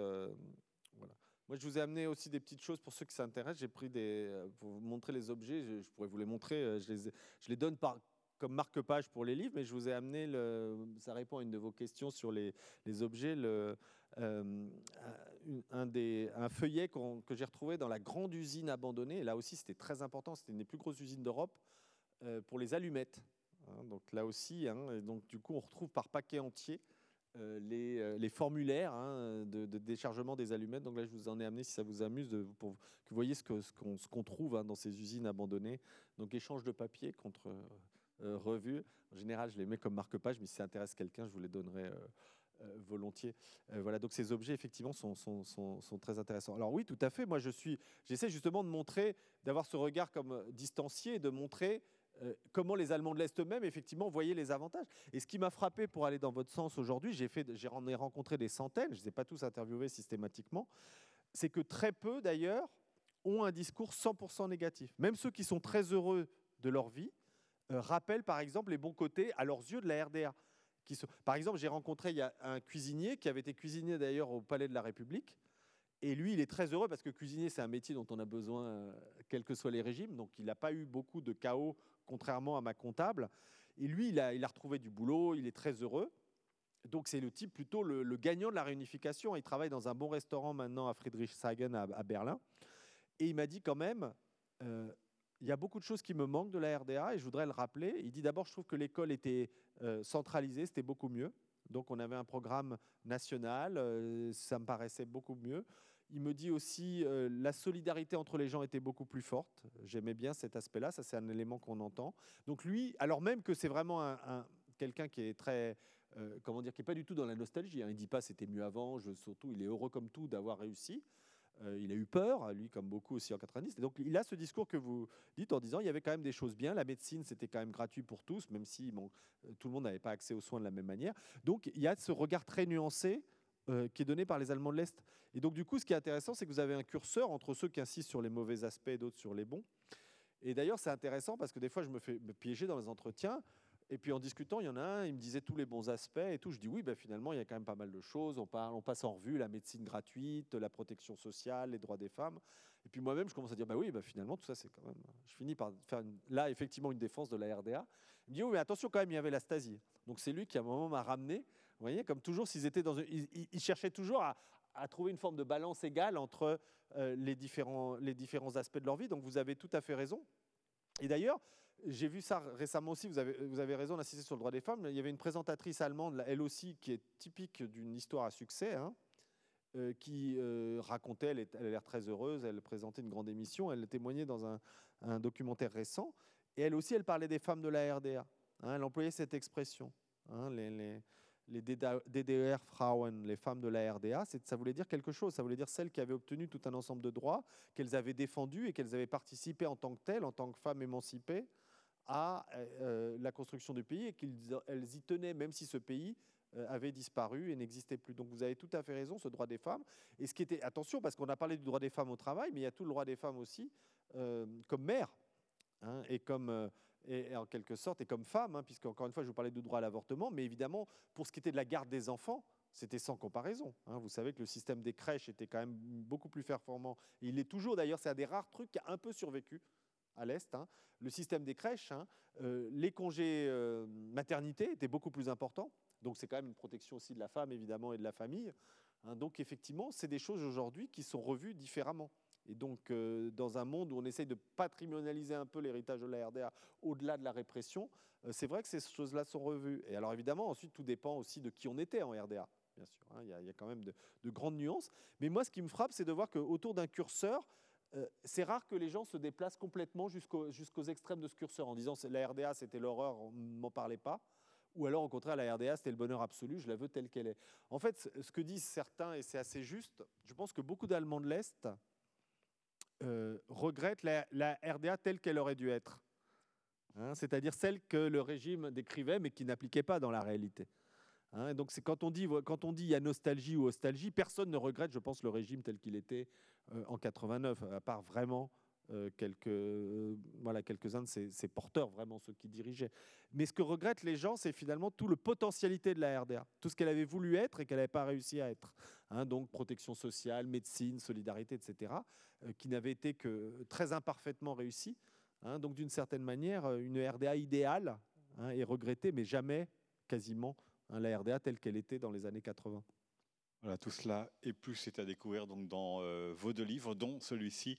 voilà, moi, je vous ai amené aussi des petites choses pour ceux qui s'intéressent. J'ai pris euh, pour vous montrer les objets, je, pourrais vous les montrer. Euh, je les, donne comme marque-page pour les livres, mais je vous ai amené, ça répond à une de vos questions sur les, objets, euh, un, feuillet que j'ai retrouvé dans la grande usine abandonnée. Et là aussi, c'était très important, c'était une des plus grosses usines d'Europe pour les allumettes. Hein, donc là aussi, hein, donc du coup, on retrouve par paquet entier euh, euh, les, formulaires hein, de, déchargement des allumettes. Donc là, je vous en ai amené, si ça vous amuse, pour que vous voyez ce qu'on trouve hein, dans ces usines abandonnées. Donc échange de papier contre euh, revue. En général, je les mets comme marque-page, mais si ça intéresse quelqu'un, je vous les donnerai volontiers. voilà, donc ces objets, effectivement, sont, sont, très intéressants. Alors oui, tout à fait. Moi, je suis, j'essaie justement de montrer, d'avoir ce regard comme distancié, de montrer euh, comment les Allemands de l'Est eux-mêmes, effectivement, voyaient les avantages. Et ce qui m'a frappé pour aller dans votre sens aujourd'hui, j'ai ai rencontré des centaines, je ne les ai pas tous interviewés systématiquement, c'est que très peu d'ailleurs ont un discours 100% négatif. Même ceux qui sont très heureux de leur vie euh, rappellent par exemple les bons côtés à leurs yeux de la RDA. Par exemple, j'ai rencontré il y a un cuisinier qui avait été cuisinier d'ailleurs au Palais de la République. Et lui, il est très heureux parce que cuisinier, c'est un métier dont on a besoin, euh, quels que soient les régimes. Donc, il n'a pas eu beaucoup de chaos contrairement à ma comptable. Et lui, il a, il a retrouvé du boulot, il est très heureux. Donc c'est le type plutôt le, gagnant de la réunification. Il travaille dans un bon restaurant maintenant à Friedrichshagen à, à Berlin. Et il m'a dit quand même, euh, il y a beaucoup de choses qui me manquent de la RDA et je voudrais le rappeler. Il dit d'abord, je trouve que l'école était euh, centralisée, c'était beaucoup mieux. Donc on avait un programme national, euh, ça me paraissait beaucoup mieux. Il me dit aussi euh, la solidarité entre les gens était beaucoup plus forte. J'aimais bien cet aspect-là, ça c'est un élément qu'on entend. Donc lui, alors même que c'est vraiment un, quelqu'un qui est très, euh, comment dire, qui est pas du tout dans la nostalgie. Hein. Il dit pas c'était mieux avant. Je, surtout, il est heureux comme tout d'avoir réussi. Euh, il a eu peur, lui comme beaucoup aussi en 90. Et donc il a ce discours que vous dites en disant il y avait quand même des choses bien. La médecine c'était quand même gratuit pour tous, même si bon, tout le monde n'avait pas accès aux soins de la même manière. Donc il y a ce regard très nuancé euh, qui est donné par les Allemands de l'Est. Et donc, du coup, ce qui est intéressant, c'est que vous avez un curseur entre ceux qui insistent sur les mauvais aspects et d'autres sur les bons. Et d'ailleurs, c'est intéressant parce que des fois, je me fais piéger dans les entretiens. Et puis en discutant, il y en a un, il me disait tous les bons aspects et tout. Je dis oui, ben finalement, il y a quand même pas mal de choses. On, parle, on passe en revue la médecine gratuite, la protection sociale, les droits des femmes. Et puis moi-même, je commence à dire bah oui, ben finalement, tout ça, c'est quand même. Je finis par faire là, effectivement, une défense de la RDA. Il me dit oui, mais attention quand même, il y avait la Stasi. Donc c'est lui qui, à un moment, m'a ramené vous voyez, comme toujours, ils, cherchaient toujours à, trouver une forme de balance égale entre euh, les, différents, aspects de leur vie. Donc vous avez tout à fait raison. Et d'ailleurs, j'ai vu ça récemment aussi, vous avez, raison d'insister sur le droit des femmes. Il y avait une présentatrice allemande, elle aussi, qui est typique d'une histoire à succès, hein, euh, qui euh, racontait, elle, a l'air très heureuse, elle présentait une grande émission, elle témoignait dans un, documentaire récent. Et elle aussi, elle parlait des femmes de la RDA. Hein, elle employait cette expression. Hein, les, les DDR Frauen, les femmes de la RDA, ça voulait dire quelque chose. Ça voulait dire celles qui avaient obtenu tout un ensemble de droits, qu'elles avaient défendus et qu'elles avaient participé en tant que telles, en tant que femmes émancipées, à euh, la construction du pays et qu'elles y tenaient, même si ce pays euh, avait disparu et n'existait plus. Donc vous avez tout à fait raison, ce droit des femmes. Et ce qui était, attention, parce qu'on a parlé du droit des femmes au travail, mais il y a tout le droit des femmes aussi euh, comme mère hein, et comme et, en quelque sorte, et comme femme, hein, puisque encore une fois, je vous parlais du droit à l'avortement, mais évidemment, pour ce qui était de la garde des enfants, c'était sans comparaison. Hein. Vous savez que le système des crèches était quand même beaucoup plus performant. il est toujours, d'ailleurs, c'est un des rares trucs qui a un peu survécu à l'Est. Hein. Le système des crèches, euh, les congés euh, maternité étaient beaucoup plus importants. Donc c'est quand même une protection aussi de la femme, évidemment, et de la famille. donc effectivement, c'est des choses aujourd'hui qui sont revues différemment. Et donc, euh, dans un monde où on essaye de patrimonialiser un peu l'héritage de la RDA au-delà de la répression, euh, c'est vrai que ces choses-là sont revues. Et alors, évidemment, ensuite, tout dépend aussi de qui on était en RDA, bien sûr. Hein. il, y a, quand même de, grandes nuances. Mais moi, ce qui me frappe, c'est de voir qu'autour d'un curseur, euh, c'est rare que les gens se déplacent complètement jusqu'aux extrêmes de ce curseur en disant la RDA, c'était l'horreur, on ne m'en parlait pas. Ou alors, au contraire, la RDA, c'était le bonheur absolu, je la veux telle qu'elle est. En fait, ce que disent certains, et c'est assez juste, je pense que beaucoup d'Allemands de l'Est, euh, regrette la, RDA telle qu'elle aurait dû être. Hein, c'est-à-dire celle que le régime décrivait mais qui n'appliquait pas dans la réalité. Hein. donc quand on dit il y a nostalgie ou nostalgie, personne ne regrette, je pense, le régime tel qu'il était en 89, à part vraiment euh, quelques, euh, voilà, quelques-uns de ces, porteurs, vraiment ceux qui dirigeaient. Mais ce que regrettent les gens, c'est finalement tout le potentialité de la RDA, tout ce qu'elle avait voulu être et qu'elle n'avait pas réussi à être. Hein, donc protection sociale, médecine, solidarité, etc., euh, qui n'avaient été que très imparfaitement réussi. Hein. donc d'une certaine manière, une RDA idéale hein, est regrettée, mais jamais quasiment la RDA telle qu'elle était dans les années 80. Voilà, tout cela et plus c'est à découvrir donc dans vos deux livres, dont celui-ci,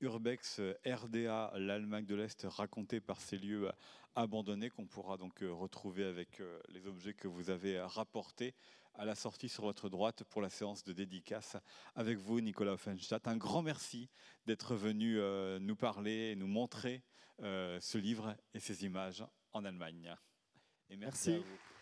Urbex RDA, l'Allemagne de l'Est, raconté par ces lieux abandonnés qu'on pourra donc euh, retrouver avec euh, les objets que vous avez rapportés à la sortie sur votre droite pour la séance de dédicace avec vous, Nicolas Offenstadt. Un grand merci d'être venu euh, nous parler et nous montrer ce livre et ces images en Allemagne. Et merci, merci. à vous.